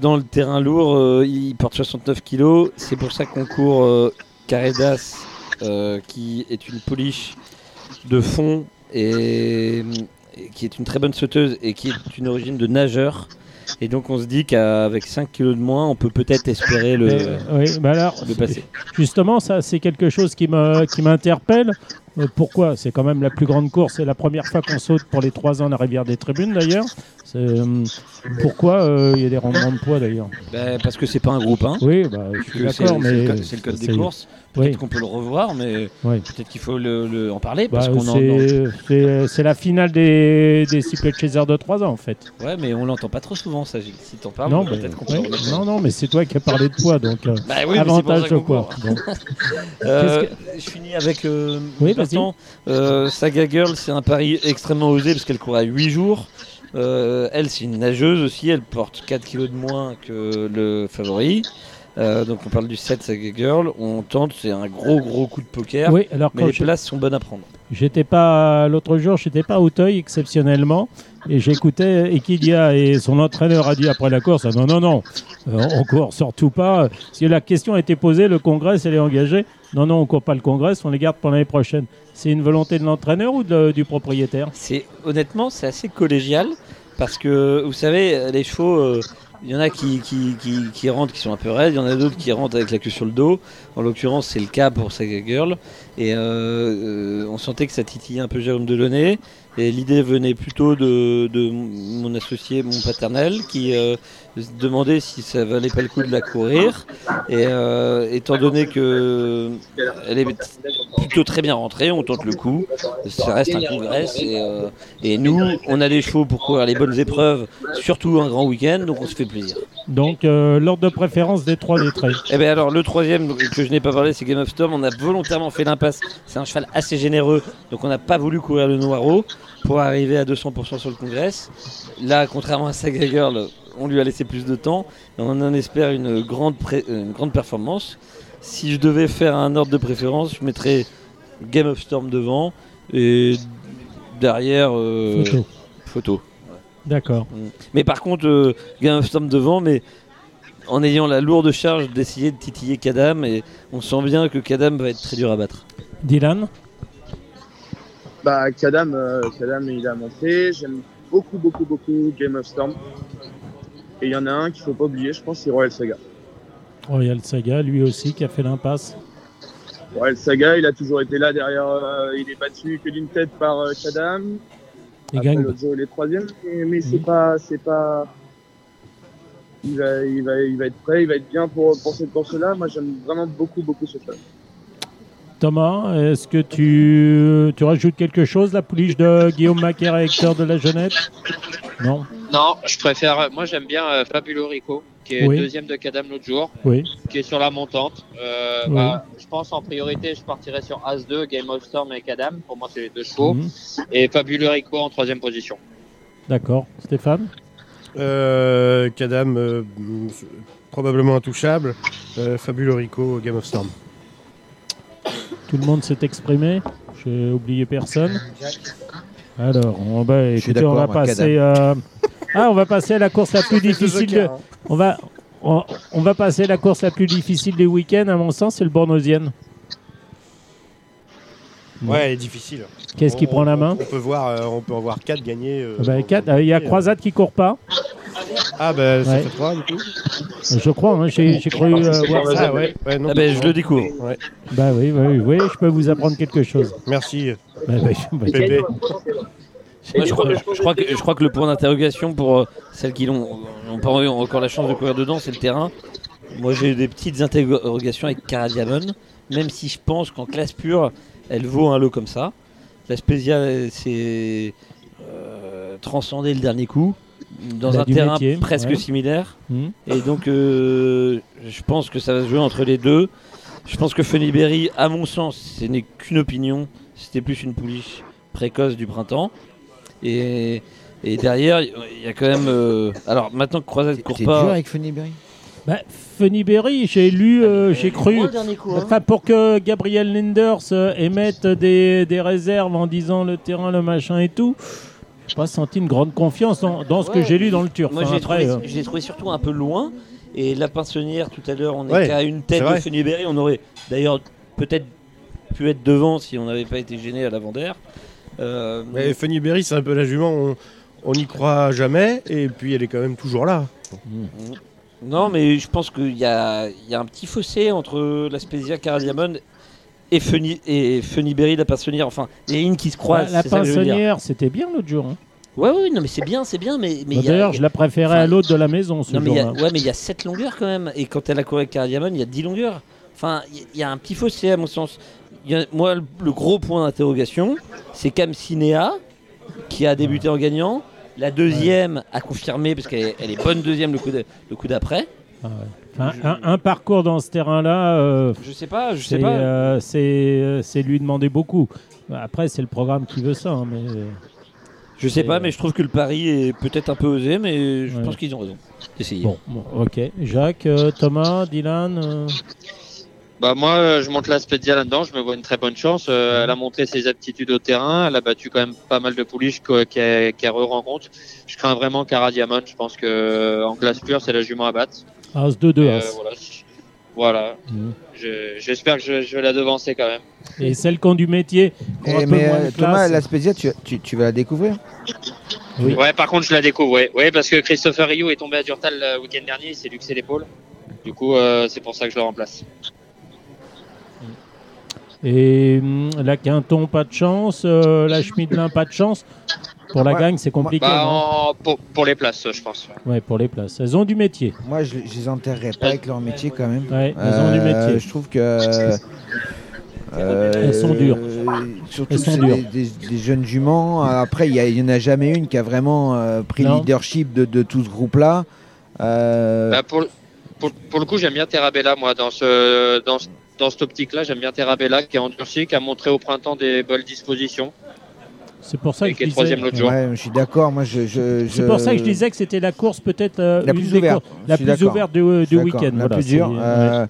dans le terrain lourd, euh, il porte 69 kg. C'est pour ça qu'on court euh, Caredas, euh, qui est une pouliche de fond et, qui est une très bonne sauteuse et qui est une origine de nageur. Et donc on se dit qu'avec 5 kg de moins, on peut peut-être espérer le, bah le passer. Justement, ça c'est quelque chose qui m'interpelle. pourquoi? C'est quand même la plus grande course. C'est la première fois qu'on saute pour les 3 ans à la rivière des tribunes d'ailleurs. Euh, pourquoi euh, il y a des rendements de poids d'ailleurs? Ben, Parce que c'est pas un groupe 1. Oui, bah, je suis d'accord, mais c'est le code des courses. Peut-être qu'on peut le revoir, mais peut-être qu'il faut le, en parler. Bah, c'est la finale des, des de Chaser de 3 ans en fait. Ouais, mais on l'entend pas trop souvent ça, Gilles. Si t'en parles, non, peut-être qu'on peut Non, non, mais c'est toi qui as parlé de poids, donc euh, bah oui, avantage de poids. je finis avec oui, Saga Girl, c'est un pari extrêmement osé parce qu'elle court à 8 jours. Euh, elle, c'est une nageuse aussi. Elle porte 4 kg de moins que le favori. Euh, donc on parle du 7 Saga Girl. On tente, c'est un gros gros coup de poker. Oui, alors mais les places sont bonnes à prendre. J'étais pas l'autre jour, j'étais pas à Auteuil exceptionnellement, et j'écoutais Equidia et son entraîneur a dit après la course non non non, euh, on court surtout pas. Si la question a été posée, le Congrès elle est engagé. Non non, on court pas le Congrès, on les garde pour l'année prochaine. C'est une volonté de l'entraîneur ou du propriétaire? C'est honnêtement c'est assez collégial parce que vous savez les chevaux. Euh, il y en a qui, qui, rentrent qui sont un peu raides, il y en a d'autres qui rentrent avec la queue sur le dos. En l'occurrence, c'est le cas pour Saga Girl. Et on sentait que ça titillait un peu Jérôme Delaunay. Et l'idée venait plutôt de, mon associé, mon paternel, qui euh, se demandait si ça valait pas le coup de la courir. Et euh, étant donné que elle est plutôt très bien rentrée, on tente le coup. Ça reste un congrès. Et, euh, et nous, on a des chevaux pour courir les bonnes épreuves, surtout un grand week-end, donc on se fait plaisir. Donc l'ordre de préférence des trois des traits. Eh bien alors le troisième que je n'ai pas parlé, c'est Game of Storm. On a volontairement fait l'impasse. C'est un cheval assez généreux, donc on n'a pas voulu courir le Noireau pour arriver à 200% sur le Congress. Là, contrairement à Saga Girl, on lui a laissé plus de temps et on en espère une grande, une grande performance. Si je devais faire un ordre de préférence, je mettrais Game of Storm devant et derrière euh, photo. photo. D'accord. Mm. Mais par contre, euh, Game of Storm devant, mais en ayant la lourde charge d'essayer de titiller Kadam et on sent bien que Kadam va être très dur à battre. Dylan? Bah, Kadam, euh, Kadam, il a montré. J'aime beaucoup, beaucoup, beaucoup Game of Storm. Et il y en a un qu'il faut pas oublier, je pense, c'est Royal Saga. Royal Saga, lui aussi, qui a fait l'impasse. Royal Saga, il a toujours été là derrière. Euh, il est battu que d'une tête par euh, Kadam. Il gagne. il est troisième, mais, c'est mhm. pas, c'est pas. Il va, il va, il va être prêt, il va être bien pour, pour cette course-là. Moi, j'aime vraiment beaucoup, beaucoup ce cheval. Thomas, est-ce que tu, tu rajoutes quelque chose, la pouliche de Guillaume Macaire et Hector de la Jeunette Non Non, je préfère. Moi, j'aime bien euh, Fabulo Rico, qui est deuxième de Cadam l'autre jour, oui. qui est sur la montante. Euh, bah, je pense en priorité, je partirais sur As2, Game of Storm et Cadam. Pour moi, c'est les deux chevaux. Mhm. Et Fabulo Rico en troisième position. D'accord. Stéphane? Euh, Kadam, euh, probablement intouchable. Fabulo Rico, Game of Storm. Tout le monde s'est exprimé. J'ai oublié personne. Alors, on va, écoutez, on va passer. Euh, ah, on va passer à la course la plus difficile. On va, on, va passer à la course la plus difficile des week-ends, à mon sens, c'est le Bornosienne. Ouais, elle est difficile. Qu'est-ce qui prend la main On peut voir, euh, on peut en voir 4 gagner. Euh, bah, il y a Croisade qui court pas. Ah ben ça fait 3 du coup. Je crois, hein, j'ai cru euh, voir ça. Ouais. ah ben, je le découvre. Bah oui, oui, oui, je peux vous apprendre quelque chose. Merci. Bah, bah, bah je, crois, que, je crois que le point d'interrogation pour celles qui n'ont pas encore la chance de courir dedans, c'est le terrain. Moi j'ai des petites interrogations avec Cara Diamond, même si je pense qu'en classe pure, elle vaut un lot comme ça. La Spécia s'est euh, transcendé le dernier coup dans un terrain presque similaire. Hmm. Et donc, euh, je pense que ça va se jouer entre les deux. Je pense que Funny Berry, à mon sens, ce n'est qu'une opinion. C'était plus une pouliche précoce du printemps. Et, derrière, il y a quand même. Euh, alors maintenant que Croisade court pas. dur avec Funny Berry? Bah, Funny Berry, j'ai lu, euh, j'ai cru. Hein. Enfin, pour que Gabriel Linders euh, émette des, des, réserves en disant le terrain, le machin et tout, j'ai pas senti une grande confiance dans, ce que j'ai lu dans le Turf. Moi, j'ai trouvé, euh. trouvé, surtout un peu loin. Et la pinsonnière, tout à l'heure, on est qu'à une tête de Funny Berry. On aurait d'ailleurs peut-être pu être devant si on n'avait pas été gêné à l'avant d'air. mais Funny Berry, c'est un peu la jument. On n'y croit jamais. Et puis, elle est quand même toujours là. Mmh. Non, mais je pense qu'il y a, un petit fossé entre l'Aspésia Caradiamon et Funny, et Funny Berry, la pinsonnière. Enfin, les lignes qui se croisent. la pinsonnière, c'était bien l'autre jour. Hein. Ouais, ouais, non, mais c'est bien, c'est bien. Mais, mais bah, D'ailleurs, je la préférais à l'autre de la maison. Ce non, mais ouais, mais il y a 7 longueurs quand même. Et quand elle a couru avec Caradiamon, il y a 10 longueurs. Enfin, il y, a un petit fossé à mon sens. moi, le gros point d'interrogation, c'est Cam Cinéa, qui a débuté en gagnant. La deuxième a confirmé, parce qu'elle est bonne deuxième le coup d'après. Ah un, parcours dans ce terrain-là, euh, je sais pas, je sais pas. Euh, euh, c'est lui demander beaucoup. Après, c'est le programme qui veut ça, hein, mais. Je sais pas, mais je trouve que le pari est peut-être un peu osé, mais je pense qu'ils ont raison. Bon, ok. Jacques, Thomas, Dylan. Bah moi, euh, je monte la Spedia là-dedans, je me vois une très bonne chance. Euh, elle a montré ses aptitudes au terrain, elle a battu quand même pas mal de pouliches qu'elle qu re-rencontre. Je crains vraiment Cara Diamond, je pense que euh, en classe pure, c'est la jument à battre. As 2-2 euh, Voilà, voilà. Mmh. j'espère que je, je, vais la devancer quand même. Et celle qui ont du métier. Et eh, mais Thomas, la Spedia, tu, tu, tu, vas la découvrir Ouais, par contre, je la découvre, ouais. ouais parce que Christopher Rio est tombé à Durtal le week-end dernier, il s'est luxé l'épaule. Du coup, euh, c'est pour ça que je le remplace. Et hum, la Quinton, pas de chance. Euh, la Schmidlin, pas de chance. Pour la gang, c'est compliqué. Bah, pour, les places, je pense. Ouais. pour les places. Elles ont du métier. Moi, je, je les enterrerais pas avec leur métier quand même. Ouais, elles ont du euh, métier. Je trouve que. elles sont dures. Surtout elles sont dures. Des, jeunes juments. Après, il n'y en a jamais une qui a vraiment pris le leadership de, de, tout ce groupe-là. Bah, pour, pour, le coup, j'aime bien Terabella, moi, dans ce, dans, dans cette optique-là. J'aime bien Terabella qui est endurci, qui a montré au printemps des bonnes dispositions. C'est pour ça que je disais... je suis d'accord. Moi, je, C'est pour ça que je disais que c'était la course peut-être euh, la plus ouverte, la plus ouverte du, week-end. La plus dure. Euh.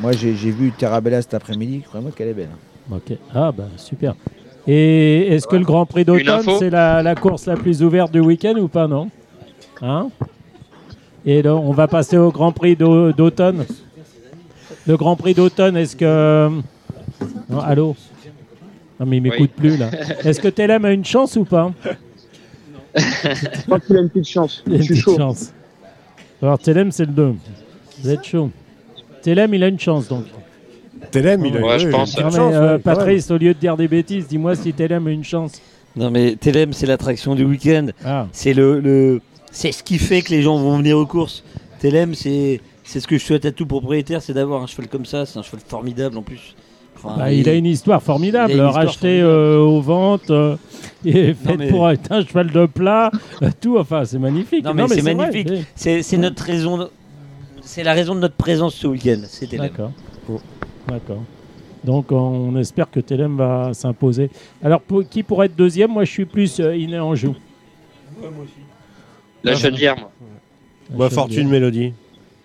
Moi, j'ai vu Terabella cet après-midi. Croyez-moi qu'elle est belle. Ok. Ah bah super. Et est-ce que le Grand Prix d'automne c'est la, la, course la plus ouverte du week-end ou pas non? Hein? Et là, on va passer au Grand Prix d'automne? Le Grand Prix d'automne, est-ce que. allô? Non, mais il m'écoute plus là. Est-ce que Telem a une chance ou pas? Je crois qu'il a une petite chance. Il a une petite chance. Alors, Telem, c'est le 2. Vous êtes chaud. Telem, il a une chance donc. Telem, il a ouais, je pense. Non, mais, euh, Patrice, au lieu de dire des bêtises, dis-moi si Telem a une chance. Non, mais Telem, c'est l'attraction du week-end. Ah. C'est le, le c'est ce qui fait que les gens vont venir aux courses. Telem, c'est c'est ce que je souhaite à tout propriétaire, c'est d'avoir un cheval comme ça. C'est un cheval formidable en plus. Bah, il, a une histoire formidable, racheté euh, aux ventes, euh, et fait pour être un cheval de plat, euh, tout. Enfin, c'est magnifique. Non, mais, c'est magnifique. C'est notre raison. C'est la raison de notre présence ce week-end. C'est D'accord. D'accord. Donc on espère que Telem va s'imposer. Alors pour, qui pourrait être deuxième? Moi je suis plus Iné Anjou. Ouais, moi aussi. La Geneviève, moi. Bah, Fortune Mélodie.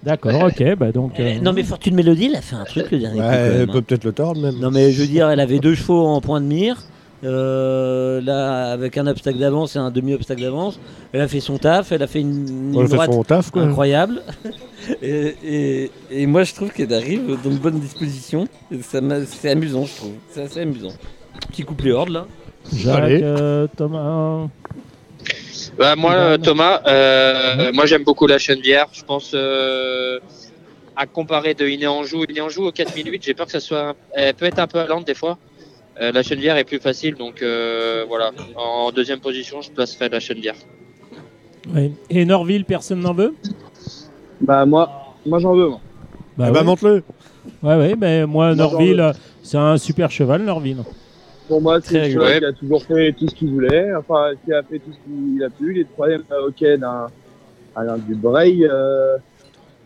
D'accord, ok. Bah donc, euh, Non, mais Fortune Mélodie, elle a fait un truc le dernier coup. elle peut hein. peut-être le tordre même. Non, mais je veux dire, elle avait deux chevaux en point de mire. Euh, là, avec un obstacle d'avance et un demi-obstacle d'avance, elle a fait son taf, elle a fait une, une droite taf, quoi. incroyable. et, et, moi, je trouve qu'elle arrive dans de bonnes dispositions. C'est amusant, je trouve. C'est assez amusant. Petit couplet hors là. Jacques, euh, Thomas. Bah, moi, euh, Thomas, euh, moi j'aime beaucoup la Chenevière. Je pense euh, à comparer de Iné Anjou. Iné Anjou au 4008, j'ai peur que ça soit. Elle peut être un peu lente des fois. la Chenevière est plus facile, donc voilà. En deuxième position, je placerai la Chenevière. Oui. Et Norville, personne n'en veut? Bah, moi, moi j'en veux. Moi. Bah, ah bah montre-le. Ouais, ouais, mais moi, Norville, c'est un super cheval, Norville. Pour moi, c'est un cheval qui a toujours fait tout ce qu'il voulait, enfin, qui a fait tout ce qu'il a pu. Il est troisième euh, ok d'un du Bray, euh,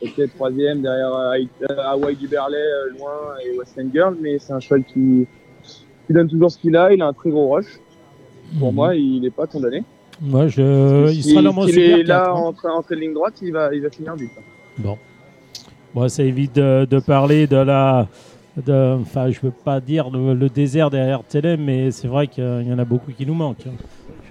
ok troisième derrière euh, Hawaii du Berlay, euh, loin, et Western Girl, mais c'est un cheval qui, qui donne toujours ce qu'il a. Il a un très gros rush. Pour mhm. moi, il n'est pas condamné. Moi, je... il sera dans mon super est là en, en, ligne droite, il va, il va finir vite. Bon. Bon, ça évite de, de parler de la enfin, je veux pas dire le, désert derrière Télé, mais c'est vrai qu'il y en a beaucoup qui nous manquent. Hein.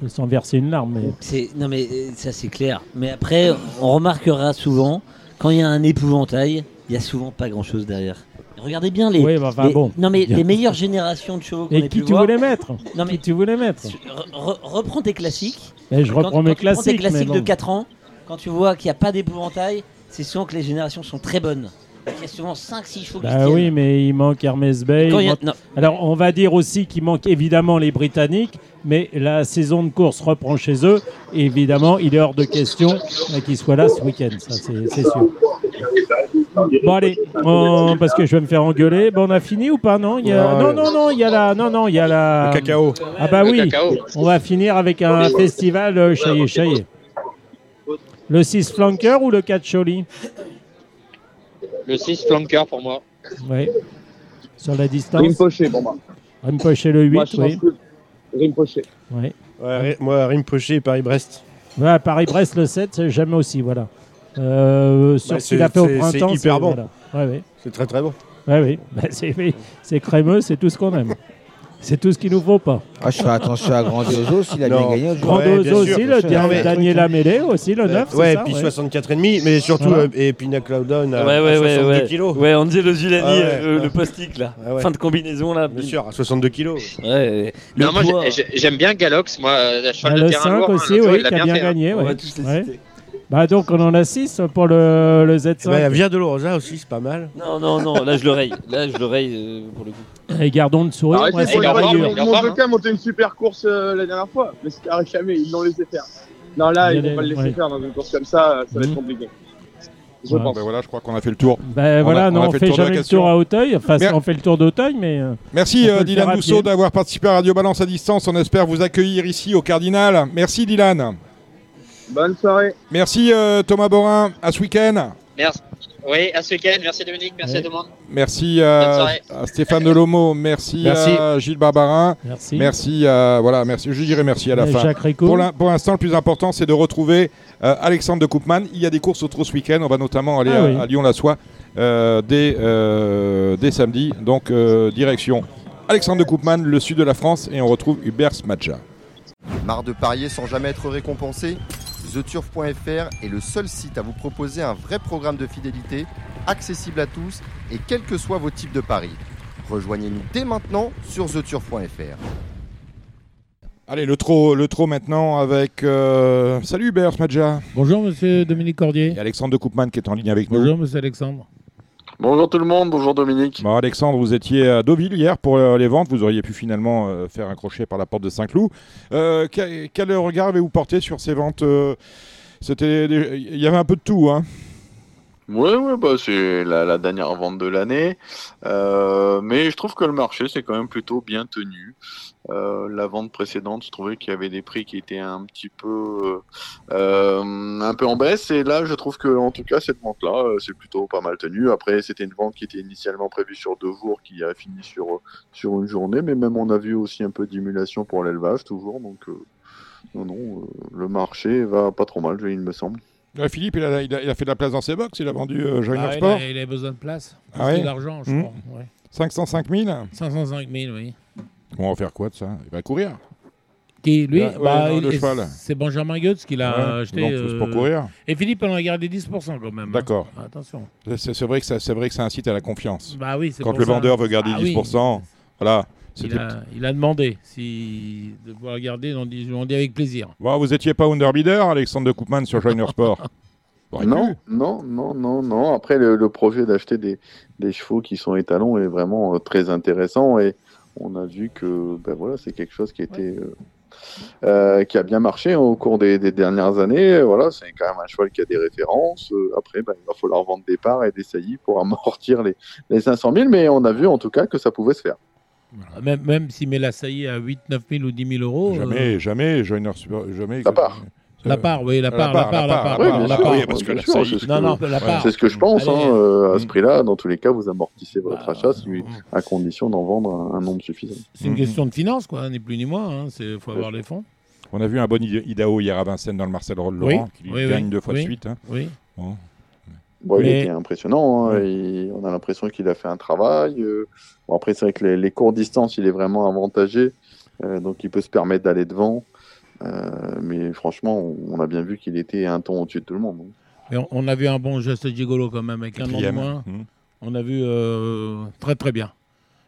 Je sens verser une larme. Mais... Non, mais euh, ça, c'est clair. Mais après, on remarquera souvent, quand il y a un épouvantail, il y a souvent pas grand-chose derrière. Regardez bien les, bah, non mais les meilleures générations de chevaux qu'on Et qui tu voulais mettre? Non mais qui tu voulais mettre? Reprends tes classiques. Et je reprends mes classiques. Tes classiques de 4 ans. Quand tu vois qu'il n'y a pas d'épouvantail, c'est souvent que les générations sont très bonnes. Il y a souvent 5-6 chevaux bah oui, mais il manque Hermès Bay. Alors, on va dire aussi qu'il manque évidemment les Britanniques, mais la saison de course reprend chez eux. Et évidemment, il est hors de question qu'ils soient là ce week-end, ça c'est sûr. Bon allez, parce que je vais me faire engueuler. Bon, on a fini ou pas Non, il y a... non, non, non, il y a la, non, non, il y a la. Le cacao. Ah bah oui. On va finir avec un festival euh, chaillé, Le 6 flanker ou le 4 Choli le 6 flanker pour moi. Oui. Sur la distance. Rimpoché pour moi. Rimpoché le 8, moi, oui. Rimpoché. Oui. Ouais, moi, Rimpoché et Paris-Brest. Ouais, Paris-Brest le 7, jamais aussi, voilà. Euh, sur bah, ce qu'il a fait au printemps. C'est hyper bon. Ouais, ouais. C'est très très bon. Ouais, oui, bah, c'est crémeux, c'est tout ce qu'on aime. C'est tout ce qu'il nous faut pas. Ah, je ferai attention à Grandioso s'il a bien gagné. Grandoso aussi, le Daniel Amélé aussi, le 9. Ouais, puis 64,5, mais surtout, euh, et Pina Cloudon à, ouais, ouais, 62 ouais, kilos. Ouais, Angelo Zulani, Ah ouais, euh, ouais. le postique là. Ah ouais. Fin de combinaison là. Bien sûr, à 62 kilos. Ouais. Le Non, moi, j'aime bien Galox, moi, euh, cheval Ah, de le terrain 5 lourd. hein, aussi, l'autre jour, oui, il l'a qui a bien fait, hein. gagné. On va tous les citer. Bah donc on en a 6 pour le, le Z5. Bah, Via Dolorosa aussi, c'est pas mal. Non, non, non, là je le raye. Là je le raye euh, pour le coup. Et gardons le sourire. Arrêtez, ouais, m'ont deux cas monté une super course euh, la dernière fois, mais c'était arrêt jamais, ils l'ont laissé faire. Non, là, ils a vont pas le laisser ouais. faire dans une course comme ça, ça va Mhm. être compliqué. Je Ouais. pense. Ben voilà, je crois qu'on a fait le tour. Ben On voilà, a- non, on a on, fait le tour de la jamais le question. tour à Hauteuil. Enfin, Mer- on fait le tour d'Auteuil, mais. euh, Merci euh, le Dylan pied. d'avoir participé à Radio Balance à distance. On espère vous accueillir ici au Cardinal. Merci Dylan. Bonne soirée. Merci euh, Thomas Borin. À ce week-end. Merci. Oui, à ce week-end. Merci Dominique, merci à tout le monde. Merci Bonne à, Stéphane Delomo. Merci, Merci. à Gilles Barbarin. Merci. Merci à voilà, merci. Je dirais merci à la Et fin. Jacques Rico. Pour l'in- pour l'instant, le plus important, c'est de retrouver euh, Alexandre de Koopman. Il y a des courses autres ce week-end. On va notamment aller Ah à, oui. à Lyon-la-Soie euh, dès, euh, dès samedi. Donc, euh, direction Alexandre de Koopman, le sud de la France. Et on retrouve Hubert Smadja. Marre de parier sans jamais être récompensé? TheTurf.fr est le seul site à vous proposer un vrai programme de fidélité, accessible à tous et quels que soient vos types de paris. Rejoignez-nous dès maintenant sur TheTurf.fr. Allez, le trot, le trot maintenant avec. euh, Salut Hubert Smadja. Bonjour, monsieur Dominique Cordier. Et Alexandre de Koopman qui est en ligne avec nous. Bonjour, monsieur Alexandre. Bonjour tout le monde, bonjour Dominique. Bon, Alexandre, vous étiez à Deauville hier pour euh, les ventes. Vous auriez pu finalement euh, faire un crochet par la porte de Saint-Cloud. Euh, quel, regard avez-vous porté sur ces ventes C'était, il y avait un peu de tout, hein. Ouais, ouais, bah c'est la, la dernière vente de l'année, Euh, mais je trouve que le marché c'est quand même plutôt bien tenu. Euh, la vente précédente, je trouvais qu'il y avait des prix qui étaient un petit peu, euh, un peu en baisse, et là je trouve que en tout cas cette vente-là, euh, c'est plutôt pas mal tenu. Après, c'était une vente qui était initialement prévue sur deux jours, qui a fini sur sur une journée, mais même on a vu aussi un peu d'émulation pour l'élevage toujours, donc euh, non, non, euh, le marché va pas trop mal, il me semble. Ouais, Philippe, il a, il a- il a fait de la place dans ses box. Il a vendu euh, Joiner Ah, il, Sport. a, il a besoin de place. Ah ouais d'argent, je Hmm. crois. ouais. 505 000 505 000, oui. On va faire quoi de ça? Il va courir. Qui, lui, Ouais, bah, il- cheval. c'est Benjamin Goetz qui l'a Ouais, acheté. donc, c'est pour euh, courir. Et Philippe en a gardé 10% quand même. hein. D'accord. Attention. C'est, c'est vrai que ça, c'est vrai que ça incite à la confiance. Bah oui, c'est Quand pour le ça. vendeur veut garder Ah oui. 10%, voilà. Il C'était- a, il a demandé si de pouvoir le garder, on dit, on dit avec plaisir. Bon, vous étiez pas underbidder, Alexandre de Koopman, sur Joiner Sport Aurait pu. Non, non, non, non, non. Après, le, le projet d'acheter des, des chevaux qui sont étalons est vraiment euh, très intéressant et on a vu que ben voilà, c'est quelque chose qui, a été, euh, euh, qui a bien marché au cours des, des dernières années. Voilà, c'est quand même un cheval qui a des références. Euh, après, ben, il va falloir vendre des parts et des saillies pour amortir les, les 500 000, mais on a vu en tout cas que ça pouvait se faire. Même, même s'il met la saillie à 8, 9 000 ou 10 000 euros. Jamais, euh, jamais, Joiner Sport, jamais. La part. La part, oui, la part, la part, la part. La part, parce que Bien la sûr, saillie- c'est ce que- Non, non, la part. C'est ce que je pense. Hein, euh, à Mm. ce prix-là, dans tous les cas, vous amortissez votre achat si- à condition d'en vendre un, un nombre suffisant. C'est une question de finance, quoi, ni plus ni moins. Il faut avoir les fonds. On a vu un bon Ida- Idaho hier à Vincennes dans le Marcel Laurent, Oui, qui oui, gagne oui, deux fois oui, de suite. hein. oui. Bon. Bon, il était impressionnant. hein, il- on a l'impression qu'il a fait un travail. euh, bon, après, c'est vrai que les, les courtes distances, il est vraiment avantagé. euh, donc, il peut se permettre d'aller devant. Euh, mais franchement, on, a bien vu qu'il était un ton au-dessus de tout le monde. Mais on, on a vu un bon geste gigolo quand même, avec un an de moins. Mhm. On a vu euh, très très bien.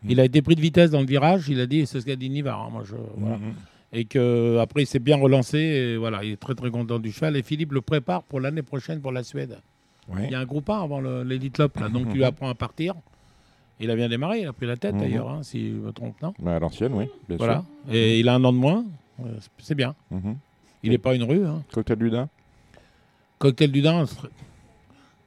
Il a été pris de vitesse dans le virage, il a dit, c'est ce qu'a dit Nivard. hein, moi, je, voilà. Mhm. Et que après il s'est bien relancé, et voilà, il est très très content du cheval. Et Philippe le prépare pour l'année prochaine pour la Suède. Ouais. Il y a un groupe 1 avant le- l'Elite Lop, là, donc il lui apprend à partir. Il a bien démarré, il a pris la tête d'ailleurs, hein, si je me trompe, non? Bah, à l'ancienne, oui. bien Voilà. sûr. Et il a un an de moins, c'est bien. Mhm. Il n'est pas une rue. Hein. Cocktail du Dain Cocktail du Dain,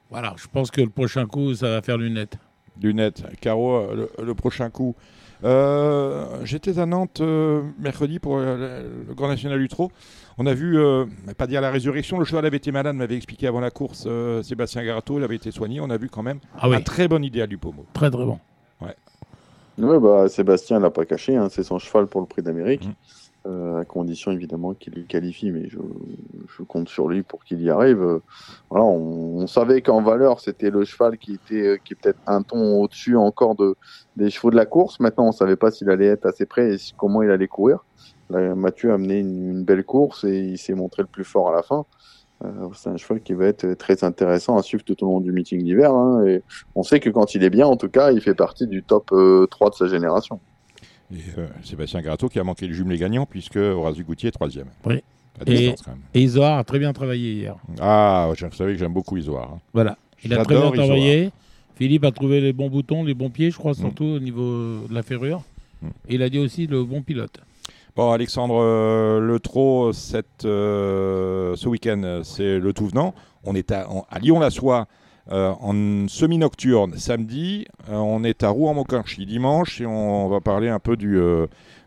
voilà, je pense que le prochain coup, ça va faire lunette. Lunettes. Caro, euh, le, le prochain coup. Euh, J'étais à Nantes euh, mercredi pour euh, le, le Grand National du Trot. On a vu, euh, pas dire la résurrection, le cheval avait été malade, m'avait expliqué avant la course euh, Sébastien Garato, il avait été soigné. On a vu quand même Ah oui. un très bon idéal du pommeau. Très très bon. Ouais. Ouais, bah, Sébastien l'a pas caché, hein, c'est son cheval pour le prix d'Amérique. Mhm. à condition évidemment qu'il le qualifie, mais je, compte sur lui pour qu'il y arrive. voilà, on, savait qu'en valeur, c'était le cheval qui était qui est peut-être un ton au-dessus encore de, des chevaux de la course. Maintenant, on savait pas s'il allait être assez près et comment il allait courir. Mathieu a amené une, belle course et il s'est montré le plus fort à la fin. Euh, c'est un cheval qui va être très intéressant à suivre tout au long du meeting d'hiver. Hein, et on sait que quand il est bien, en tout cas, il fait partie du top 3 euh, de sa génération. Et euh, Sébastien Gratto qui a manqué le jumelé gagnant puisque Horace Goutier est troisième. Oui. Et, et Isoar a très bien travaillé hier. Ah, vous savez que j'aime beaucoup Isoar. Hein. Voilà. Il a très bien travaillé. Philippe a trouvé les bons boutons, les bons pieds, je crois, mm. surtout au niveau de la ferrure. Mm. Et il a dit aussi le bon pilote. Bon, Alexandre, euh, le trot euh, ce week-end, c'est le tout venant. On est à, Lyon-la-Soie euh, en semi-nocturne samedi. on est à Rouen-Moquinchi dimanche et on, va parler un peu du,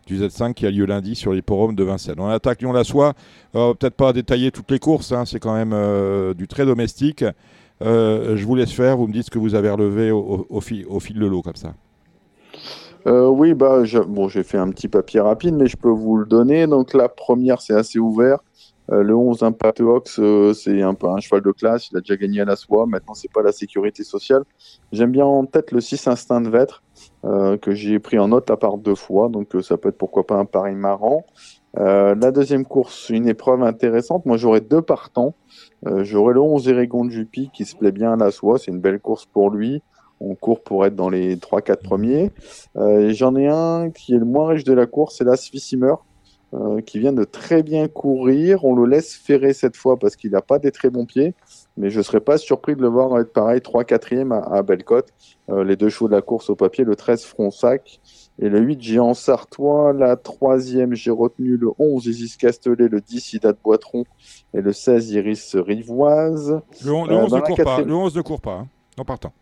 du Z5 qui a lieu lundi sur les forums de Vincennes. On attaque Lyon-la-Soie. Peut-être pas détailler toutes les courses, hein, c'est quand même du très domestique. je vous laisse faire, vous me dites ce que vous avez relevé au fil de l'eau comme ça. Euh, oui, bah, bon, j'ai fait un petit papier rapide, mais je peux vous le donner. Donc la première, c'est assez ouvert. Euh, le 11 Impact Ox, euh, c'est un un cheval de classe. Il a déjà gagné à la soie. Maintenant, c'est pas la sécurité sociale. J'aime bien en tête le 6 Instinct de Vêtre, que j'ai pris en note à part deux fois. Donc ça peut être pourquoi pas un pari marrant. la deuxième course, une épreuve intéressante. Moi, j'aurais deux partants. j'aurais le 11 Eregon Jupi qui se plaît bien à la soie. C'est une belle course pour lui on court pour être dans les 3-4 premiers. Euh, J'en ai un qui est le moins riche de la course, c'est l'As euh, qui vient de très bien courir. On le laisse ferrer cette fois parce qu'il n'a pas des très bons pieds, mais je ne serais pas surpris de le voir être pareil 3-4e à, à Bellecote. Euh, les deux chevaux de la course au papier, le 13 Fronsac et le 8 Géant Sartois. La troisième, j'ai retenu le 11 Isis Castellet, le 10 Ida de Boitron et le 16 Iris Rivoise. Le, 11, euh, ne court pas, le 11 ne court pas, hein, en partant.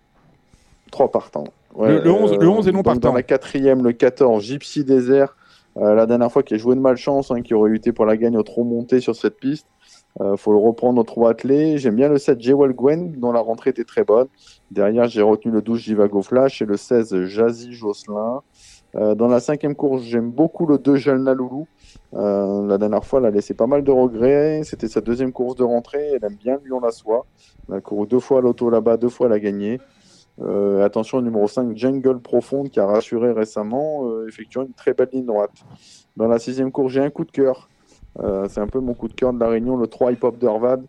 Trois partants. le, 11, est non partant. Dans la quatrième, le 14, Gypsy Désert. Euh, la dernière fois qu'il a joué de malchance, hein, qui aurait lutté pour la gagne au trop monté sur cette piste. Euh, faut le reprendre au trop attelé. J'aime bien le 7 Jewel Gwen, dont la rentrée était très bonne. Derrière, j'ai retenu le 12 Jivago Flash et le 16 Jazzy Jocelyn. Euh, dans la cinquième course, j'aime beaucoup le 2 Jalna Loulou. la dernière fois, elle a laissé pas mal de regrets. C'était sa deuxième course de rentrée. Elle aime bien Lyon la soie. Elle a couru deux fois à l'auto là-bas, deux fois elle a gagné. Euh, attention, numéro 5, Jungle Profonde, qui a rassuré récemment, euh, effectuant une très belle ligne droite. Dans la sixième course, j'ai un coup de cœur. Euh, c'est un peu mon coup de cœur de la Réunion, le 3 Hip Hop d'Orvad.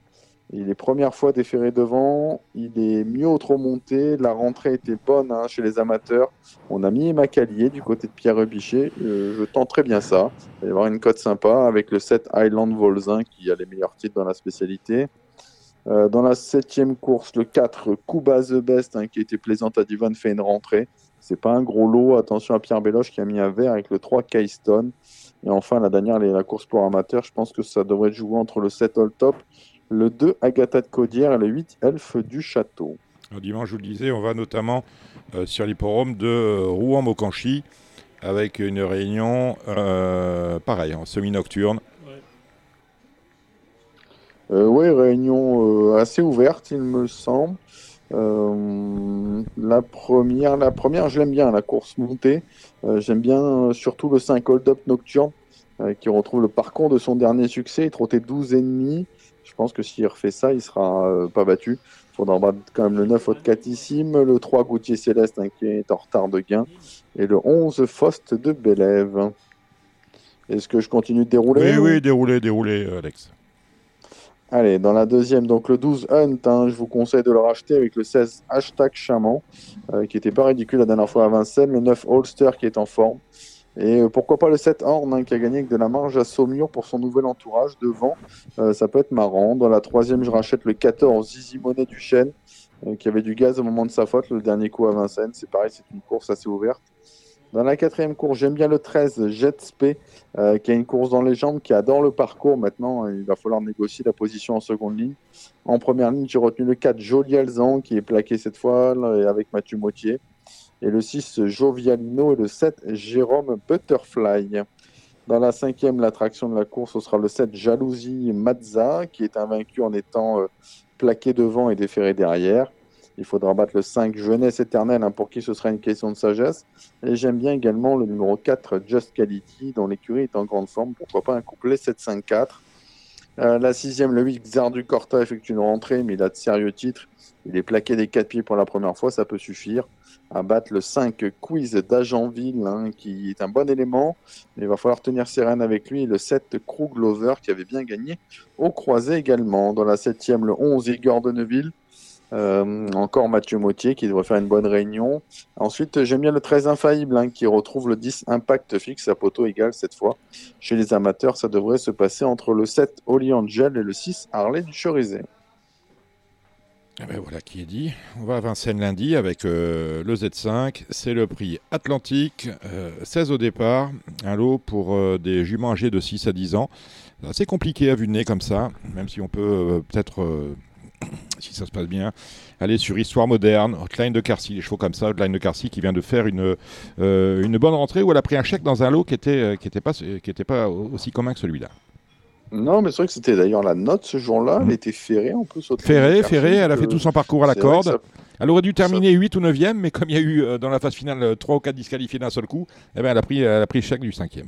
Il est première fois déféré devant, il est mieux au trop monté, la rentrée était bonne hein, chez les amateurs. On a mis Macalier du côté de Pierre Bichet, je tente très bien ça. Il va y avoir une cote sympa avec le 7 Highland Volzin qui a les meilleurs titres dans la spécialité. Euh, dans la septième course, le 4, Kuba The Best, hein, qui était plaisante à Divan, fait une rentrée. C'est pas un gros lot. Attention à Pierre Belloche qui a mis un vert avec le 3 Keystone. Et enfin, la dernière, la course pour amateurs. Je pense que ça devrait jouer entre le 7 All Top, le 2 Agatha de Codière et le 8 Elfe du Château. dimanche, je vous le disais, on va notamment euh, sur l'hipporome de euh, Rouen-Mocanchi avec une réunion pareil, en semi-nocturne euh, oui, réunion euh, assez ouverte, il me semble. Euh, la première, la première, je l'aime bien, la course montée. J'aime bien surtout le 5 Hold Up Nocturne, qui retrouve le parcours de son dernier succès. Il trottait 12 ennemis. Je pense que s'il refait ça, il sera pas battu. Il faudra battre quand même le 9 Haute Catissime, le 3 Gauthier Céleste, hein, qui est en retard de gain, et le 11 Faust de Bélève. Est-ce que je continue de dérouler? Oui, oui, dérouler, dérouler, Alex. Allez, dans la deuxième, donc le 12 Hunt, hein, je vous conseille de le racheter avec le 16 hashtag Chaman, euh, qui n'était pas ridicule la dernière fois à Vincennes, le 9 Holster qui est en forme. Et euh, pourquoi pas le 7 Horn hein, qui a gagné avec de la marge à Saumur pour son nouvel entourage devant. Euh, ça peut être marrant. Dans la troisième, je rachète le 14 Zizi Monet du Chêne, qui avait du gaz au moment de sa faute, le dernier coup à Vincennes. C'est pareil, c'est une course assez ouverte. Dans la quatrième course, j'aime bien le 13, Jetspé, euh, qui a une course dans les jambes, qui adore le parcours. Maintenant, il va falloir négocier la position en seconde ligne. En première ligne, j'ai retenu le 4, Joli Alzan, qui est plaqué cette fois avec Mathieu Motier. Et le 6, Jovialino. Et le 7, Jérôme Butterfly. Dans la cinquième, l'attraction de la course, ce sera le 7, Jalousie Mazza, qui est invaincu en étant euh, plaqué devant et déféré derrière. Il faudra battre le 5 Jeunesse éternelle, hein, pour qui ce sera une question de sagesse. Et j'aime bien également le numéro 4 Just Quality, dont l'écurie est en grande forme. Pourquoi pas un couplet 7-5-4. Euh, la sixième, le 8 Xardu Corta effectue une rentrée, mais il a de sérieux titres. Il est plaqué des 4 pieds pour la première fois, ça peut suffire à battre le 5 Quiz d'Agenville, hein, qui est un bon élément. Mais il va falloir tenir ses rênes avec lui. Le 7 Krug Lover, qui avait bien gagné au croisé également. Dans la 7 le 11 Igor de Neuville. Euh, encore Mathieu Mautier qui devrait faire une bonne réunion. Ensuite, j'aime bien le 13 Infaillible hein, qui retrouve le 10 Impact fixe à poteau égal cette fois. Chez les amateurs, ça devrait se passer entre le 7 Holy Angel et le 6 Harley du Cherizet. Eh ben voilà qui est dit. On va à Vincennes lundi avec euh, le Z5. C'est le prix Atlantique, 16 euh, au départ. Un lot pour des juments âgés de 6 à 10 ans. C'est compliqué à vue de nez comme ça, même si on peut peut-être, si ça se passe bien, aller sur Histoire moderne, Hotline de Carcy, les chevaux comme ça, Hotline de Carcy qui vient de faire une, une bonne rentrée où elle a pris un chèque dans un lot qui n'était qui était pas, qui était pas aussi commun que celui-là. Non, mais c'est vrai que c'était d'ailleurs la note ce jour-là. Elle mm. était ferrée en plus. Ferrée, ferrée, elle a fait tout son parcours à la corde. Elle aurait dû terminer 8 ou 9e, mais comme il y a eu euh, dans la phase finale 3 ou 4 disqualifiés d'un seul coup, eh ben, elle, a pris, elle a pris le chèque du 5e.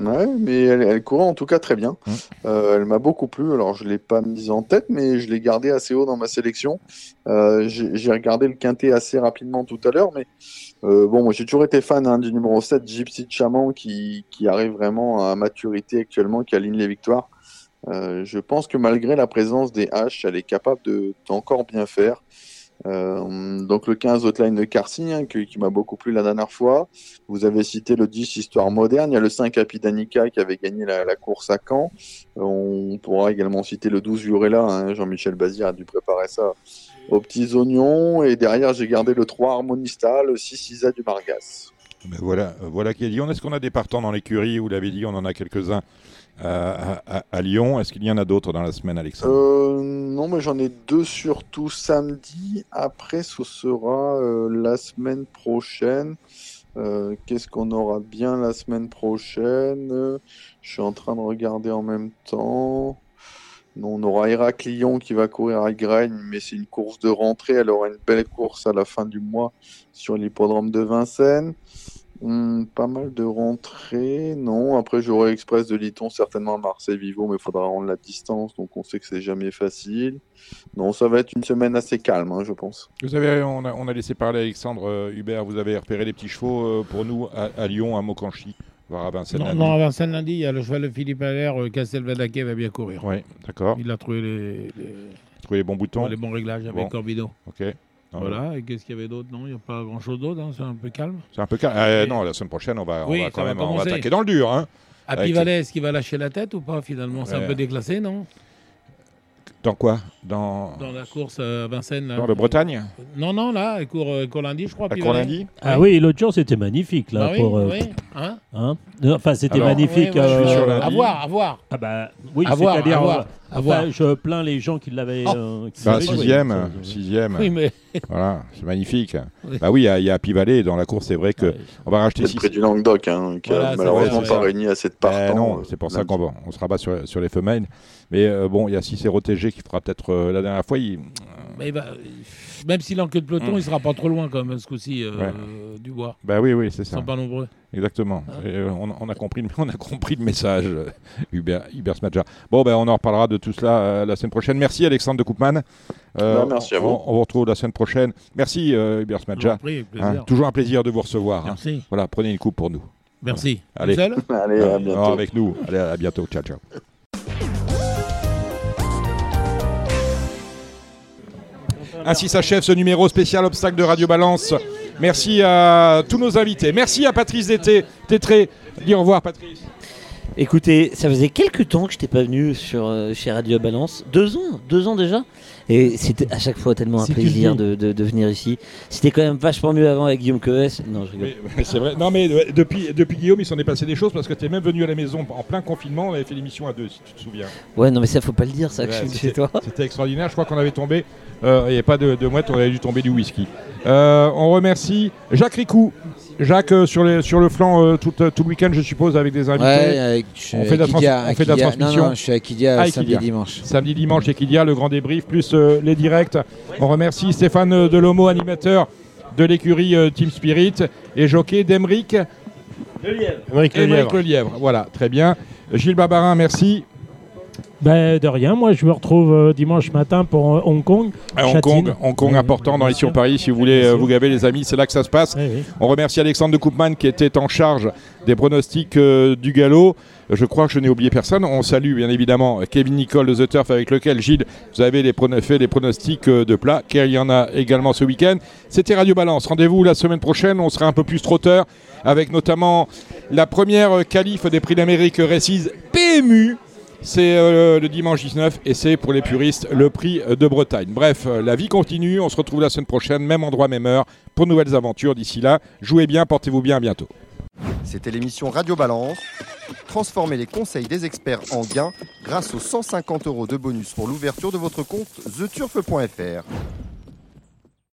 Ouais, mais elle, courait en tout cas très bien. Mmh. Euh, elle m'a beaucoup plu. Alors, je ne l'ai pas mise en tête, mais je l'ai gardée assez haut dans ma sélection. Euh, j'ai regardé le quintet assez rapidement tout à l'heure, mais euh, bon, moi j'ai toujours été fan hein, du numéro 7, Gypsy Chaman, qui, qui, arrive vraiment à maturité actuellement, qui aligne les victoires. je pense que malgré la présence des H, elle est capable d'encore bien faire. Euh, donc le 15 Hotline de Carcy, hein, qui, m'a beaucoup plu la dernière fois. Vous avez cité le 10 Histoire moderne. Il y a le 5 Apidanica qui avait gagné la, course à Caen. Euh, on pourra également citer le 12 Jurella. Hein. Jean-Michel Bazir a dû préparer ça aux petits oignons. Et derrière, j'ai gardé le 3 Harmonista, le 6 Isa du Margas. Voilà, voilà qui est dit. Est-ce qu'on a des partants dans l'écurie? Vous l'avez dit, on en a quelques-uns à, Lyon. Est-ce qu'il y en a d'autres dans la semaine, Alexandre? Euh, Non, mais j'en ai deux surtout samedi. Après, ce sera euh, la semaine prochaine. Euh, qu'est-ce qu'on aura bien la semaine prochaine? Je suis en train de regarder en même temps. On aura Héraclion qui va courir à Graigne, mais c'est une course de rentrée. Elle aura une belle course à la fin du mois sur l'hippodrome de Vincennes. Hmm, pas mal de rentrées, non. Après, j'aurai Express de Liton certainement à Marseille-Vivo, mais il faudra rendre la distance, donc on sait que c'est jamais facile. Non, ça va être une semaine assez calme, hein, je pense. Vous avez, on a, laissé parler Alexandre euh, Hubert, vous avez repéré des petits chevaux euh, pour nous à, Lyon, à Mokanchi voire à Vincennes non, non, à Vincennes lundi, il y a le cheval de Philippe Allaire, euh, Castelvadaquet va bien courir. Oui, d'accord. Il a trouvé les, Trouvé les bons boutons. Les bons réglages avec bon. Corbido. Ok. Voilà, et qu'est-ce qu'il y avait d'autre? Non, il n'y a pas grand-chose d'autre, hein, c'est un peu calme. C'est un peu calme. Euh, non, la semaine prochaine, on va, on va quand même on va attaquer dans le dur. Hein, Apivalès, est-ce qu'il va lâcher la tête ou pas finalement? C'est un peu déclassé, non? Dans quoi dans... dans la course à Vincennes. Dans le Bretagne Non, non, là, il court, court lundi, je crois. Il court lundi Ah oui, l'autre jour, c'était magnifique. Là, ah pour, oui, oui. Hein, hein Enfin, c'était magnifique. Oui, euh... sur à voir, à voir. Ah bah, oui, c'est-à-dire... Enfin, je plains les gens qui l'avaient. Oh. Euh, bah, sixième, sixième. Oui, mais... voilà, c'est magnifique. Bah oui, il y a, a Pivalet dans la course. C'est vrai que on va racheter. C'est près du Languedoc, hein, qui a malheureusement pas réuni assez de partants. non, c'est pour ça qu'on on se rabat sur, sur les femelles. Mais euh, bon, il y a Cicero TG qui fera peut-être euh, la dernière fois. Il... Mais bah, même s'il en queue de peloton, mm. il sera pas trop loin quand même ce coup-ci euh, du bois. Bah oui, oui, c'est ça. Ils sont pas nombreux. Exactement. Ah. on, a compris, on a compris le message, Hubert, Hubert Smadja. Bon, ben, on en reparlera de tout cela la semaine prochaine. Merci Alexandre de Koopman. Bah, merci à vous. On, vous retrouve la semaine prochaine. Merci Hubert Smadja. Hein, toujours un plaisir de vous recevoir. Hein. Merci. Voilà, prenez une coupe pour nous. Merci. Allez. Allez, à bientôt. avec nous. Allez, à bientôt. Ciao, ciao. Ainsi s'achève ce numéro spécial obstacle de Radio Balance. Merci à tous nos invités. Merci à Patrice Dété. Tétré. Dis au revoir, Patrice. Écoutez, ça faisait quelques temps que je n'étais pas venu sur, euh, chez Radio Balance. Deux ans, deux ans déjà. Et c'était à chaque fois tellement un plaisir de, de, venir ici. C'était quand même vachement mieux avant avec Guillaume Coes. Non, je rigole. c'est vrai. Non, mais euh, depuis, depuis Guillaume, il s'en est passé des choses parce que tu es même venu à la maison en plein confinement. On avait fait l'émission à deux, si tu te souviens. Ouais, non, mais ça, faut pas le dire, ça, que je suis chez toi. C'était extraordinaire. Je crois qu'on avait tombé. Euh, il n'y avait pas de, de mouette, on avait dû tomber du whisky. Euh, on remercie Jacques Ricou. Jacques, sur, les, sur le flanc, tout, tout, le week-end, je suppose, avec des invités. Ouais, on fait de la, transmission. Non, non, je suis avec Idia samedi dimanche. Samedi dimanche, et Idia, le grand débrief, plus les directs. On remercie Stéphane Delomo, animateur de l'écurie Team Spirit, et jockey d'Emeric. Le Lièvre. Voilà, très bien. Gilles Barbarin, merci. Ben, de rien, moi je me retrouve euh, dimanche matin pour euh, Hong Kong. À Hong Kong, Hong Kong important dans les sur Paris, si vous voulez euh, vous gaver les amis, c'est là que ça se passe. On remercie Alexandre de Koopman qui était en charge des pronostics du galop. Je crois que je n'ai oublié personne. On salue bien évidemment Kevin Nicole de The Turf avec lequel Gilles, vous avez les fait les pronostics de plat, car il y en a également ce week-end. C'était Radio Balance. Rendez-vous la semaine prochaine, on sera un peu plus trotteur avec notamment la première qualif des prix d'Amérique Récise PMU c'est euh, le dimanche 19 et c'est pour les puristes le prix de Bretagne. Bref, euh, la vie continue. On se retrouve la semaine prochaine, même endroit, même heure, pour nouvelles aventures. D'ici là, jouez bien, portez-vous bien, à bientôt. C'était l'émission Radio Balance. Transformez les conseils des experts en gains grâce aux 150 euros de bonus pour l'ouverture de votre compte theturf.fr.